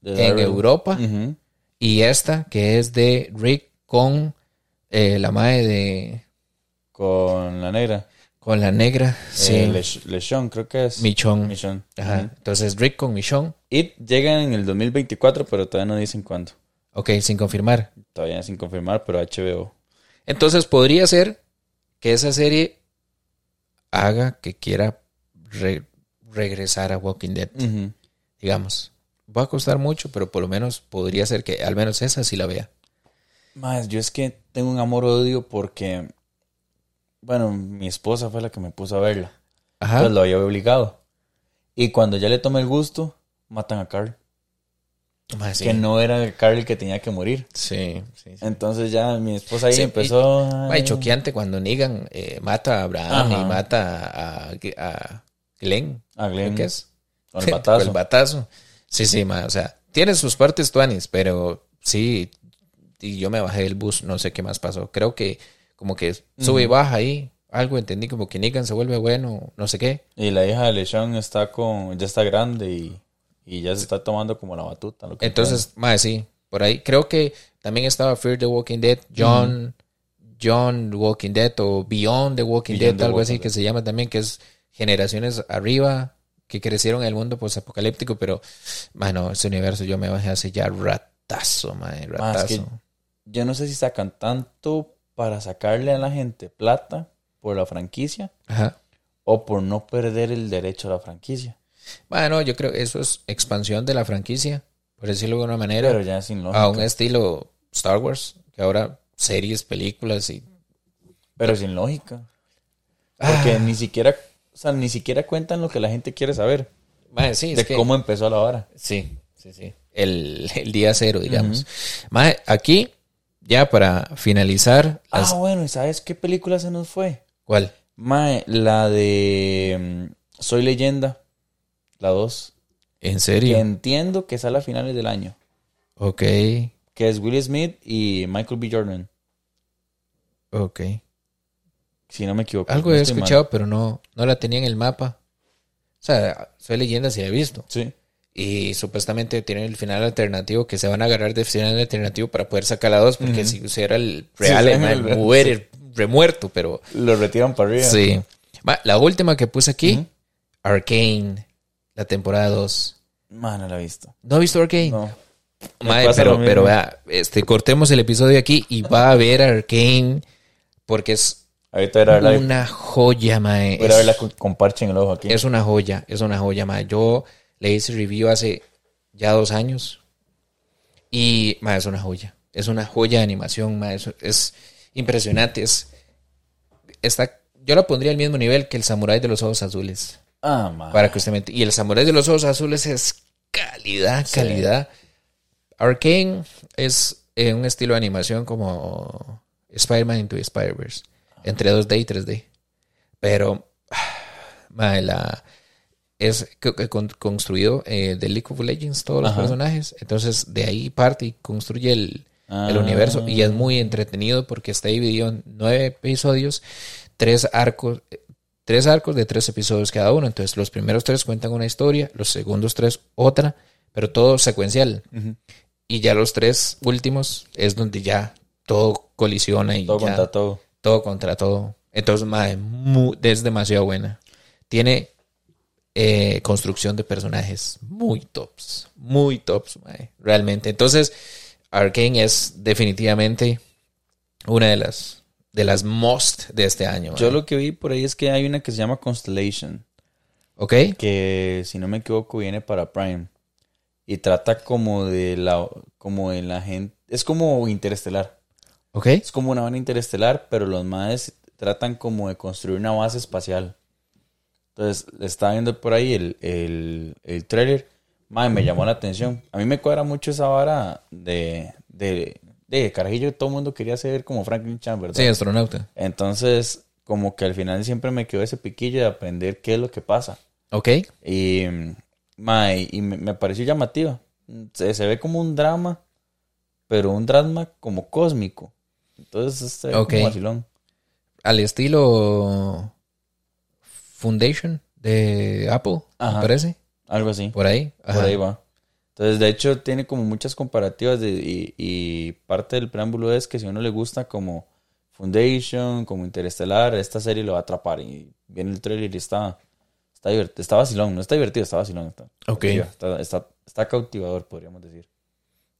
De en. Europa. Y esta, que es de Rick con eh, la madre de. Con la negra. con la negra. Sí. Eh, Lech- Lechon, creo que es. Michonne. Michonne. Ajá. Entonces Rick con Michonne. It llega en el 2024, pero todavía no dicen cuándo. Ok, sin confirmar. Todavía sin confirmar, pero HBO. Entonces podría ser que esa serie haga que quiera re- regresar a Walking Dead. Digamos. Va a costar mucho, pero por lo menos podría ser que al menos esa sí la vea. Más, yo es que tengo un amor-odio porque. Bueno, mi esposa fue la que me puso a verla. Ajá. Pues lo había obligado. Y cuando ya le tomé el gusto, matan a Carl. Sí. Que no era Carl que tenía que morir. Sí, sí, sí. Entonces ya mi esposa ahí empezó. Ma, ay, y choqueante cuando Negan eh, mata a Abraham Ajá. y mata a, a Glenn. a Glenn ¿Qué es? Con el batazo. el batazo. Sí, sí, ma, o sea, tiene sus partes tuanis, pero sí, y yo me bajé del bus, no sé qué más pasó. Creo que como que sube y baja ahí, algo entendí, como que Negan se vuelve bueno, no sé qué. Y la hija de Lechon está con. ya está grande y, y ya se está tomando como la batuta. lo que Entonces, más sí, por ahí. Creo que también estaba Fear the Walking Dead, John, John Walking Dead o Beyond the Walking Beyond Dead, the algo Walking así Dead. que se llama también, que es generaciones arriba que crecieron en el mundo posapocalíptico, pero, bueno, ese universo yo me bajé hace ya ratazo, Más ratazo. que- Yo no sé si sacan tanto para sacarle a la gente plata por la franquicia Ajá. o por no perder el derecho a la franquicia. Bueno, yo creo que eso es expansión de la franquicia, por decirlo de una manera, Pero ya sin lógica. a un estilo Star Wars, que ahora series, películas y... Pero sin lógica. Porque Ah. ni siquiera. O sea, ni siquiera cuentan lo que la gente quiere saber. Mae, sí, es de que- cómo empezó la vara. Sí, sí, sí. El, el día cero, digamos. Mae, aquí, ya para finalizar, las- Ah, bueno, ¿y sabes qué película se nos fue? ¿cuál? Mae, la de mm, Soy Leyenda, la 2. ¿En Que serio? entiendo que sale a finales del año. Ok, Que es Will Smith y Michael B. Jordan. ok. Si no me equivoco. Algo no he mal. escuchado, pero no, no la tenía en el mapa. O sea, soy leyenda si la he visto. Sí. Y supuestamente tienen el final alternativo que se van a agarrar de final alternativo para poder sacar la 2, porque si era el real, [laughs] Sí, el el- muere remuerto, pero Lo retiran para arriba. sí. La última que puse aquí, Arcane, la temporada 2. Man, no la he visto. ¿No ha visto Arcane? No. Pasa pero, pero vea, este, cortemos el episodio aquí y va a ver Arcane porque es Ahorita era verla, una joya, mae. voy a verla con, con parche en el ojo aquí. Es una joya, es una joya, mae. Yo le hice review hace ya dos años y, mae, es una joya. Es una joya de animación, mae. Es, es impresionante. Es, está, yo la pondría al mismo nivel que el Samurai de los Ojos Azules. Ah, man. Para que usted me Y el Samurai de los Ojos Azules es calidad, calidad. Arcane es eh, un estilo de animación como Spider-Man Into Spider-Verse. Entre 2D y 3D. Pero, [sighs] mae, la, es co- co- con- construido eh, de League of Legends, todos los personajes. Entonces, de ahí parte y construye el, el Ah. universo. Y es muy entretenido porque está dividido en nueve episodios, tres arcos, tres arcos de tres episodios cada uno. Entonces, los primeros tres cuentan una historia, los segundos tres otra, pero todo secuencial. Y ya los tres últimos es donde ya todo colisiona y Todo ya contra todo. todo contra todo. Entonces, mae, mu- es demasiado buena. Tiene eh, construcción de personajes muy tops, muy tops, mae, realmente. Entonces, Arkane es definitivamente una de las de las most de este año. Yo lo que vi por ahí es que hay una que se llama Constellation. ¿Ok? que si no me equivoco viene para Prime y trata como de la como de la gente es como interestelar ¿Ok? es como una banda interestelar pero los más tratan como de construir una base espacial entonces estaba viendo por ahí el, el, el trailer Mae, me llamó la atención a mí me cuadra mucho esa vara de de, de carajillo todo el mundo quería ser como Franklin Chan ¿verdad? Sí, astronauta. entonces como que al final siempre me quedó ese piquillo de aprender qué es lo que pasa ¿Ok? y, y me, me pareció llamativa. Se, se ve como un drama, pero un drama como cósmico. Entonces, se ve Ok. como vacilón. Al estilo Foundation de Apple, me Ajá. parece. Algo así. Por ahí. Por Ajá. ahí va. Entonces, de hecho, tiene como muchas comparativas de, y, y parte del preámbulo es que si a uno le gusta como Foundation, como Interestelar, esta serie lo va a atrapar. Y viene el trailer y está, está divertido. Está vacilón, no está divertido, está vacilón. Está, Ok. Está, está, está cautivador, podríamos decir.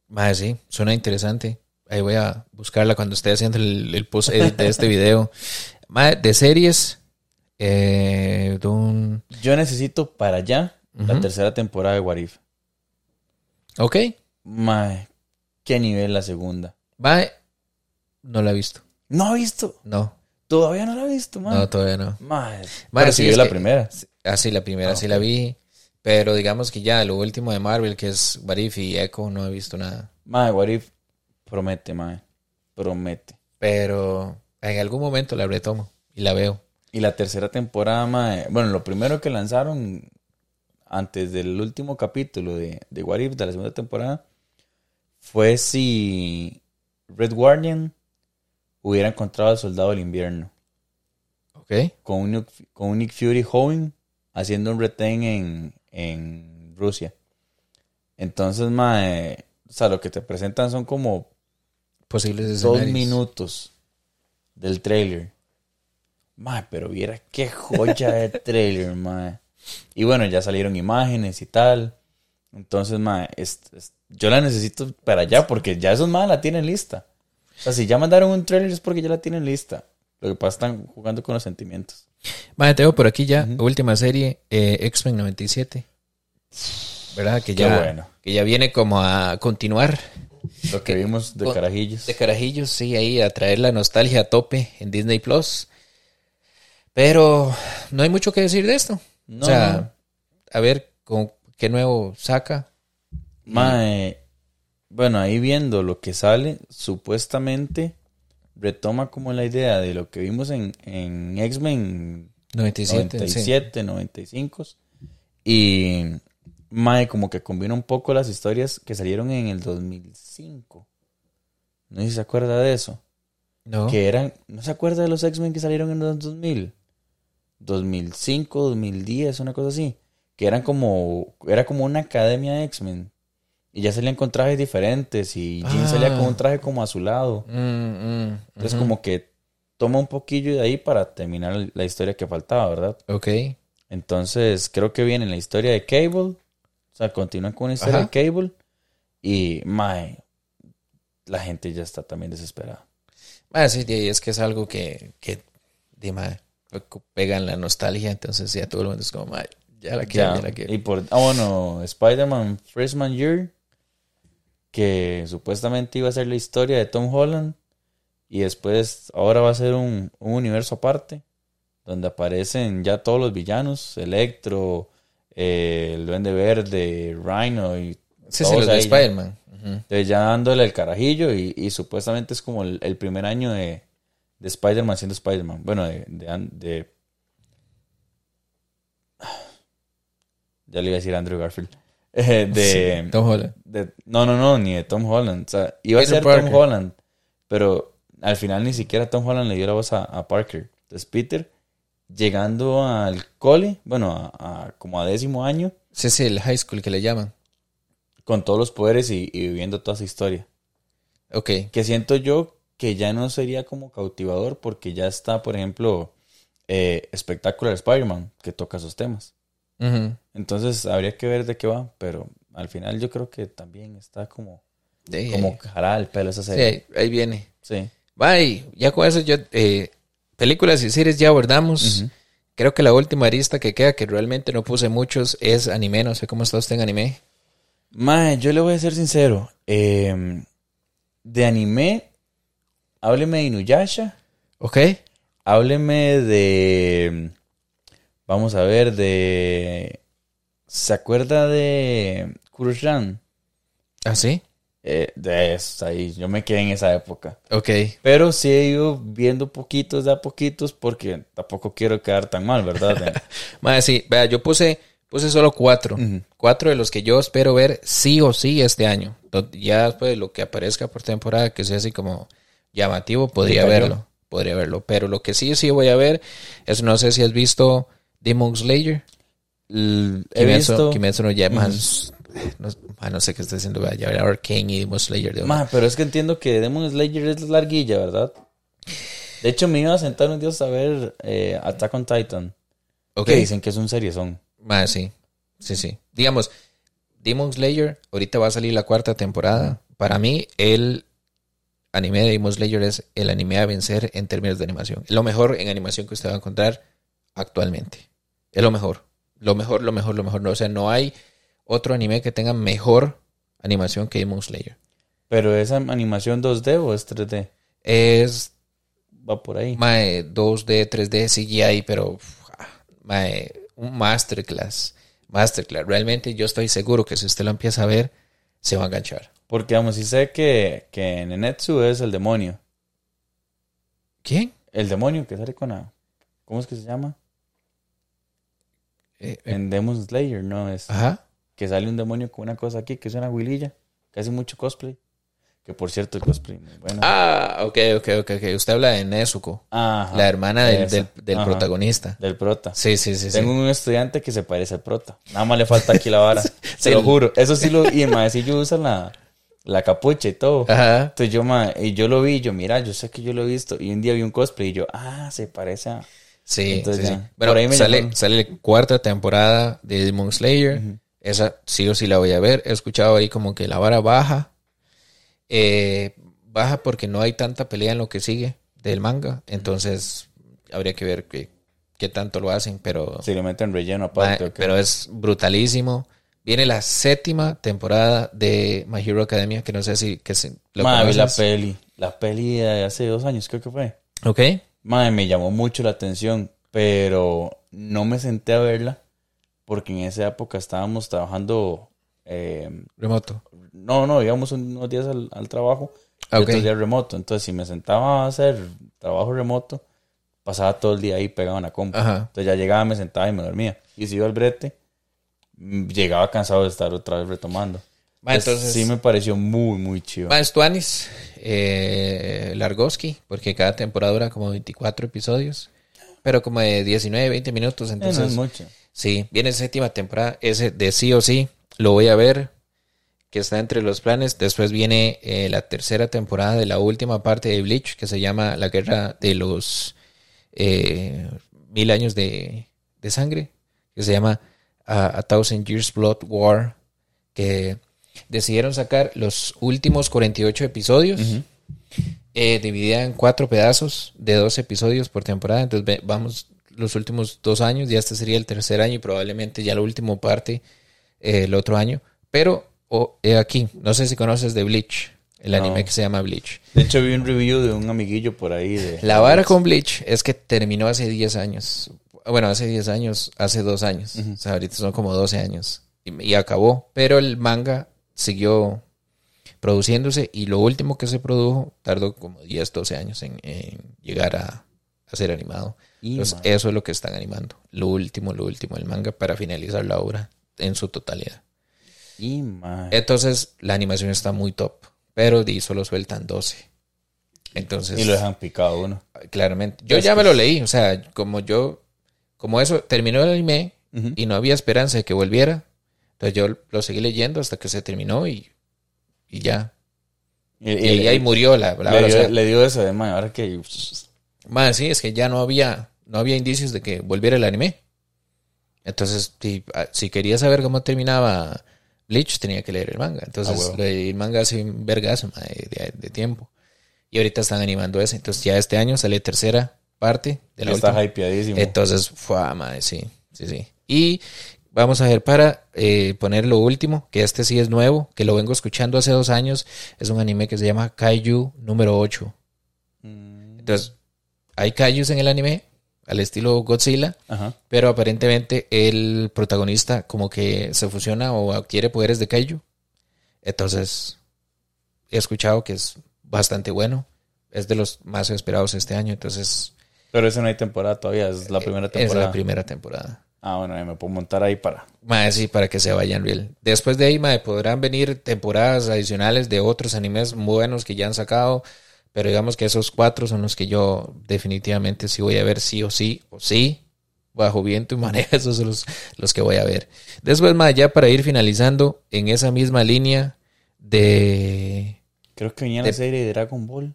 Mae, sí, suena interesante. Ahí voy a buscarla cuando esté haciendo el, el post edit de este video. [laughs] Mae, de series, eh. Yo necesito para allá la tercera temporada de What If. Ok, Mae, qué nivel la segunda. mae, no la he visto. No ha visto. No, Todavía no la he visto, mae. no, todavía no. Mae. Mae, Pero sí, sí vio es la que- primera. Ah, sí, la primera Ah, sí la vi. Pero digamos que ya lo último de Marvel, que es What If y Echo, no he visto nada. Mae, What If promete, mae. Promete. Pero en algún momento la retomo y la veo. Y la tercera temporada, mae. Bueno, lo primero que lanzaron antes del último capítulo de, de What If de la segunda temporada fue si Red Guardian hubiera encontrado al soldado del invierno. Ok, con un, Nick- con un Nick Fury joven haciendo un retén en, en Rusia. Entonces, mae, o sea, lo que te presentan son como posibles dos escenarios. minutos del trailer. Mae, pero viera qué joya de [laughs] trailer, mae. Y bueno, ya salieron imágenes y tal. Entonces, mae, es- es- yo la necesito para allá porque ya esos mae la tienen lista. O sea, si ya mandaron un trailer es porque ya la tienen lista. Lo que pasa es que están jugando con los sentimientos. Mae, tengo por aquí ya, última serie, eh, X-Men 97. ¿Verdad? Que ya, bueno. que ya viene como a continuar Lo que vimos de con- carajillos. de carajillos, sí, ahí a traer la nostalgia a tope en Disney Plus. Pero no hay mucho que decir de esto. No, o sea, a ver con qué nuevo saca. Mae, bueno, ahí viendo lo que sale, supuestamente retoma como la idea de lo que vimos en, en X-Men 97, 97, 95. Y Mae, como que combina un poco las historias que salieron en el 2005. No sé si se acuerda de eso. sí. No. Que eran, ¿no se acuerda de los X-Men que salieron en los 2000? 2005, 2010, una cosa así. Que eran como, era como una academia de X-Men. Y ya salían con trajes diferentes y Jean Ah. salía con un traje como azulado. Mm, mm, Entonces como que toma un poquillo de ahí para terminar la historia que faltaba, ¿verdad? Ok. Entonces creo que viene la historia de Cable. O sea, continúan con la historia Ajá. de Cable. Y, mae, la gente ya está también desesperada. Ah, sí, es que es algo que, que de mae, pega en la nostalgia, entonces ya todo el mundo es como, ya la quiero, ya, Ya, la quiero. Y por, ah, bueno, Spider-Man Freshman Year, que supuestamente iba a ser la historia de Tom Holland, y después ahora va a ser un, un universo aparte, donde aparecen ya todos los villanos, Electro, eh, el Duende Verde, Rhino, y Sí, sí, los de. Spider-Man. Entonces ya dándole el carajillo, y, y supuestamente es como el, el primer año de, de Spider-Man siendo Spider-Man. Bueno, de, de, de- Ya le iba a decir Andrew Garfield. [laughs] Eh, de, Sí, Tom Holland. de- no, no, no, ni de Tom Holland. O sea, iba a ser Tom. Holland, pero al final ni siquiera Tom Holland le dio la voz a, a Parker. Entonces Peter, llegando al cole, bueno, a, a- como a décimo año, Sí, sí, el high school que le llaman. con todos los poderes y, y viviendo toda esa historia. Ok. Que siento yo que ya no sería como cautivador porque ya está, por ejemplo, eh, Spectacular Spider-Man, que toca esos temas. Entonces habría que ver de qué va, pero al final yo creo que también está como, Sí, como ahí- jalada el pelo esa sí, serie. ahí, ahí viene. Sí. Bye. Ya con eso, yo, eh, películas y series ya abordamos. Creo que la última arista que queda, que realmente no puse muchos, es anime. No sé cómo está usted en anime. Mae, yo le voy a ser sincero. eh, de anime, hábleme de Inuyasha. Ok. Hábleme de. Vamos a ver, de. ¿Se acuerda de Kuroshan? ¿Ah, sí? Eh, de eso, ahí. Yo me quedé en esa época. Ok. Pero sí he ido viendo poquitos de a poquitos porque tampoco quiero quedar tan mal, ¿verdad? [laughs] Madre, sí, vea, yo puse, puse solo cuatro. Cuatro de los que yo espero ver sí o sí este año. Ya después de lo que aparezca por temporada, que sea así como llamativo, podría verlo. Podría verlo. Pero lo que sí sí voy a ver es, no sé si has visto Demon Slayer. L- he Kimetsu, visto. Kimetsu no más... No, ah, no sé qué está haciendo. Ya verá Arcane y Demon Slayer. de una. Ma, pero es que entiendo que Demon Slayer es larguilla, ¿verdad? De hecho, me iba a sentar un día a ver eh, Attack on Titan. Que dicen que es un seriezón. Madre, sí. Sí, sí. Digamos, Demon Slayer, ahorita va a salir la cuarta temporada. Para mí, el anime de Demon Slayer es el anime a vencer en términos de animación. Es lo mejor en animación que usted va a encontrar actualmente. Es lo mejor. Lo mejor, lo mejor, lo mejor. No, o sea, no hay otro anime que tenga mejor animación que Demon Slayer. Pero esa animación 2D o es 3D? Es Va por ahí. mae, 2D, 3D, CGI, pero ah, mae, un masterclass. Masterclass. Realmente yo estoy seguro que si usted lo empieza a ver, se va a enganchar. Porque, vamos, si sé que, que Nenetsu es el demonio. ¿Quién? El demonio que sale con la... ¿Cómo es que se llama? Eh, eh, En Demon Slayer, ¿no? Es Ajá. que sale un demonio con una cosa aquí, que es una huililla, que hace mucho cosplay. Que por cierto, el cosplay muy bueno. Ah, ok, ok, ok, ok. Usted habla de Nezuko, Ajá, la hermana del, del, del Ajá, protagonista. Del prota. Sí, sí, sí. sí. Tengo un estudiante que se parece al prota. Nada más le falta aquí la vara. [laughs] Sí. Se lo juro. Eso sí lo... Y el maecillo usa la, la capucha y todo. Ajá. Entonces yo, ma, y yo lo vi, yo, mira, yo sé que yo lo he visto. Y un día vi un cosplay y yo, ah, se parece a... Sí, Entonces sí, ya. sí. Bueno, Por ahí me sale, llamaron. sale la cuarta temporada de Demon Slayer. Esa sí o sí la voy a ver. He escuchado ahí como que la vara baja. Eh, baja porque no hay tanta pelea en lo que sigue del manga. Entonces habría que ver qué, qué tanto lo hacen. Pero, Si le meten relleno ma- aparte. ¿o qué? pero es brutalísimo. Viene la séptima temporada de My Hero Academia, que no sé si que se, lo Ma, vi la peli. La peli de hace dos años, creo que fue. Ok. Madre, me llamó mucho la atención, pero no me senté a verla porque en esa época estábamos trabajando. eh, Remoto. no, no, íbamos unos días al, al trabajo y otros días remoto. Entonces, si me sentaba a hacer trabajo remoto, pasaba todo el día ahí pegado en la compu. Ajá. Entonces, ya llegaba, me sentaba y me dormía. Y si iba al brete, llegaba cansado de estar otra vez retomando. Ma, Es- entonces, sí me pareció muy, muy chido. Stuanis, eh, Largoski, porque cada temporada dura como 24 episodios, pero como de 19, 20 minutos, Eh, no entonces... es mucho. Sí, viene séptima temporada, ese de sí o sí, lo voy a ver, que está entre los planes. Después viene eh, la tercera temporada de la última parte de Bleach, que se llama La Guerra de los eh, Mil Años de, de Sangre, que se llama uh, A Thousand Years Blood War, que decidieron sacar los últimos 48 episodios. eh, dividida en cuatro pedazos de dos episodios por temporada. Entonces vamos los últimos dos años, ya este sería el tercer año y probablemente ya la última parte eh, el otro año. Pero o, he aquí, no sé si conoces de Bleach, el No. anime que se llama Bleach. De hecho, vi un review de un amiguillo por ahí. De, La vara con Bleach es que terminó hace 10 años. Bueno, hace 10 años, hace dos años. O sea, ahorita son como 12 años. Y, y acabó. Pero el manga siguió produciéndose y lo último que se produjo tardó como 10, 12 años en, en llegar a, a ser animado. Y, Entonces, man. eso es lo que están animando. Lo último, lo último del manga para finalizar la obra en su totalidad. Y, man. Entonces, la animación está muy top. Pero di, solo sueltan 12. Entonces, Y lo dejan picado uno. claramente. Yo Es ya me lo leí, o sea, como yo, como eso terminó el anime y no había esperanza de que volviera, entonces yo lo seguí leyendo hasta que se terminó y, y ya. Y, Y, ahí, ahí murió la, la le, o dio, sea, le dio eso de, man, ahora que... más sí, es que ya no había, no había indicios de que volviera el anime. Entonces, si, ah, si quería saber cómo terminaba Bleach, tenía que leer el manga. Entonces, Ah, el manga hace un vergazo de, de- de tiempo. Y ahorita están animando ese. Entonces, ya este año sale tercera parte de la Está última. hypeadísimo. Entonces, fue, madre, sí, sí, sí. Y vamos a ver para eh, poner lo último, que este sí es nuevo, que lo vengo escuchando hace dos años. Es un anime que se llama Kaiju número 8. Mm, Entonces, hay Kaijus en el anime, al estilo Godzilla, Ajá. pero aparentemente el protagonista como que se fusiona o adquiere poderes de Kaiju. Entonces, he escuchado que es bastante bueno. Es de los más esperados este año, entonces Pero eso no hay temporada todavía, es la primera es temporada. la primera temporada. Ah, bueno, me puedo montar ahí para... Mae, sí, para que se vayan real. Después de ahí, mae, podrán venir temporadas adicionales de otros animes muy buenos que ya han sacado. Pero digamos que esos cuatro son los que yo definitivamente sí voy a ver sí o sí, o sí, bajo viento y [laughs] marea, esos son los, los que voy a ver. Después, mae, ya para ir finalizando en esa misma línea de... Creo que venía De- la serie de Dragon Ball.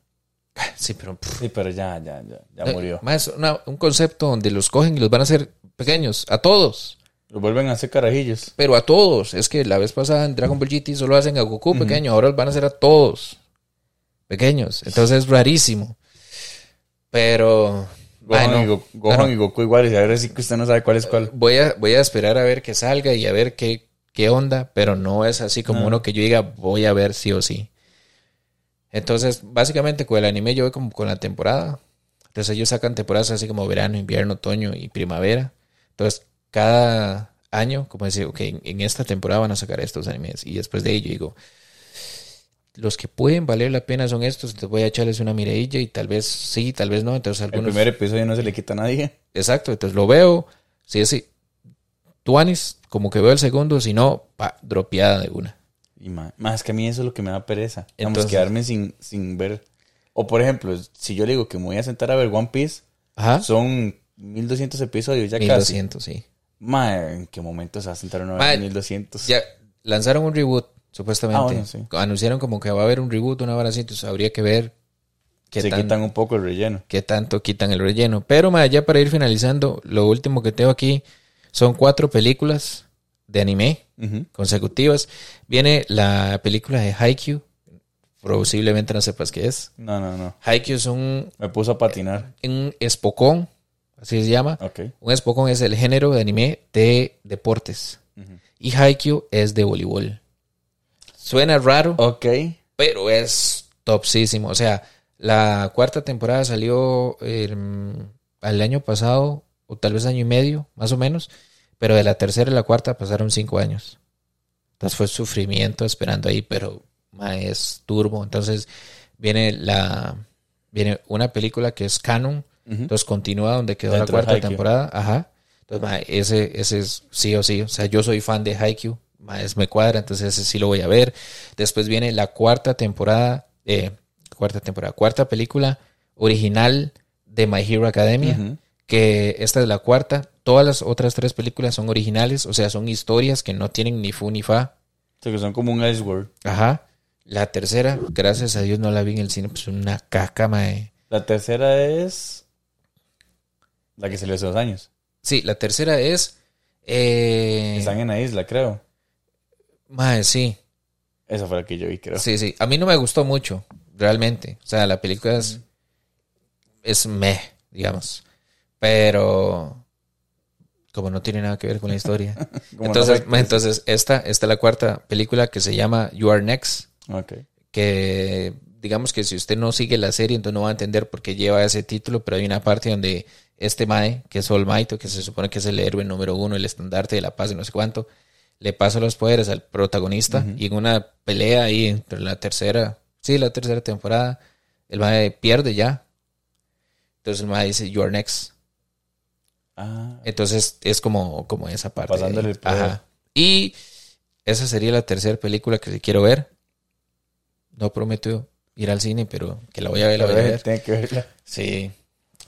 Sí, pero... pff, Sí, pero ya, ya, ya, ya murió. mae, es una- un concepto donde los cogen y los van a hacer pequeños, a todos. Lo vuelven a hacer carajillos. Pero a todos. Es que la vez pasada en Dragon Ball GT solo hacen a Goku pequeño. Ahora los van a hacer a todos pequeños. Entonces es rarísimo. Pero. Gohan, Ay, no. y, Go- Gohan Claro. y Goku iguales. Y ahora sí que usted no sabe cuál es cuál. Voy a, voy a esperar a ver que salga y a ver qué, qué onda. Pero no es así como No. uno que yo diga voy a ver sí o sí. Entonces, básicamente con el anime yo voy como con la temporada. Entonces ellos sacan temporadas así como verano, invierno, otoño y primavera. Entonces, cada año, como decir, ok, en esta temporada van a sacar estos animes. Y después de ello digo, los que pueden valer la pena son estos, entonces voy a echarles una miradilla y tal vez sí, tal vez no. Entonces El algunos... primer episodio no se le quita a nadie. Exacto, entonces lo veo. Si es así, Tuanis, como que veo el segundo, si no, pa, dropeada de una. Y más, más que a mí eso es lo que me da pereza. Vamos, Entonces- quedarme sin, sin ver. O por ejemplo, si yo le digo que me voy a sentar a ver One Piece, Ajá. son 1200 episodios ya casi. 1200, sí. Ma, ¿en qué momento se va a sentar uno a ver 1200? Ya lanzaron un reboot, supuestamente. Ah, bueno, sí. Anunciaron como que va a haber un reboot, una hora así, entonces habría que ver qué, se tan- quitan un poco el relleno. qué tanto quitan el relleno. Pero ma, ya para ir finalizando, lo último que tengo aquí son cuatro películas de anime consecutivas. Viene la película de Haikyuu, posiblemente no sepas qué es. No, no, no. Haikyuu es un, Me puso a patinar. un espocón, así se llama. Ok. Un espocón es el género de anime de deportes. Y Haikyuu es de voleibol. Suena raro, Ok. pero es topsísimo. O sea, la cuarta temporada salió eh, al año pasado, o tal vez año y medio, más o menos. Pero de la tercera y la cuarta pasaron cinco años. Entonces fue sufrimiento esperando ahí, pero es turbo. Entonces viene la viene una película que es canon. Entonces continúa donde quedó Dentro la cuarta temporada. Ajá. Entonces, ese, ese es sí o sí. O sea, yo soy fan de Haikyuu. más me cuadra, entonces ese sí lo voy a ver. Después viene la cuarta temporada, eh, cuarta temporada, cuarta película original de My Hero Academia. Que esta es la cuarta. Todas las otras tres películas son originales, o sea, son historias que no tienen ni fu ni fa. O sea, que son como un Iceworld. Ajá. La tercera, gracias a Dios no la vi en el cine, pues una caca, mae. La tercera es la que salió hace dos años. Sí, la tercera es... Eh, Están en la isla, creo. mae, sí. Esa fue la que yo vi, creo. Sí, sí. A mí no me gustó mucho, realmente. O sea, la película es, es meh, digamos. Pero como no tiene nada que ver con la historia. [laughs] Entonces, no sé- entonces esta, esta es la cuarta película que se llama You Are Next. Ok. Que digamos que si usted no sigue la serie, entonces no va a entender por qué lleva ese título, pero hay una parte donde este Mae, que es All Might, que se supone que es el héroe número uno, el estandarte de la paz y no sé cuánto, le pasa los poderes al protagonista y en una pelea ahí entre la tercera, sí, la tercera temporada, el Mae pierde ya. Entonces el Mae dice, You are next. Ah, Entonces es como, como esa parte. Pasándole el poder. Ajá. Y esa sería la tercera película que quiero ver. No prometo ir al cine, pero que la voy a ver, la voy a ver. tiene que verla. Sí.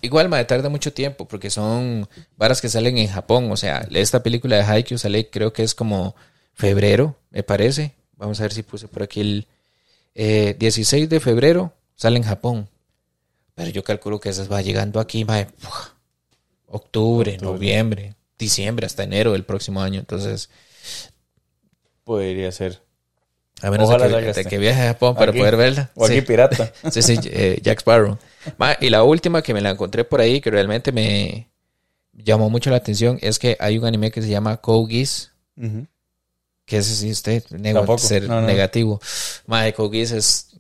Igual me tarda mucho tiempo porque son varas que salen en Japón. O sea, esta película de Haikyuu sale creo que es como febrero, me parece. Vamos a ver si puse por aquí el eh, 16 de febrero sale en Japón. Pero yo calculo que esas va llegando aquí, mae, ¡puf! Octubre, Octubre. noviembre, diciembre, hasta enero del próximo año. Entonces, Podría ser. a menos Ojalá que, que viaje a Japón para Aquí. poder verla. O aquí Sí. pirata. [laughs] Sí, sí, eh, Jack Sparrow. Ma, y la última que me la encontré por ahí, que realmente me llamó mucho la atención, es que hay un anime que se llama Geass, Ujú. que ese sí usted Tampoco. ser No, no. negativo. Mae, Geass es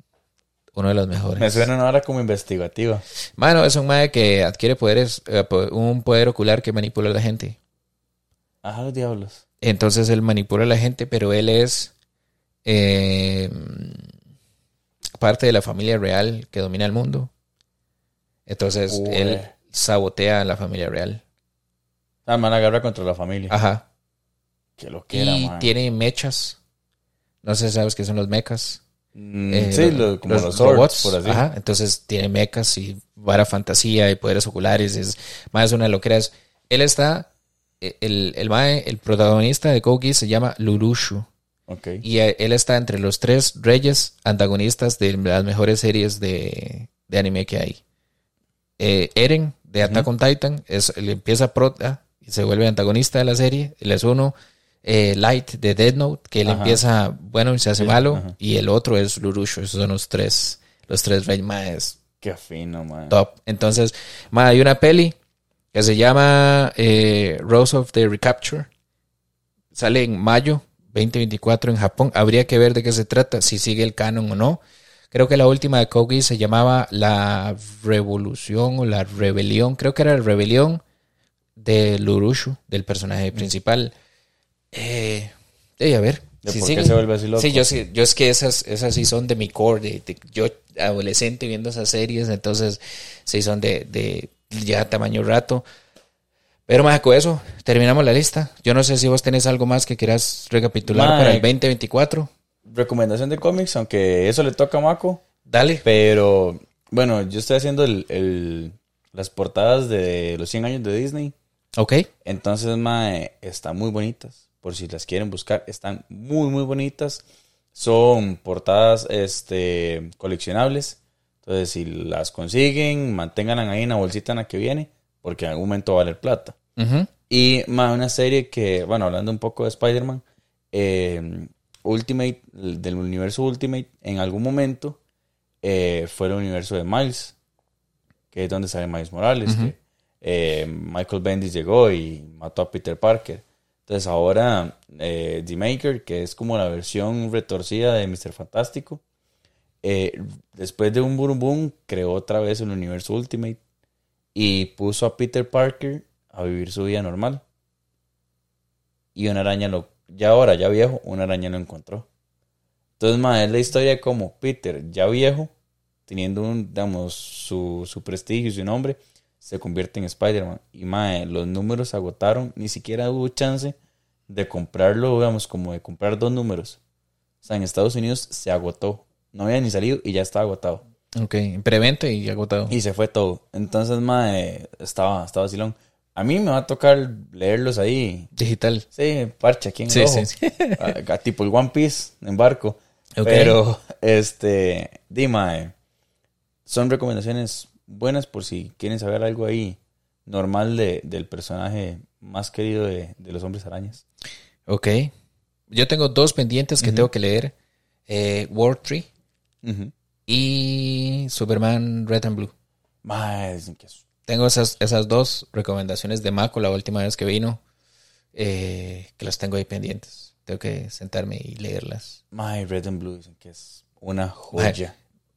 uno de los mejores. Me suena ahora como investigativa. Mano, es un mae que adquiere poderes, eh, un poder ocular que manipula a la gente. Ajá, los diablos. Entonces él manipula a la gente, pero él es eh, parte de la familia real que domina el mundo. Entonces él sabotea a la familia real. Ah, man, agarra contra la familia. Ajá. Que lo que era, Y man. tiene mechas. No sé si sabes qué son los mechas. Mm, Eh, sí, lo- como los, robots, por así. Ajá. Entonces tiene mechas y vara fantasía y poderes oculares. Es más una loquera. Es- Él está. eh, El, el, mae, el protagonista de Kogi se llama Lurushu. Ok. Y eh, él está entre los tres reyes antagonistas de las mejores series de, de anime que hay. Eh, Eren, de Attack on Titan, es, él empieza prota y se vuelve antagonista de la serie. Él es uno. Eh, Light, de Dead Note, que él Ajá. empieza bueno y se hace Sí, malo. ajá. Y el otro es Lurushu. Esos son los tres. Los tres reyes más Qué fino, man. top. Entonces, ma, hay una peli que se llama eh, Rose of the Recapture. Sale en mayo 2024 en Japón. Habría que ver de qué se trata, si sigue el canon o no. Creo que la última de Kogi se llamaba La Revolución o La Rebelión. Creo que era la Rebelión de Lurushu, del personaje principal. Eh, eh, a ver. ¿De si por qué se vuelve así loco? Sí, yo sí, yo es que esas, esas sí son de mi core, de, de- yo adolescente viendo esas series, entonces sí son de, de ya tamaño rato. Pero más con eso, terminamos la lista. Yo no sé si vos tenés algo más que quieras recapitular para el 2024. Recomendación de cómics, aunque eso le toca a Mako. Dale. Pero, bueno, yo estoy haciendo el, el- las portadas de los 100 años de Disney. Ok. Entonces, mae, están muy bonitas. Por si las quieren buscar, están muy, muy bonitas. Son portadas este, coleccionables. Entonces, si las consiguen, manténganlas ahí en la bolsita en la que viene, porque en algún momento va a valer plata. Y mae, una serie que, bueno, hablando un poco de Spider-Man, eh, Ultimate, del universo Ultimate, en algún momento eh, fue el universo de Miles, que es donde sale Miles Morales, que eh, Michael Bendis llegó y mató a Peter Parker. Entonces ahora eh, The Maker, que es como la versión retorcida de Mr. Fantástico, eh, después de un boom boom, creó otra vez el universo Ultimate y puso a Peter Parker a vivir su vida normal. Y una araña lo, ya ahora, ya viejo, una araña lo encontró. Entonces, ma, es la historia de cómo Peter, ya viejo, teniendo un, digamos, su, su prestigio y su nombre, se convierte en Spider-Man. Y mae, los números se agotaron, ni siquiera hubo chance de comprarlo, digamos, como de comprar dos números. O sea, en Estados Unidos se agotó. No había ni salido y ya estaba agotado. Ok, en preventa y agotado. Y se fue todo. Entonces, mae, estaba, estaba vacilón. A mí me va a tocar leerlos ahí. Digital. Sí, parche aquí en el Sí, ojo. sí, sí. A- a- tipo el One Piece en barco. Ok. Pero, este, Dima, son recomendaciones buenas por si quieren saber algo ahí normal de, del personaje más querido de, de los hombres arañas. Ok. Yo tengo dos pendientes que tengo que leer. Eh, War Tree Ujú. y Superman Red and Blue. Mae, dicen que es- Tengo esas, esas dos recomendaciones de Mako la última vez que vino, eh, que las tengo ahí pendientes. Tengo que sentarme y leerlas. mae, Red and Blue dicen que es una joya.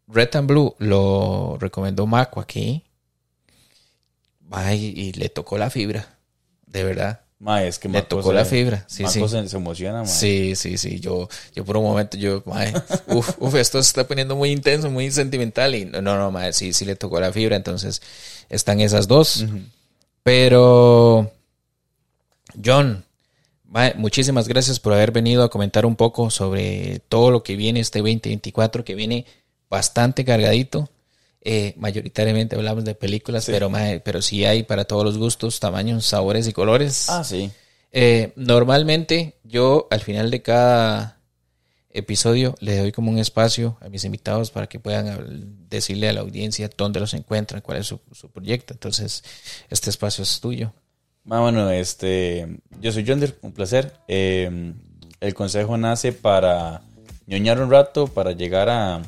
Red and Blue lo recomendó Mako aquí. Ay, y le tocó la fibra, de verdad. Mae, es que Le tocó se- la fibra, sí, sí. Se, se emociona. Sí, sí, sí. Yo, yo por un momento, yo, mae, [laughs] uf, uf, esto se está poniendo muy intenso, muy sentimental. Y no, no, mae, sí, sí le tocó la fibra. Entonces, están esas dos. Ujú. Pero, John, mae, muchísimas gracias por haber venido a comentar un poco sobre todo lo que viene este 2024, que viene bastante cargadito. Eh, mayoritariamente hablamos de películas, pero, pero sí hay para todos los gustos, tamaños, sabores y colores. Ah, sí. Eh, normalmente yo al final de cada episodio le doy como un espacio a mis invitados para que puedan decirle a la audiencia dónde los encuentran, cuál es su, su proyecto. Entonces, este espacio es tuyo. Ah, bueno, este, yo soy Yonder, un placer. Eh, el consejo nace para ñoñar un rato, para llegar a,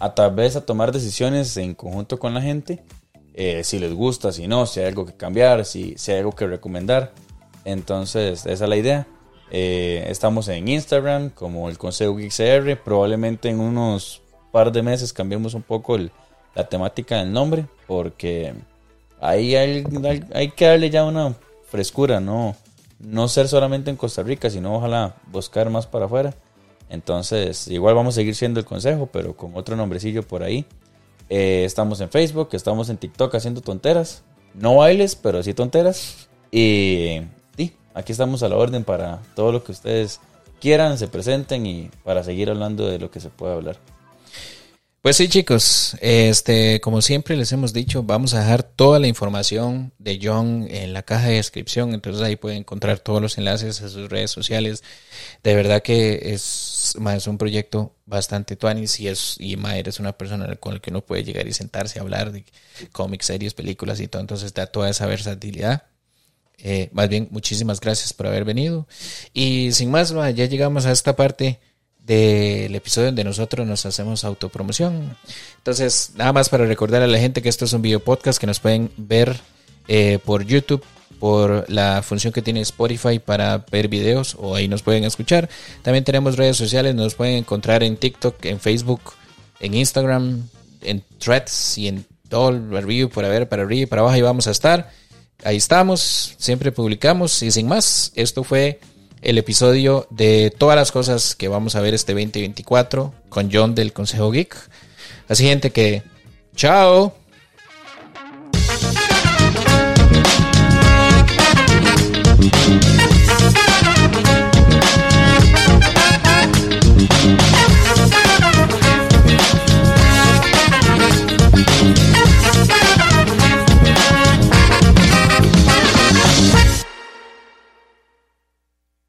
a tal vez a tomar decisiones en conjunto con la gente, eh, si les gusta, si no, si hay algo que cambiar, si, si hay algo que recomendar. Entonces, esa es la idea. Eh, estamos en Instagram como el Consejo XR. Probablemente en unos par de meses cambiemos un poco la temática del nombre porque ahí hay, hay- hay que darle ya una frescura, no, no ser solamente en Costa Rica, sino ojalá buscar más para afuera. Entonces, igual vamos a seguir siendo el consejo, pero con otro nombrecillo por ahí. Eh, estamos en Facebook, estamos en TikTok haciendo tonteras. No bailes, pero sí tonteras. Y sí, aquí estamos a la orden para todo lo que ustedes quieran, se presenten y para seguir hablando de lo que se puede hablar. Pues sí, chicos, este, como siempre les hemos dicho, vamos a dejar toda la información de John en la caja de descripción, entonces ahí pueden encontrar todos los enlaces a sus redes sociales. De verdad que es, un proyecto bastante tuanis y es, y ma, eres una persona con la que uno puede llegar y sentarse a hablar de cómics, series, películas y todo, entonces da toda esa versatilidad. Eh, más bien, muchísimas gracias por haber venido. Y sin más, ya llegamos a esta parte del episodio donde nosotros nos hacemos autopromoción. Entonces, nada más para recordar a la gente que esto es un video podcast que nos pueden ver eh, por YouTube, por la función que tiene Spotify para ver videos o ahí nos pueden escuchar. También tenemos redes sociales, nos pueden encontrar en TikTok, en Facebook, en Instagram, en Threads y en todo el review por ver para arriba y para abajo y vamos a estar. Ahí estamos, siempre publicamos y sin más, esto fue el episodio de todas las cosas que vamos a ver este 2024 con John del Consejo Geek. Así gente que, chao.